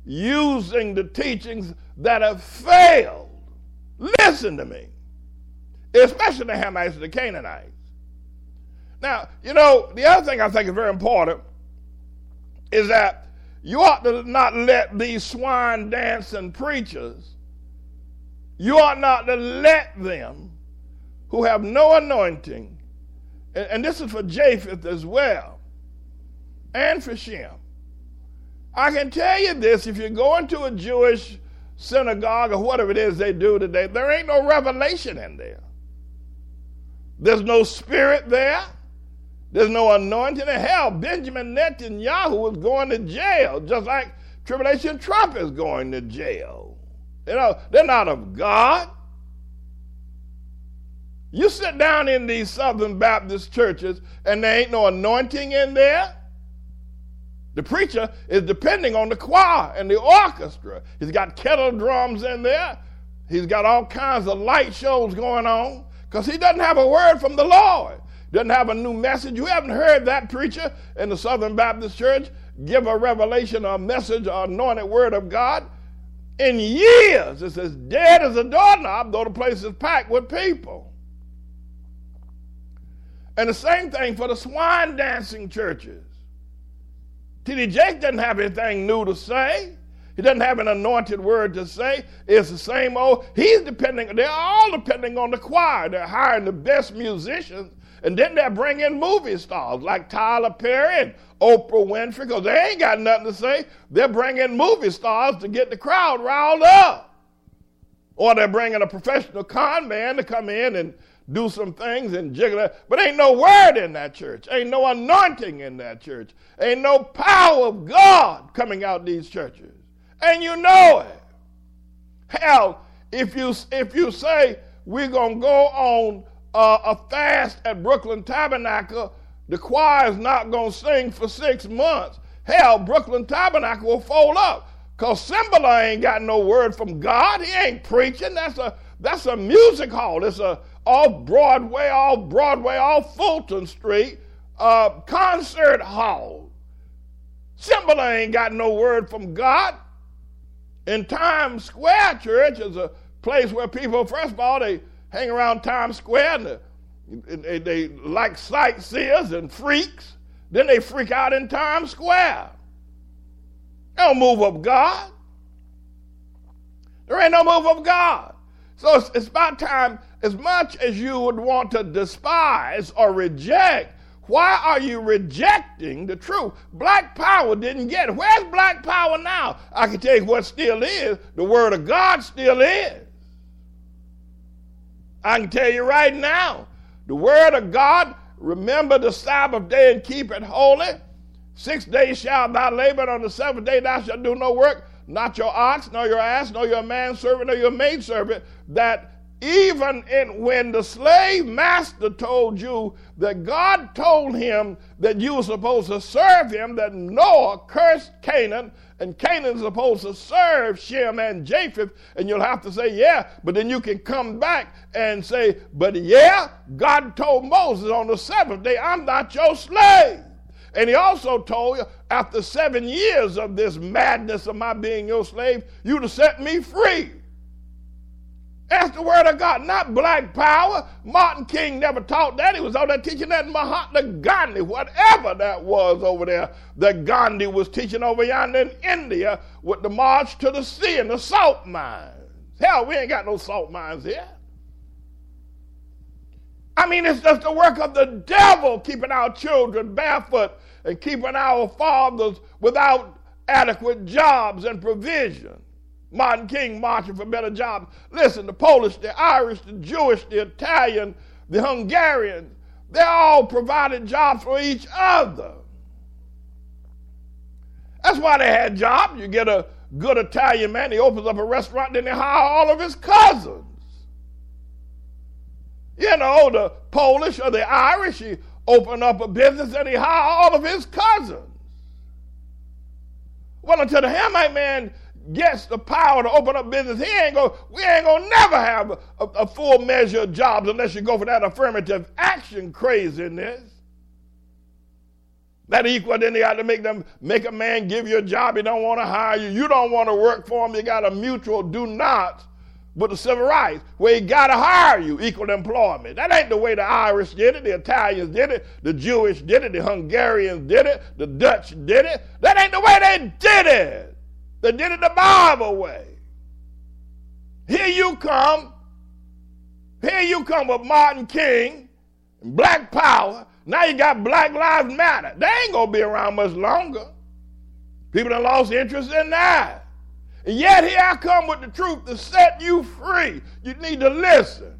using the teachings that have failed Listen to me. Especially the Hamites and the Canaanites. Now, you know, the other thing I think is very important is that you ought to not let these swine dancing preachers, you ought not to let them who have no anointing, and, and this is for Japheth as well, and for Shem. I can tell you this if you go into a Jewish synagogue or whatever it is they do today, there ain't no revelation in there. There's no spirit there. There's no anointing. In hell, Benjamin Netanyahu is going to jail, just like Tribulation Trump is going to jail. You know, they're not of God. You sit down in these Southern Baptist churches and there ain't no anointing in there. The preacher is depending on the choir and the orchestra. He's got kettle drums in there. He's got all kinds of light shows going on because he doesn't have a word from the Lord. Doesn't have a new message. You haven't heard that preacher in the Southern Baptist Church give a revelation, a message, or anointed word of God in years. It's as dead as a doorknob, though the place is packed with people. And the same thing for the swine dancing churches. T.D. Jakes doesn't have anything new to say. He doesn't have an anointed word to say. It's the same old. He's depending, they're all depending on the choir. They're hiring the best musicians. And then they're bringing movie stars like Tyler Perry and Oprah Winfrey because they ain't got nothing to say. They're bringing movie stars to get the crowd riled up. Or they're bringing a professional con man to come in and do some things and jiggle it. But ain't no word in that church. Ain't no anointing in that church. Ain't no power of God coming out these churches. And you know it. Hell, if you if you say we're gonna go on uh, a fast at Brooklyn Tabernacle, the choir is not gonna sing for six months. Hell, Brooklyn Tabernacle will fold up. Cause Cymbala ain't got no word from God. He ain't preaching. That's a that's a music hall. It's a off Broadway, off Broadway, off Fulton Street uh, concert hall. Cymbala ain't got no word from God. In Times Square Church is a place where people, first of all, they hang around Times Square and they, they like sightseers and freaks. Then they freak out in Times Square. They don't move of God. There ain't no move of God. So it's, it's about time, as much as you would want to despise or reject, why are you rejecting the truth? Black power didn't get it. Where's black power now? I can tell you what still is. The word of God still is. I can tell you right now, the word of God, remember the Sabbath day and keep it holy. Six days shalt thou labor, and on the seventh day thou shalt do no work not your ox, nor your ass, nor your manservant, nor your maidservant, that even in, when the slave master told you that God told him that you were supposed to serve him, that Noah cursed Canaan, and Canaan is supposed to serve Shem and Japheth, and you'll have to say, yeah, but then you can come back and say, but yeah, God told Moses on the seventh day, I'm not your slave. And he also told you, after seven years of this madness of my being your slave, you'd have set me free. That's the word of God, not black power. Martin King never taught that. He was out there teaching that Mahatma Gandhi, whatever that was over there, that Gandhi was teaching over yonder in India with the march to the sea and the salt mines. Hell, we ain't got no salt mines here. I mean, it's just the work of the devil keeping our children barefoot and keeping our fathers without adequate jobs and provision. Martin King marching for better jobs. Listen, the Polish, the Irish, the Jewish, the Italian, the Hungarian, they all provided jobs for each other. That's why they had jobs. You get a good Italian man, he opens up a restaurant, then they hire all of his cousins. You know, the Polish or the Irish, he open up a business and he hire all of his cousins. Well, until the Hamite man gets the power to open up business, he ain't going we ain't gonna never have a, a, full measure of jobs unless you go for that affirmative action craziness. That equal, then they got to make them make a man give you a job he don't want to hire you. You don't want to work for him. You got a mutual do not with the civil rights, where he got to hire you, equal employment. That ain't the way the Irish did it, the Italians did it, the Jewish did it, the Hungarians did it, the Dutch did it. That ain't the way they did it. They did it the Bible way. Here you come. Here you come with Martin King and Black Power. Now you got Black Lives Matter. They ain't going to be around much longer. People have lost interest in that. And yet here I come with the truth to set you free. You need to listen.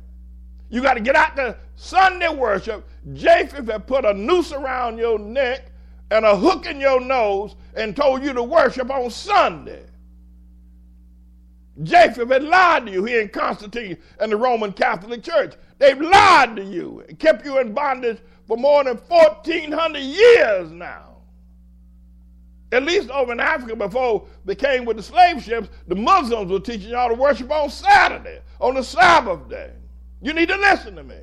You got to get out to Sunday worship. Japheth had put a noose around your neck and a hook in your nose and told you to worship on Sunday. Japheth had lied to you here in Constantine and the Roman Catholic Church. They've lied to you and kept you in bondage for more than 1,400 years now. At least over in Africa, before they came with the slave ships, the Muslims were teaching y'all to worship on Saturday, on the Sabbath day. You need to listen to me.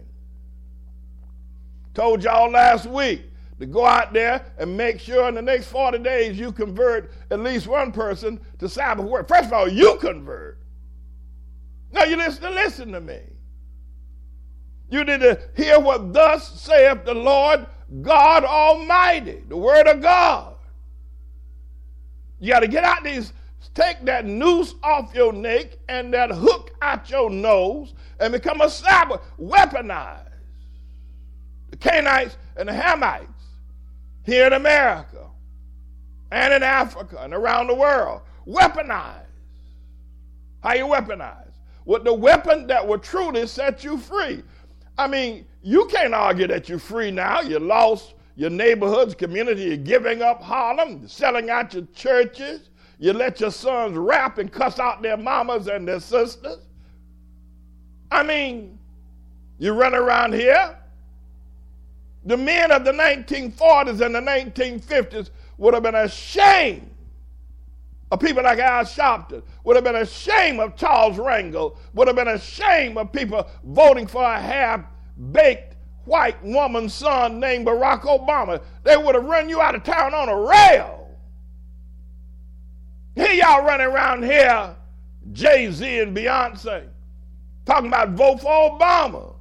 Told y'all last week to go out there and make sure in the next 40 days you convert at least one person to Sabbath work. First of all, you convert. Now you listen to listen to me. You need to hear what thus saith the Lord God Almighty, the word of God. You got to get out these, take that noose off your neck and that hook out your nose and become a Sabbath, weaponized. The Canaanites and the Hamites here in America and in Africa and around the world, weaponized. How you weaponize? With the weapon that will truly set you free. I mean, you can't argue that you're free now. You lost your neighborhoods, community, you're giving up Harlem, selling out your churches. You let your sons rap and cuss out their mamas and their sisters. I mean, you run around here. The men of the 1940s and the 1950s would have been ashamed of people like Al Sharpton, would have been ashamed of Charles Rangel, would have been ashamed of people voting for a half baked white woman's son named Barack Obama. They would have run you out of town on a rail. Here y'all running around here, Jay Z and Beyonce, talking about vote for Obama.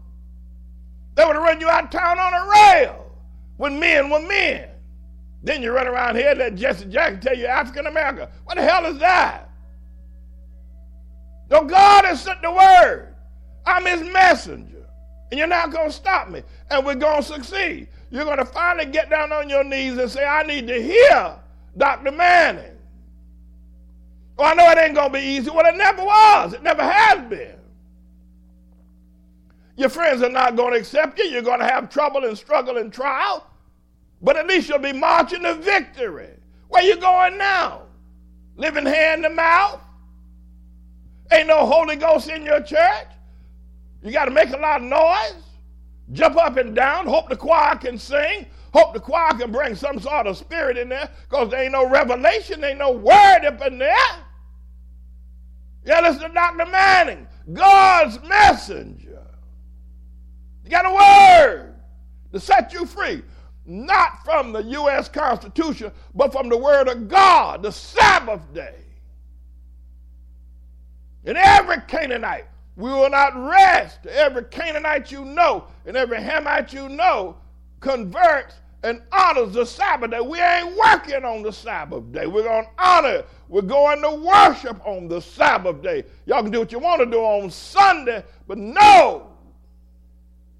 They would have run you out of town on a rail when men were men. Then you run around here, and let Jesse Jackson tell you African American. What the hell is that? No, God has sent the word. I'm his messenger. And you're not going to stop me. And we're going to succeed. You're going to finally get down on your knees and say, I need to hear Dr. Manning. Well, I know it ain't going to be easy. Well, it never was. It never has been. Your friends are not going to accept you. You're going to have trouble and struggle and trial. But at least you'll be marching to victory. Where you going now? Living hand to mouth? Ain't no Holy Ghost in your church? You got to make a lot of noise, jump up and down, hope the choir can sing, hope the choir can bring some sort of spirit in there because there ain't no revelation, ain't no word up in there. Yeah, listen to Dr. Manning, God's messenger. Got a word to set you free, not from the U.S. Constitution, but from the Word of God, the Sabbath day. And every Canaanite we will not rest. Every Canaanite you know and every Hamite you know converts and honors the Sabbath day. We ain't working on the Sabbath day. We're going to honor. We're going to worship on the Sabbath day. Y'all can do what you want to do on Sunday, but no.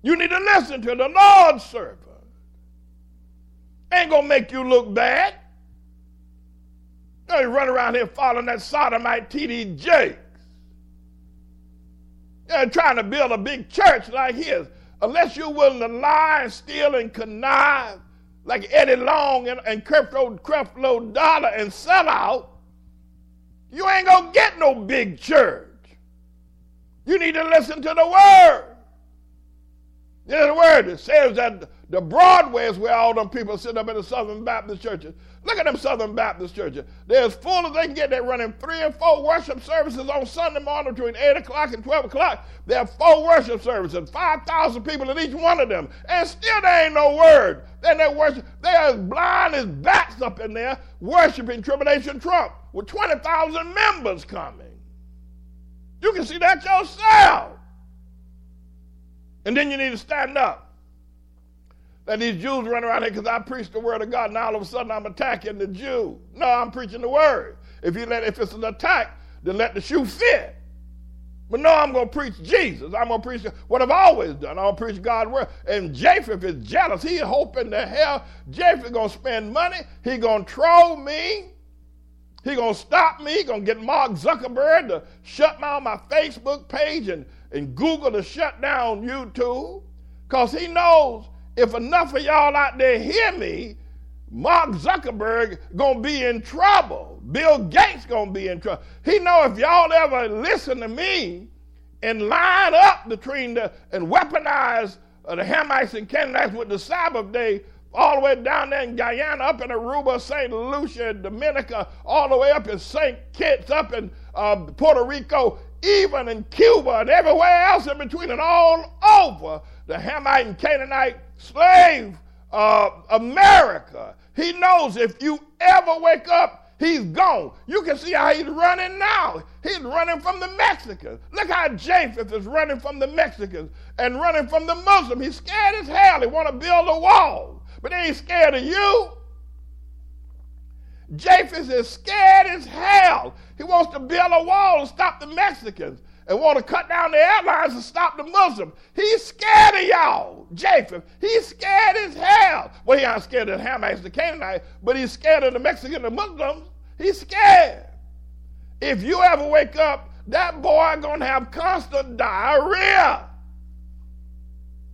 You need to listen to the Lord's servant. Ain't to make you look bad. You run around here following that sodomite T.D. Jakes. They're trying to build a big church like his. Unless you're willing to lie and steal and connive like Eddie Long and, and Creflo, Creflo Dollar and sell out, you ain't to get no big church. You need to listen to the word. There's a word that says that the Broadway is where all them people sit up in the Southern Baptist churches. Look at them Southern Baptist churches. They're as full as they can get. They're running three and four worship services on Sunday morning between 8 o'clock and 12 o'clock. They have four worship services, 5,000 people in each one of them. And still there ain't no word. Then they worship. They're as blind as bats up in there worshiping Tribulation Trump with 20,000 members coming. You can see that yourself. And then you need to stand up. That these Jews run around here because I preach the word of God. Now all of a sudden I'm attacking the Jew. No, I'm preaching the word. If you let, if it's an attack, then let the shoe fit. But no, I'm going to preach Jesus. I'm going to preach what I've always done. I'm going to preach God's word. And Japheth is jealous. He's hoping to hell Japheth going to spend money. He going to troll me. He gonna stop me. He gonna get Mark Zuckerberg to shut down my Facebook page and, and Google to shut down YouTube. Cause he knows if enough of y'all out there hear me, Mark Zuckerberg gonna be in trouble. Bill Gates gonna be in trouble. He know if y'all ever listen to me and line up between the and weaponize uh, the Hamites and Canaanites with the Sabbath day, all the way down there in Guyana, up in Aruba, St. Lucia, Dominica, all the way up in St. Kitts, up in uh, Puerto Rico, even in Cuba and everywhere else in between, and all over the Hamite and Canaanite slave uh, America. He knows if you ever wake up, he's gone. You can see how he's running now. He's running from the Mexicans. Look how Japheth is running from the Mexicans and running from the Muslims. He's scared as hell. He want to build a wall but they ain't scared of you. Japheth is scared as hell. He wants to build a wall to stop the Mexicans and want to cut down the airlines and stop the Muslims. He's scared of y'all, Japheth. He's scared as hell. Well, he ain't scared of the Hamites, the Canaanites, but he's scared of the Mexicans, the Muslims. He's scared. If you ever wake up, that boy gonna have constant diarrhea.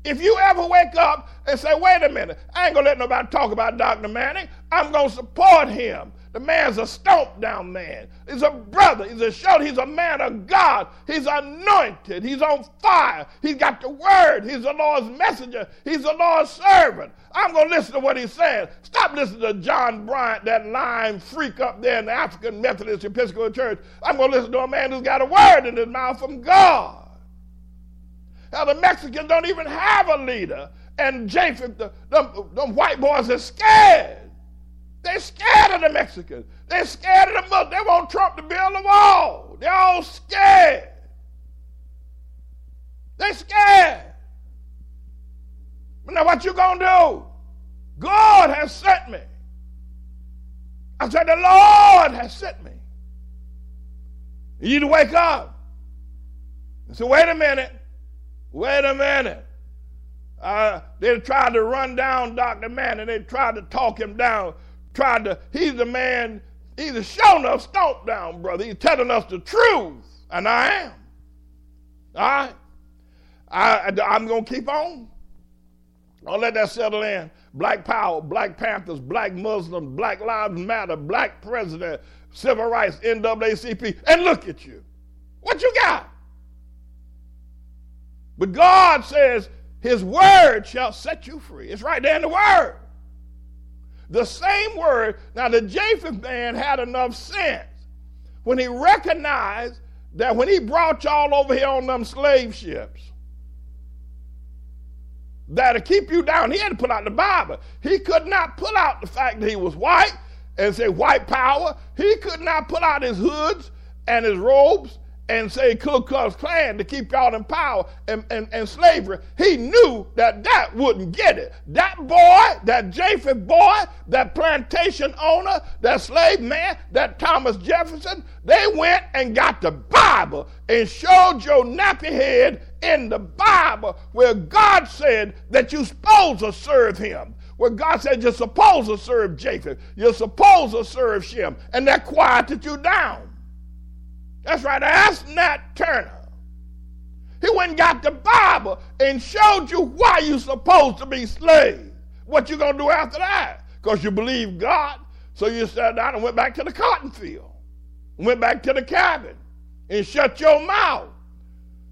If you ever wake up and say, wait a minute, I ain't gonna let nobody talk about Dr. Manning, I'm gonna support him. The man's a stomp down man. He's a brother. He's a shoulder. He's a man of God. He's anointed. He's on fire. He's got the word. He's the Lord's messenger. He's the Lord's servant. I'm going to listen to what he's saying. Stop listening to John Bryant, that lying freak up there in the African Methodist Episcopal Church. I'm going to listen to a man who's got a word in his mouth from God. Now, the Mexicans don't even have a leader. And Japheth, the white boys are scared. They're scared of the Mexicans. They're scared of the Muslims. They want Trump to build a wall. They're all scared. They're scared. But now what you gonna do? God has sent me. I said, the Lord has sent me. You need to wake up. And say, wait a minute. Wait a minute. Uh, they tried to run down Dr. Manning. They tried to talk him down. Tried to, he's the man, he's a showing us stomp down, brother. He's telling us the truth. And I am. All right? I, I'm going to keep on. I'll let that settle in. Black Power, Black Panthers, Black Muslims, Black Lives Matter, Black President, Civil Rights, NAACP. And look at you. What you got? But God says, His word shall set you free. It's right there in the word. The same word. Now, the Japheth man had enough sense when he recognized that when he brought y'all over here on them slave ships, that to keep you down, he had to put out the Bible. He could not pull out the fact that he was white and say white power. He could not pull out his hoods and his robes and say Ku Klux Klan to keep y'all in power and, and, and slavery, he knew that that wouldn't get it. That boy, that Japheth boy, that plantation owner, that slave man, that Thomas Jefferson, they went and got the Bible and showed your nappy head in the Bible where God said that you're supposed to serve him. Where God said you're supposed to serve Japheth, you're supposed to serve Shem, and that quieted you down. That's right. Ask Nat Turner. He went and got the Bible and showed you why you're supposed to be slaves. What you gonna do after that? Because you believe God. So you sat down and went back to the cotton field. Went back to the cabin and shut your mouth.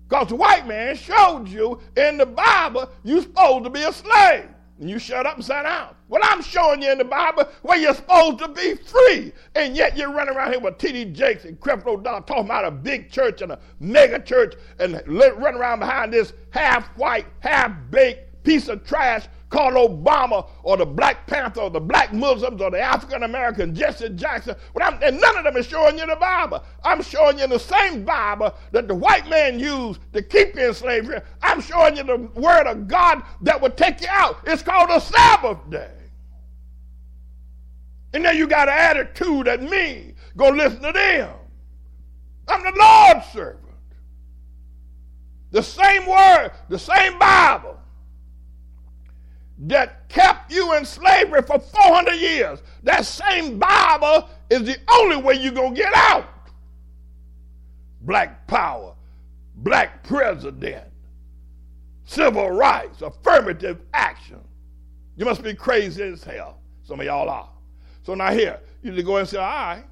Because the white man showed you in the Bible you're supposed to be a slave. And you shut up and sat down. Well, I'm showing you in the Bible where you're supposed to be free. And yet you're running around here with T.D. Jakes and Creflo Dollar talking about a big church and a mega church and running around behind this half white, half baked piece of trash called Obama or the Black Panther or the Black Muslims or the African American Jesse Jackson. and none of them is showing you the Bible. I'm showing you the same Bible that the white man used to keep you in slavery. I'm showing you the word of God that would take you out. It's called a Sabbath day. And then you got an attitude at me. Go listen to them. I'm the Lord's servant. The same word, the same Bible that kept you in slavery for 400 years. That same Bible is the only way you're going to get out. Black power, black president, civil rights, affirmative action. You must be crazy as hell. Some of y'all are. So now here, you need to go and say, all right,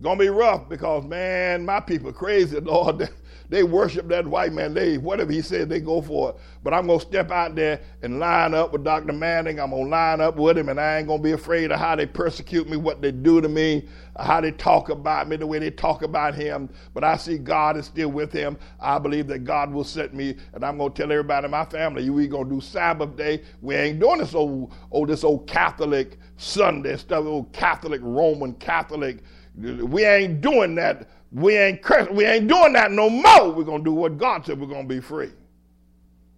gonna be rough because man, my people crazy, Lord. They worship that white man. They whatever he said, they go for it. But I'm gonna step out there and line up with Dr. Manning. I'm gonna line up with him, and I ain't gonna be afraid of how they persecute me, what they do to me, how they talk about me, the way they talk about him. But I see God is still with him. I believe that God will set me, and I'm gonna tell everybody in my family, you we gonna do Sabbath day. We ain't doing this old, old this old Catholic Sunday stuff, old Catholic Roman Catholic. We ain't doing that we ain't cursing, we ain't doing that no more. We're gonna do what God said. We're gonna be free.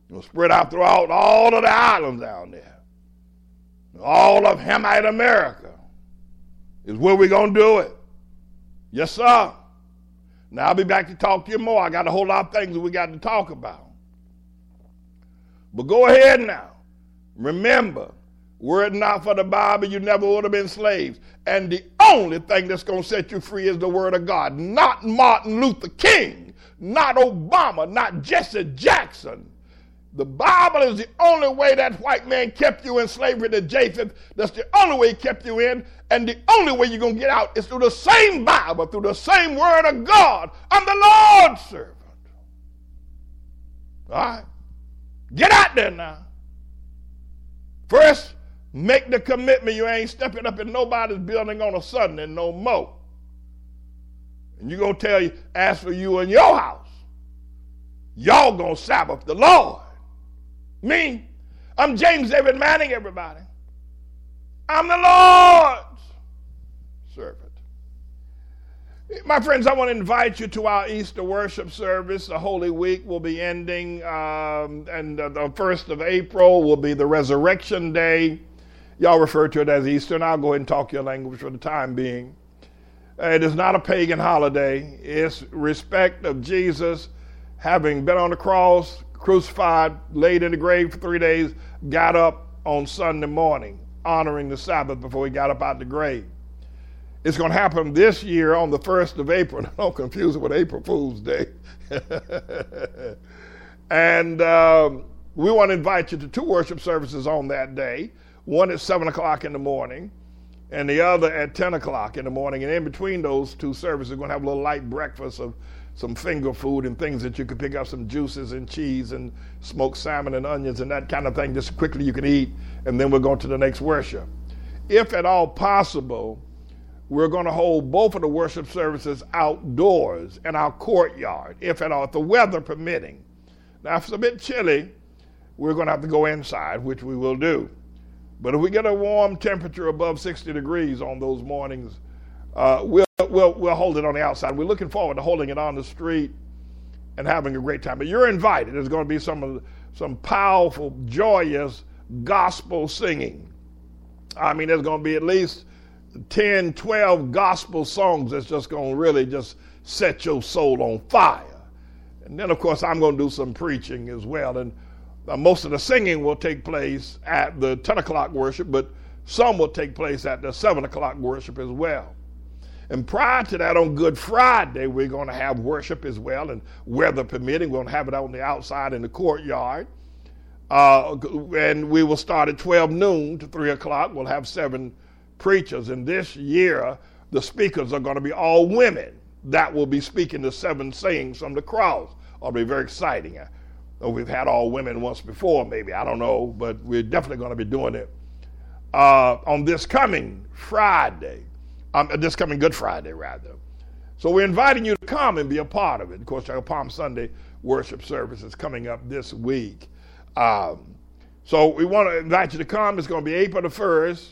We'll spread out throughout all of the islands down there. All of Hamite America is where we're gonna do it. Yes, sir. Now I'll be back to talk to you more. I got a whole lot of things that we got to talk about. But go ahead now. Remember, were it not for the Bible, you never would have been slaves. And the only thing that's going to set you free is the Word of God. Not Martin Luther King, not Obama, not Jesse Jackson. The Bible is the only way that white man kept you in slavery to Japheth. That's the only way he kept you in. And the only way you're going to get out is through the same Bible, through the same Word of God. I'm the Lord's servant. All right? Get out there now. First, Make the commitment you ain't stepping up in nobody's building on a Sunday no more. And you're going to tell you, as for you and your house, y'all going to Sabbath the Lord. Me, I'm James David Manning, everybody. I'm the Lord's servant. My friends, I want to invite you to our Easter worship service. The Holy Week will be ending, um, and the 1st of April will be the Resurrection Day. Y'all refer to it as Easter, and I'll go ahead and talk your language for the time being. It is not a pagan holiday. It's respect of Jesus having been on the cross, crucified, laid in the grave for three days, got up on Sunday morning, honoring the Sabbath before he got up out of the grave. It's going to happen this year on the 1st of April. Don't confuse it with April Fool's Day. and um, we want to invite you to two worship services on that day. One at 7 o'clock in the morning, and the other at 10 o'clock in the morning. And in between those two services, we're going to have a little light breakfast of some finger food and things that you can pick up some juices and cheese and smoked salmon and onions and that kind of thing just quickly you can eat. And then we're going to the next worship. If at all possible, we're going to hold both of the worship services outdoors in our courtyard, if at all, if the weather permitting. Now, if it's a bit chilly, we're going to have to go inside, which we will do. But if we get a warm temperature above 60 degrees on those mornings, uh, we'll, we'll, we'll hold it on the outside. We're looking forward to holding it on the street and having a great time. But you're invited. There's going to be some, some powerful, joyous gospel singing. I mean, there's going to be at least 10, 12 gospel songs that's just going to really just set your soul on fire. And then, of course, I'm going to do some preaching as well. And most of the singing will take place at the 10 o'clock worship, but some will take place at the 7 o'clock worship as well. And prior to that, on Good Friday, we're going to have worship as well, and weather permitting, we're going to have it on the outside in the courtyard. Uh, and we will start at 12 noon to 3 o'clock. We'll have seven preachers. And this year, the speakers are going to be all women that will be speaking the seven sayings from the cross. It'll be very exciting. Or we've had all women once before, maybe. I don't know, but we're definitely going to be doing it uh, on this coming Friday, um, this coming Good Friday, rather. So we're inviting you to come and be a part of it. Of course, our Palm Sunday worship service is coming up this week. Um, so we want to invite you to come. It's going to be April the 1st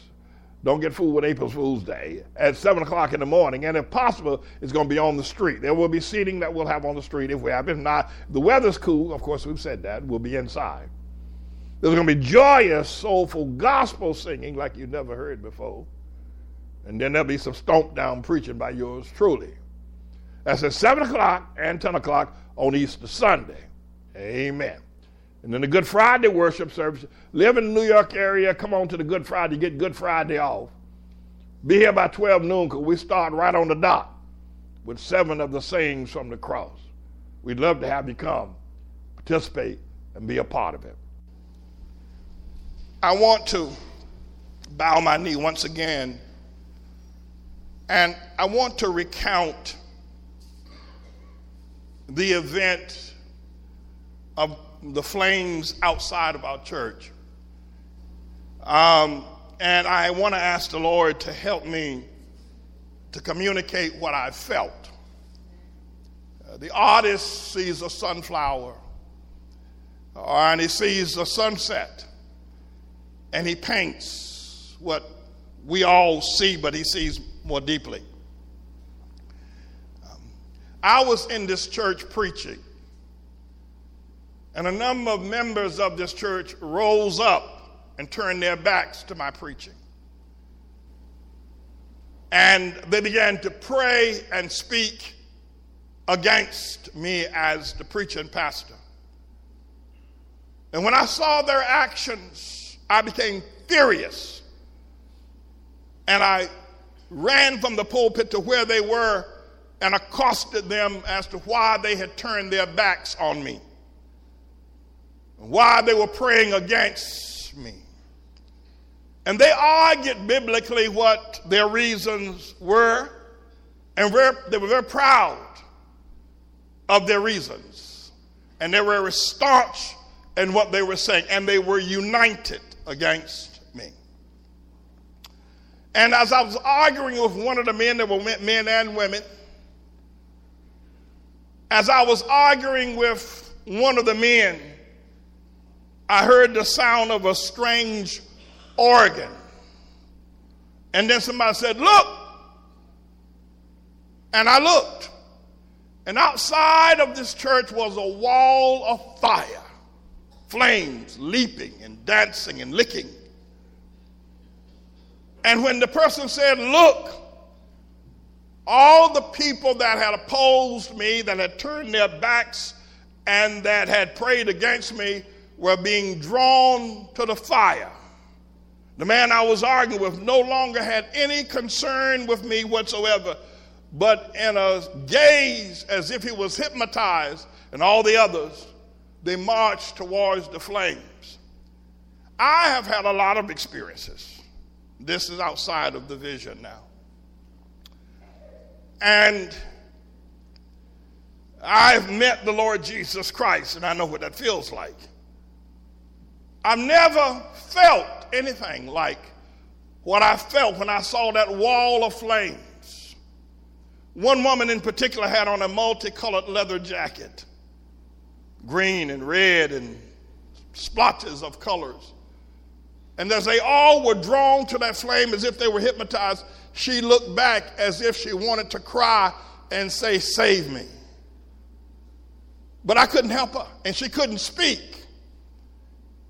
don't get fooled with April Fool's Day at 7 o'clock in the morning. And if possible, it's going to be on the street. There will be seating that we'll have on the street if we have. If not, the weather's cool. Of course, we've said that. We'll be inside. There's going to be joyous, soulful gospel singing like you've never heard before. And then there'll be some stomp down preaching by yours truly. That's at 7 o'clock and 10 o'clock on Easter Sunday. Amen. And then the Good Friday worship service. Live in the New York area, come on to the Good Friday, get Good Friday off. Be here by 12 noon because we start right on the dot with seven of the sayings from the cross. We'd love to have you come, participate, and be a part of it. I want to bow my knee once again and I want to recount the event of the flames outside of our church. Um, and I want to ask the Lord to help me to communicate what I felt. Uh, the artist sees a sunflower, uh, and he sees a sunset, and he paints what we all see, but he sees more deeply. Um, I was in this church preaching, and a number of members of this church rose up and turned their backs to my preaching. And they began to pray and speak against me as the preacher and pastor. And when I saw their actions, I became furious. And I ran from the pulpit to where they were and accosted them as to why they had turned their backs on me, why they were praying against me. And they argued biblically what their reasons were, and they were very proud of their reasons. And they were very staunch in what they were saying, and they were united against me. and as I was arguing with one of the men, there were men and women, as I was arguing with one of the men, I heard the sound of a strange organ. And then somebody said, Look. And I looked. And outside of this church was a wall of fire, flames leaping and dancing and licking. And when the person said, Look, all the people that had opposed me, that had turned their backs, and that had prayed against me were being drawn to the fire. The man I was arguing with no longer had any concern with me whatsoever, but in a gaze as if he was hypnotized, and all the others, they marched towards the flames. I have had a lot of experiences. This is outside of the vision now. And I've met the Lord Jesus Christ, and I know what that feels like. I've never felt anything like what I felt when I saw that wall of flames. One woman in particular had on a multicolored leather jacket, green and red and splotches of colors. And as they all were drawn to that flame as if they were hypnotized, she looked back as if she wanted to cry and say, Save me. But I couldn't help her, and she couldn't speak.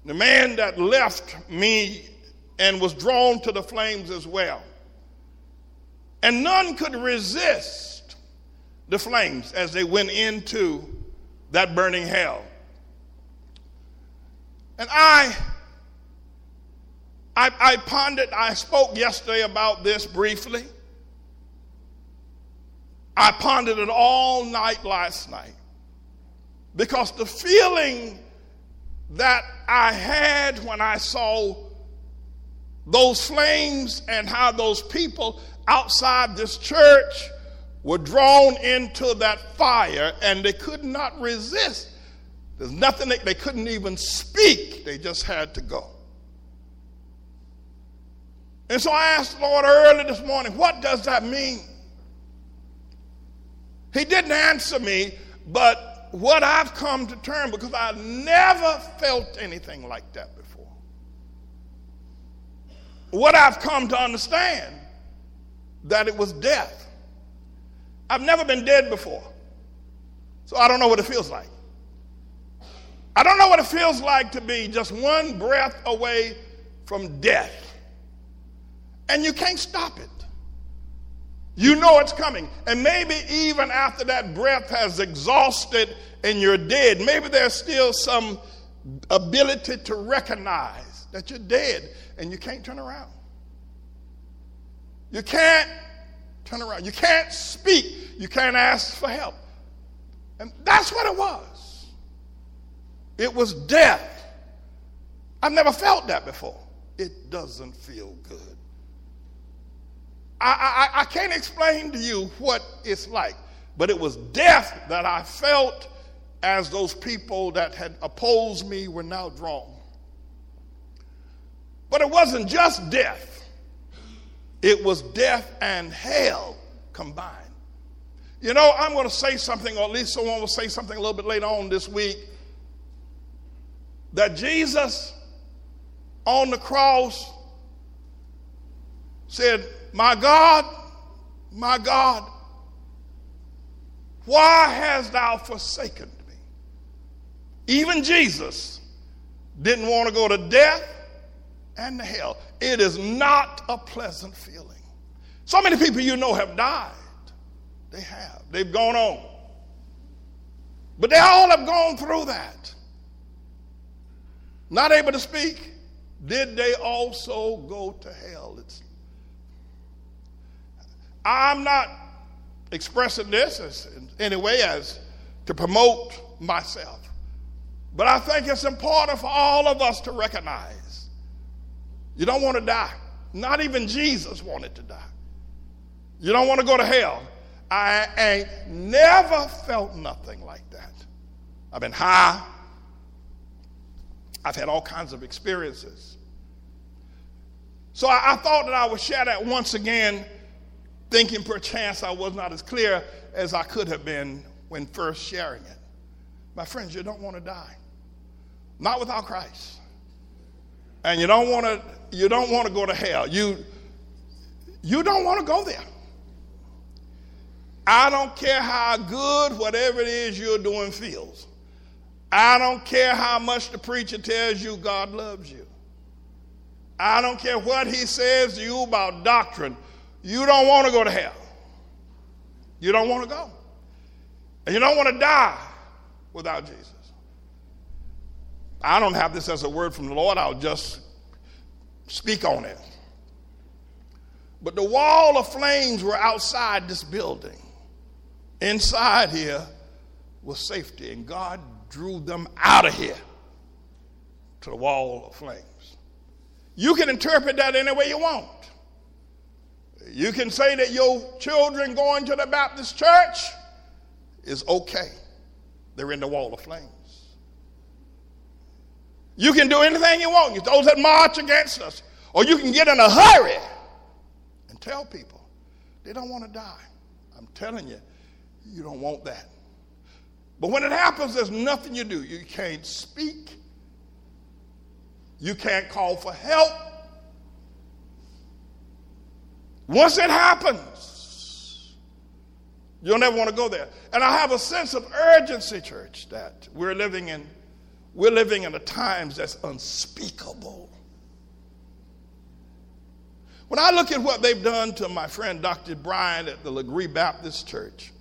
The man that left me and was drawn to the flames as well. And none could resist the flames as they went into that burning hell. And I I, I pondered, I spoke yesterday about this briefly. I pondered it all night last night because the feeling that I had when I saw those flames and how those people outside this church were drawn into that fire and they could not resist. There's nothing they, they couldn't even speak, they just had to go. And so I asked the Lord early this morning, what does that mean? He didn't answer me, but what I've come to term because I never felt anything like that before. What I've come to understand that it was death. I've never been dead before. So I don't know what it feels like. I don't know what it feels like to be just one breath away from death and you can't stop it. You know it's coming. And maybe even after that breath has exhausted and you're dead, maybe there's still some ability to recognize that you're dead and you can't turn around. You can't turn around. You can't speak. You can't ask for help. And that's what it was. It was death. I've never felt that before. It doesn't feel good. I, I, I can't explain to you what it's like, but it was death that I felt as those people that had opposed me were now drawn. But it wasn't just death, it was death and hell combined. You know, I'm going to say something, or at least someone will say something a little bit later on this week, that Jesus on the cross said, My God, my God, why hast thou forsaken me? Even Jesus didn't want to go to death and to hell. It is not a pleasant feeling. So many people you know have died. They have. They've gone on. But they all have gone through that. Not able to speak. Did they also go to hell? It's, I'm not expressing this as, in any way as to promote myself. But I think it's important for all of us to recognize you don't want to die. Not even Jesus wanted to die. You don't want to go to hell. I ain't never felt nothing like that. I've been high. I've had all kinds of experiences. So I, I, thought that I would share that once again, thinking perchance I was not as clear as I could have been when first sharing it. My friends, you don't want to die. Not without Christ. And you don't want to you don't want to go to hell. You you don't want to go there. I don't care how good whatever it is you're doing feels. I don't care how much the preacher tells you God loves you. I don't care what he says to you about doctrine. You don't want to go to hell. You don't want to go. And you don't want to die without Jesus. I don't have this as a word from the Lord, I'll just speak on it. But the wall of flames were outside this building. Inside here was safety, and God drew them out of here to the wall of flames. You can interpret that any way you want. You can say that your children going to the Baptist church is okay. They're in the wall of flames. You can do anything you want. Those that march against us. Or you can get in a hurry and tell people they don't want to die. I'm telling you, you don't want that. But when it happens, there's nothing you do. You can't speak. You can't call for help. Once it happens, you'll never want to go there. And I have a sense of urgency, church, that we're living in. We're living in a times that's unspeakable. When I look at what they've done to my friend Dr. Bryan at the Legree Baptist Church,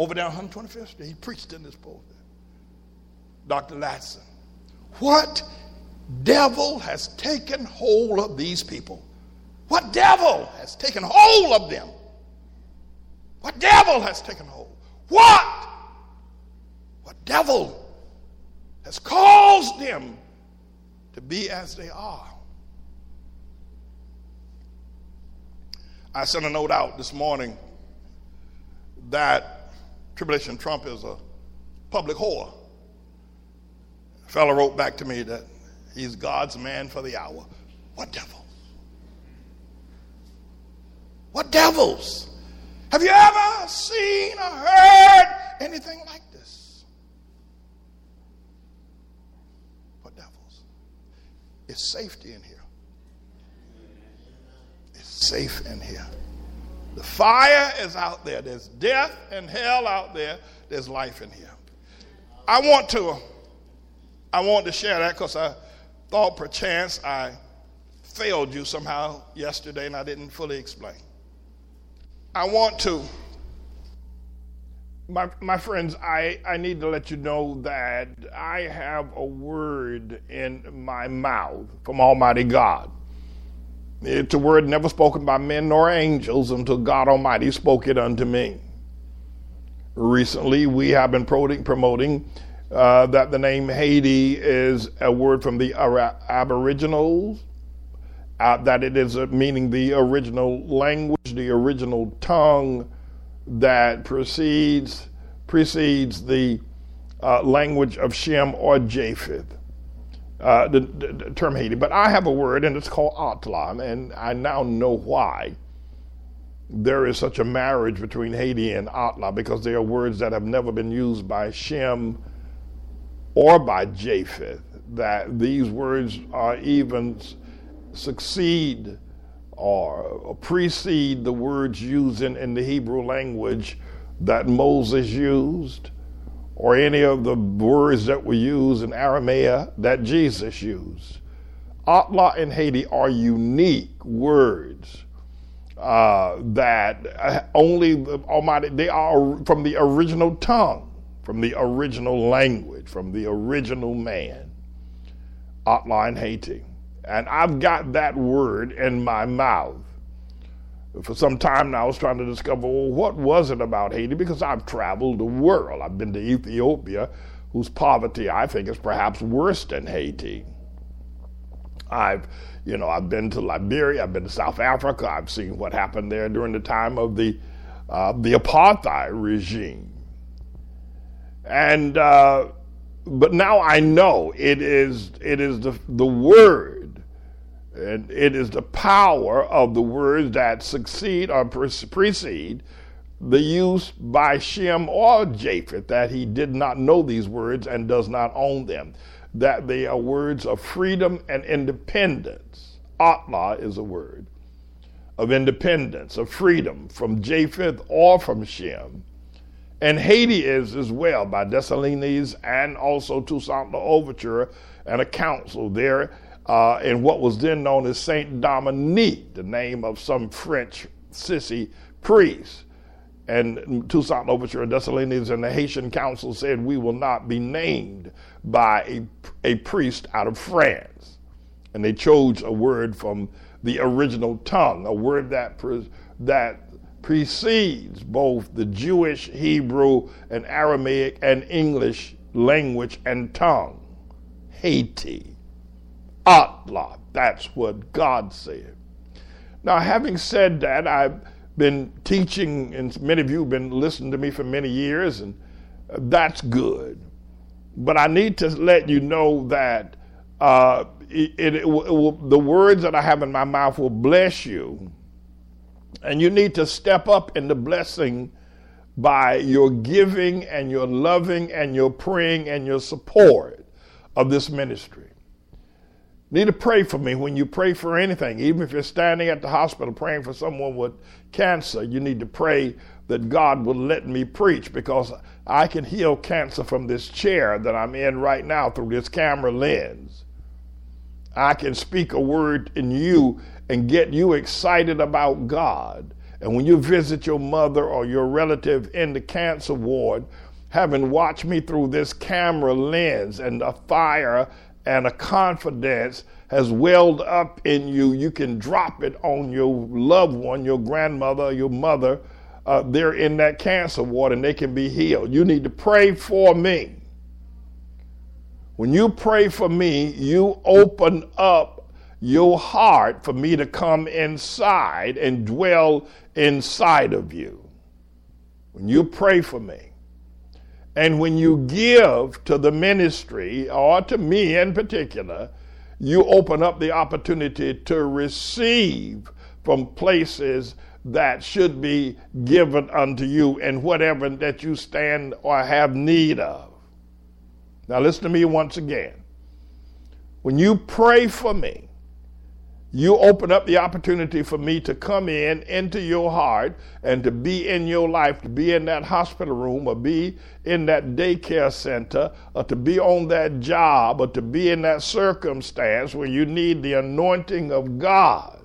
over there on 125th Street. He preached in this pulpit. Dr. Latson. What devil has taken hold of these people? What devil has taken hold of them? What devil has taken hold? What? What devil has caused them to be as they are? I sent a note out this morning that Tribulation Trump is a public whore. A fellow wrote back to me that he's God's man for the hour. What devils? What devils? Have you ever seen or heard anything like this? What devils? It's safety in here. It's safe in here. The fire is out there. There's death and hell out there. There's life in here. I want to, I want to share that because I thought perchance I failed you somehow yesterday and I didn't fully explain. I want to, my, my friends, I, I need to let you know that I have a word in my mouth from Almighty God. It's a word never spoken by men nor angels until God Almighty spoke it unto me. Recently, we have been promoting uh, that the name Haiti is a word from the Aboriginals, uh, that it is meaning the original language, the original tongue that precedes precedes the uh, language of Shem or Japheth. Uh, the, the, term Haiti, but I have a word and it's called Atlam, and I now know why there is such a marriage between Haiti and ATLAH because they are words that have never been used by Shem or by Japheth. That these words are even succeed or precede the words used in, in the Hebrew language that Moses used or any of the words that were used in Aramaic that Jesus used. ATLAH and Haiti are unique words uh, that uh, only the Almighty, they are from the original tongue, from the original language, from the original man. ATLAH and Haiti. And I've got that word in my mouth for some time now, I was trying to discover well, what was it about Haiti because I've traveled the world. I've been to Ethiopia, whose poverty I think is perhaps worse than Haiti. I've, you know, I've been to Liberia, I've been to South Africa, I've seen what happened there during the time of the uh, the apartheid regime, and uh, but now I know it is it is the the word and it is the power of the words that succeed or precede the use by Shem or Japheth that he did not know these words and does not own them, that they are words of freedom and independence. ATLAH is a word of independence, of freedom from Japheth or from Shem. And Haiti is as well by Dessalines and also Toussaint Louverture and a council there uh, in what was then known as Saint Dominique, the name of some French sissy priest. And Toussaint Louverture and Dessalines and the Haitian Council said, We will not be named by a, a priest out of France. And they chose a word from the original tongue, a word that, pre- that precedes both the Jewish, Hebrew, and Aramaic and English language and tongue Haiti. ATLAH. That's what God said. Now, having said that, I've been teaching, and many of you have been listening to me for many years, and that's good. But I need to let you know that uh, it, it, it will, the words that I have in my mouth will bless you. And you need to step up in the blessing by your giving and your loving and your praying and your support of this ministry need to pray for me when you pray for anything. Even if you're standing at the hospital praying for someone with cancer, you need to pray that God will let me preach because I can heal cancer from this chair that I'm in right now through this camera lens. I can speak a word in you and get you excited about God. And when you visit your mother or your relative in the cancer ward, having watched me through this camera lens and the fire and a confidence has welled up in you, you can drop it on your loved one, your grandmother, your mother. Uh, they're in that cancer ward and they can be healed. You need to pray for me. When you pray for me, you open up your heart for me to come inside and dwell inside of you. When you pray for me, and when you give to the ministry, or to me in particular, you open up the opportunity to receive from places that should be given unto you and whatever that you stand or have need of. Now, listen to me once again. When you pray for me, you open up the opportunity for me to come in into your heart and to be in your life, to be in that hospital room or be in that daycare center or to be on that job or to be in that circumstance where you need the anointing of God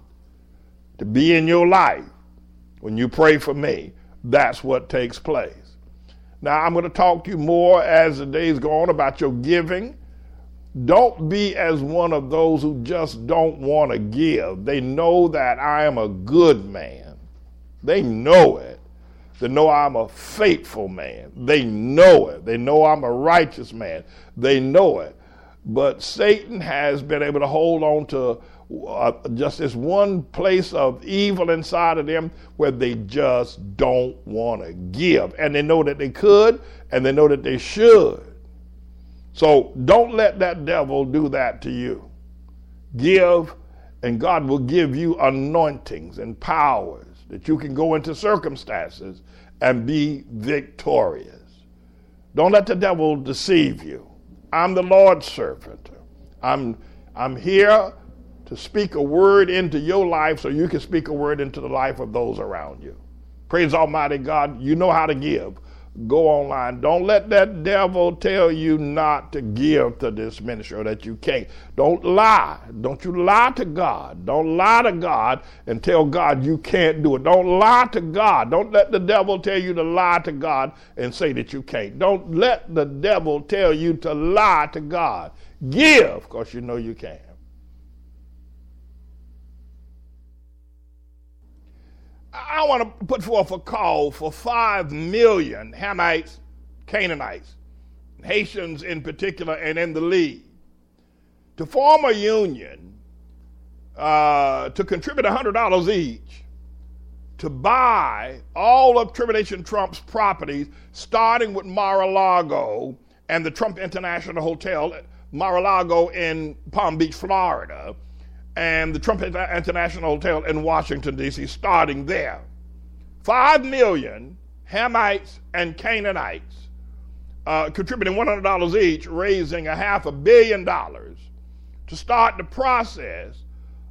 to be in your life. When you pray for me, that's what takes place. Now, I'm going to talk to you more as the days go on about your giving Don't be as one of those who just don't want to give. They know that I am a good man. They know it. They know I'm a faithful man. They know it. They know I'm a righteous man. They know it. But Satan has been able to hold on to uh, just this one place of evil inside of them where they just don't want to give. And they know that they could and they know that they should. So don't let that devil do that to you. Give, and God will give you anointings and powers that you can go into circumstances and be victorious. Don't let the devil deceive you. I'm the Lord's servant. I'm, I'm here to speak a word into your life so you can speak a word into the life of those around you. Praise Almighty God. You know how to give go online. Don't let that devil tell you not to give to this ministry or that you can't. Don't lie. Don't you lie to God. Don't lie to God and tell God you can't do it. Don't lie to God. Don't let the devil tell you to lie to God and say that you can't. Don't let the devil tell you to lie to God. Give because you know you can. I want to put forth a call for five million Hamites, Canaanites, Haitians in particular, and in the lead to form a union uh, to contribute $100 each to buy all of Tribulation Trump's properties, starting with Mar a Lago and the Trump International Hotel, Mar a Lago in Palm Beach, Florida and the Trump International Hotel in Washington, D.C., starting there. Five million Hamites and Canaanites uh, contributing $100 each, raising a half a billion dollars to start the process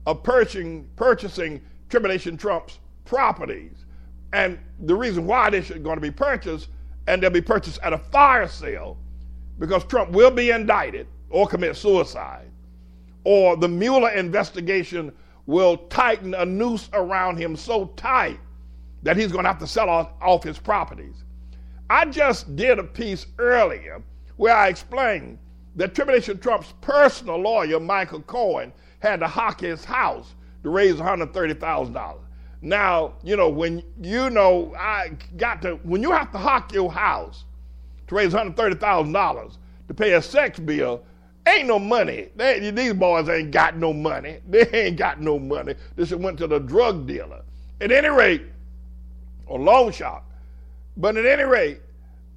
of purchasing, purchasing Tribulation Trump's properties. And the reason why they are going to be purchased, and they'll be purchased at a fire sale, because Trump will be indicted or commit suicide or the Mueller investigation will tighten a noose around him so tight that he's going to have to sell off, off his properties. I just did a piece earlier where I explained that Tribulation Trump's personal lawyer, Michael Cohen, had to hock his house to raise $130,000. Now, you know, when you know, I got to, when you have to hock your house to raise $130,000 to pay a sex bill, Ain't no money. They, these boys ain't got no money. They ain't got no money. This went to the drug dealer. At any rate, or loan shop. But at any rate,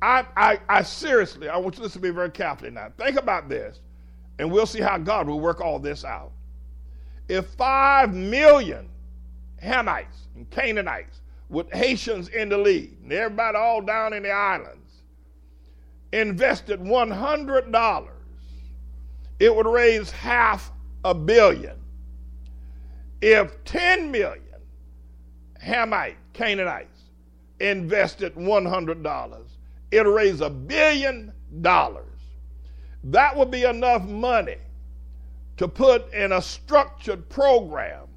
I, I, I seriously, I want you to listen to me very carefully now. Think about this, and we'll see how God will work all this out. If five million Hamites and Canaanites with Haitians in the lead, and everybody all down in the islands, invested $100 it would raise half a billion. If 10 million Hamite Canaanites invested $100, it'd raise a billion dollars. That would be enough money to put in a structured program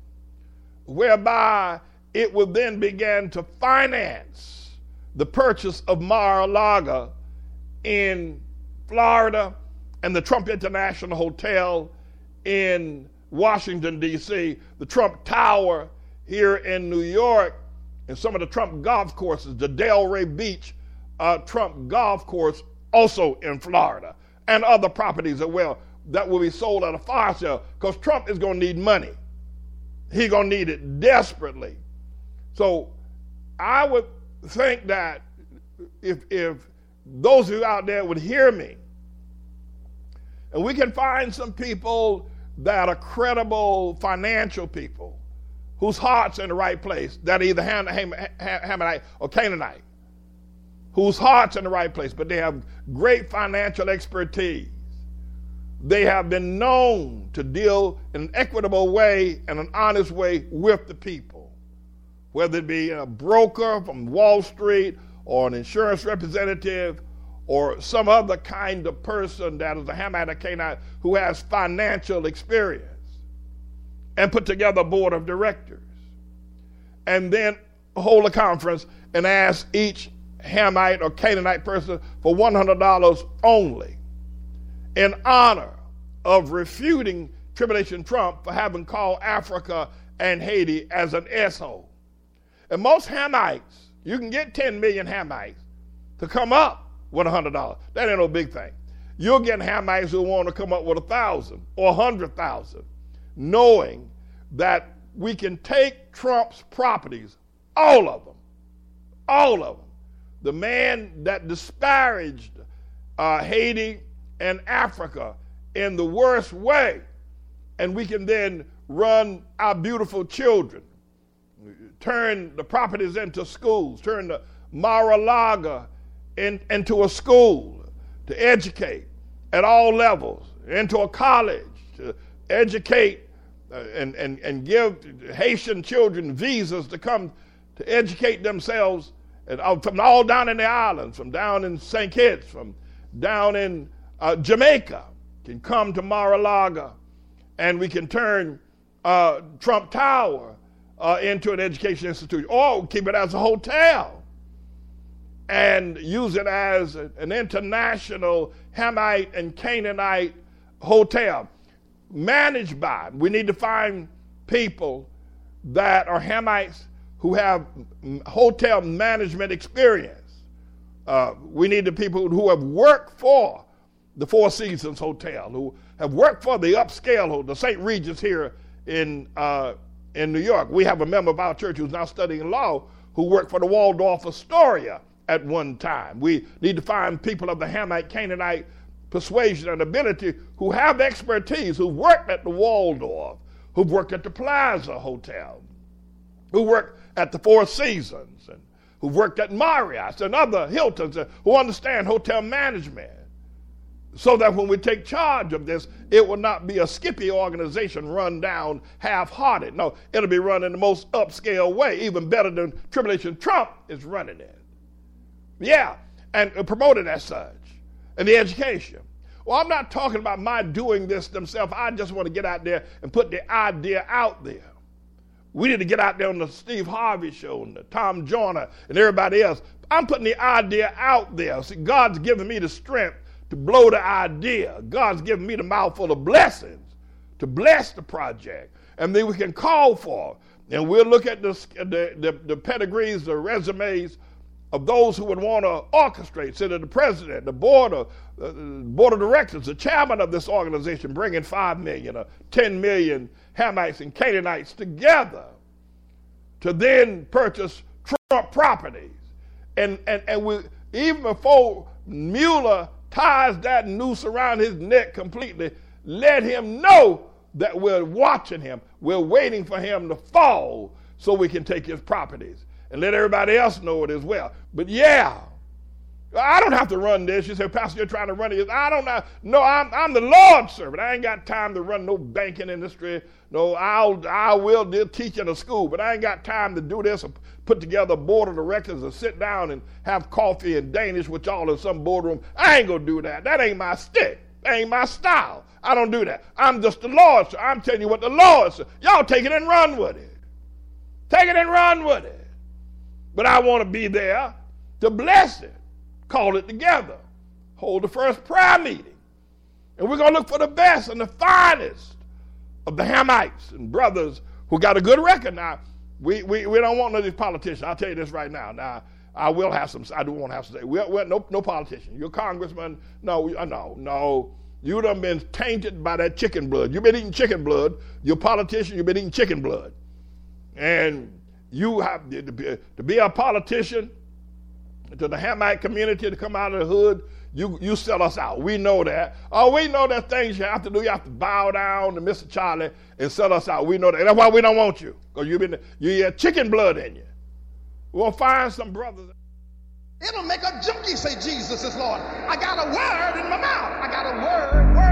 whereby it would then begin to finance the purchase of Mar-a-Lago in Florida and the Trump International Hotel in Washington, D.C., the Trump Tower here in New York, and some of the Trump golf courses, the Delray Beach uh, Trump golf course, also in Florida, and other properties as well that will be sold at a fire sale because Trump is going to need money. He's going to need it desperately. So I would think that if, if those of you out there would hear me, and we can find some people that are credible financial people whose hearts are in the right place, that are either Ham, Ham, Hamite or Canaanite, whose hearts are in the right place, but they have great financial expertise. They have been known to deal in an equitable way and an honest way with the people, whether it be a broker from Wall Street or an insurance representative or some other kind of person that is a Hamite or Canaanite who has financial experience and put together a board of directors and then hold a conference and ask each Hamite or Canaanite person for $100 only in honor of refuting Tribulation Trump for having called Africa and Haiti as an S-hole. And most Hamites, you can get 10 million Hamites to come up with $100. That ain't no big thing. You're getting Hamites who want to come up with a thousand or a hundred thousand, knowing that we can take Trump's properties, all of them, all of them. The man that disparaged uh, Haiti and Africa in the worst way, and we can then run our beautiful children, turn the properties into schools, turn the Mar-a-Lago in, into a school to educate at all levels, into a college to educate uh, and, and, and give Haitian children visas to come to educate themselves from all down in the islands, from down in St. Kitts, from down in uh, Jamaica, can come to Mar-a-Lago and we can turn uh, Trump Tower uh, into an education institution or keep it as a hotel and use it as an international Hamite and Canaanite hotel managed by. We need to find people that are Hamites who have hotel management experience. Uh, we need the people who have worked for the Four Seasons Hotel, who have worked for the upscale, the St. Regis here in, uh, in New York. We have a member of our church who's now studying law who worked for the Waldorf Astoria at one time. We need to find people of the Hamite, Canaanite persuasion and ability who have expertise, who've worked at the Waldorf, who've worked at the Plaza Hotel, who worked at the Four Seasons, and who've worked at Marriott's and other Hiltons, uh, who understand hotel management. So that when we take charge of this, it will not be a skippy organization run down half hearted. No, it'll be run in the most upscale way, even better than Tribulation Trump is running it. Yeah, and uh, promoted as such. And the education. Well, I'm not talking about my doing this themselves. I just want to get out there and put the idea out there. We need to get out there on the Steve Harvey show and the Tom Joyner and everybody else. I'm putting the idea out there. See, God's given me the strength to blow the idea. God's given me the mouthful of blessings to bless the project. And then we can call for. And we'll look at the, the, the, the pedigrees, the resumes of those who would want to orchestrate, say the president, the board of, uh, board of directors, the chairman of this organization, bringing 5 million or 10 million Hamites and Canaanites together to then purchase Trump properties. And, and, and we, even before Mueller ties that noose around his neck completely, let him know that we're watching him. We're waiting for him to fall so we can take his properties and let everybody else know it as well. But yeah, I don't have to run this. You say, Pastor, you're trying to run it. I don't know. No, I'm, I'm the Lord's servant. I ain't got time to run no banking industry. No, I'll, I will teach in a school, but I ain't got time to do this or put together a board of directors or sit down and have coffee and Danish with y'all in some boardroom. I ain't going to do that. That ain't my stick. That ain't my style. I don't do that. I'm just the Lord's. I'm telling you what the Lord said. Y'all take it and run with it. Take it and run with it. But I want to be there to bless it, call it together, hold the first prayer meeting. And we're going to look for the best and the finest of the Hamites and brothers who got a good record. Now, we, we, we don't want none of these politicians. I'll tell you this right now. Now, I will have some, I do want to have to say, we're, we're, no, no politician. You're congressman. No, uh, no, no. You done been tainted by that chicken blood. You've been eating chicken blood. You're a politician. You've been eating chicken blood. And you have to be, a politician, to the Hamite community to come out of the hood, you, you sell us out. We know that. Oh, we know that things you have to do. You have to bow down to Mr. Charlie and sell us out. We know that. That's why we don't want you. Because you've been you have chicken blood in you. We'll find some brothers.
It'll make a junkie say Jesus is Lord. I got a word in my mouth. I got a word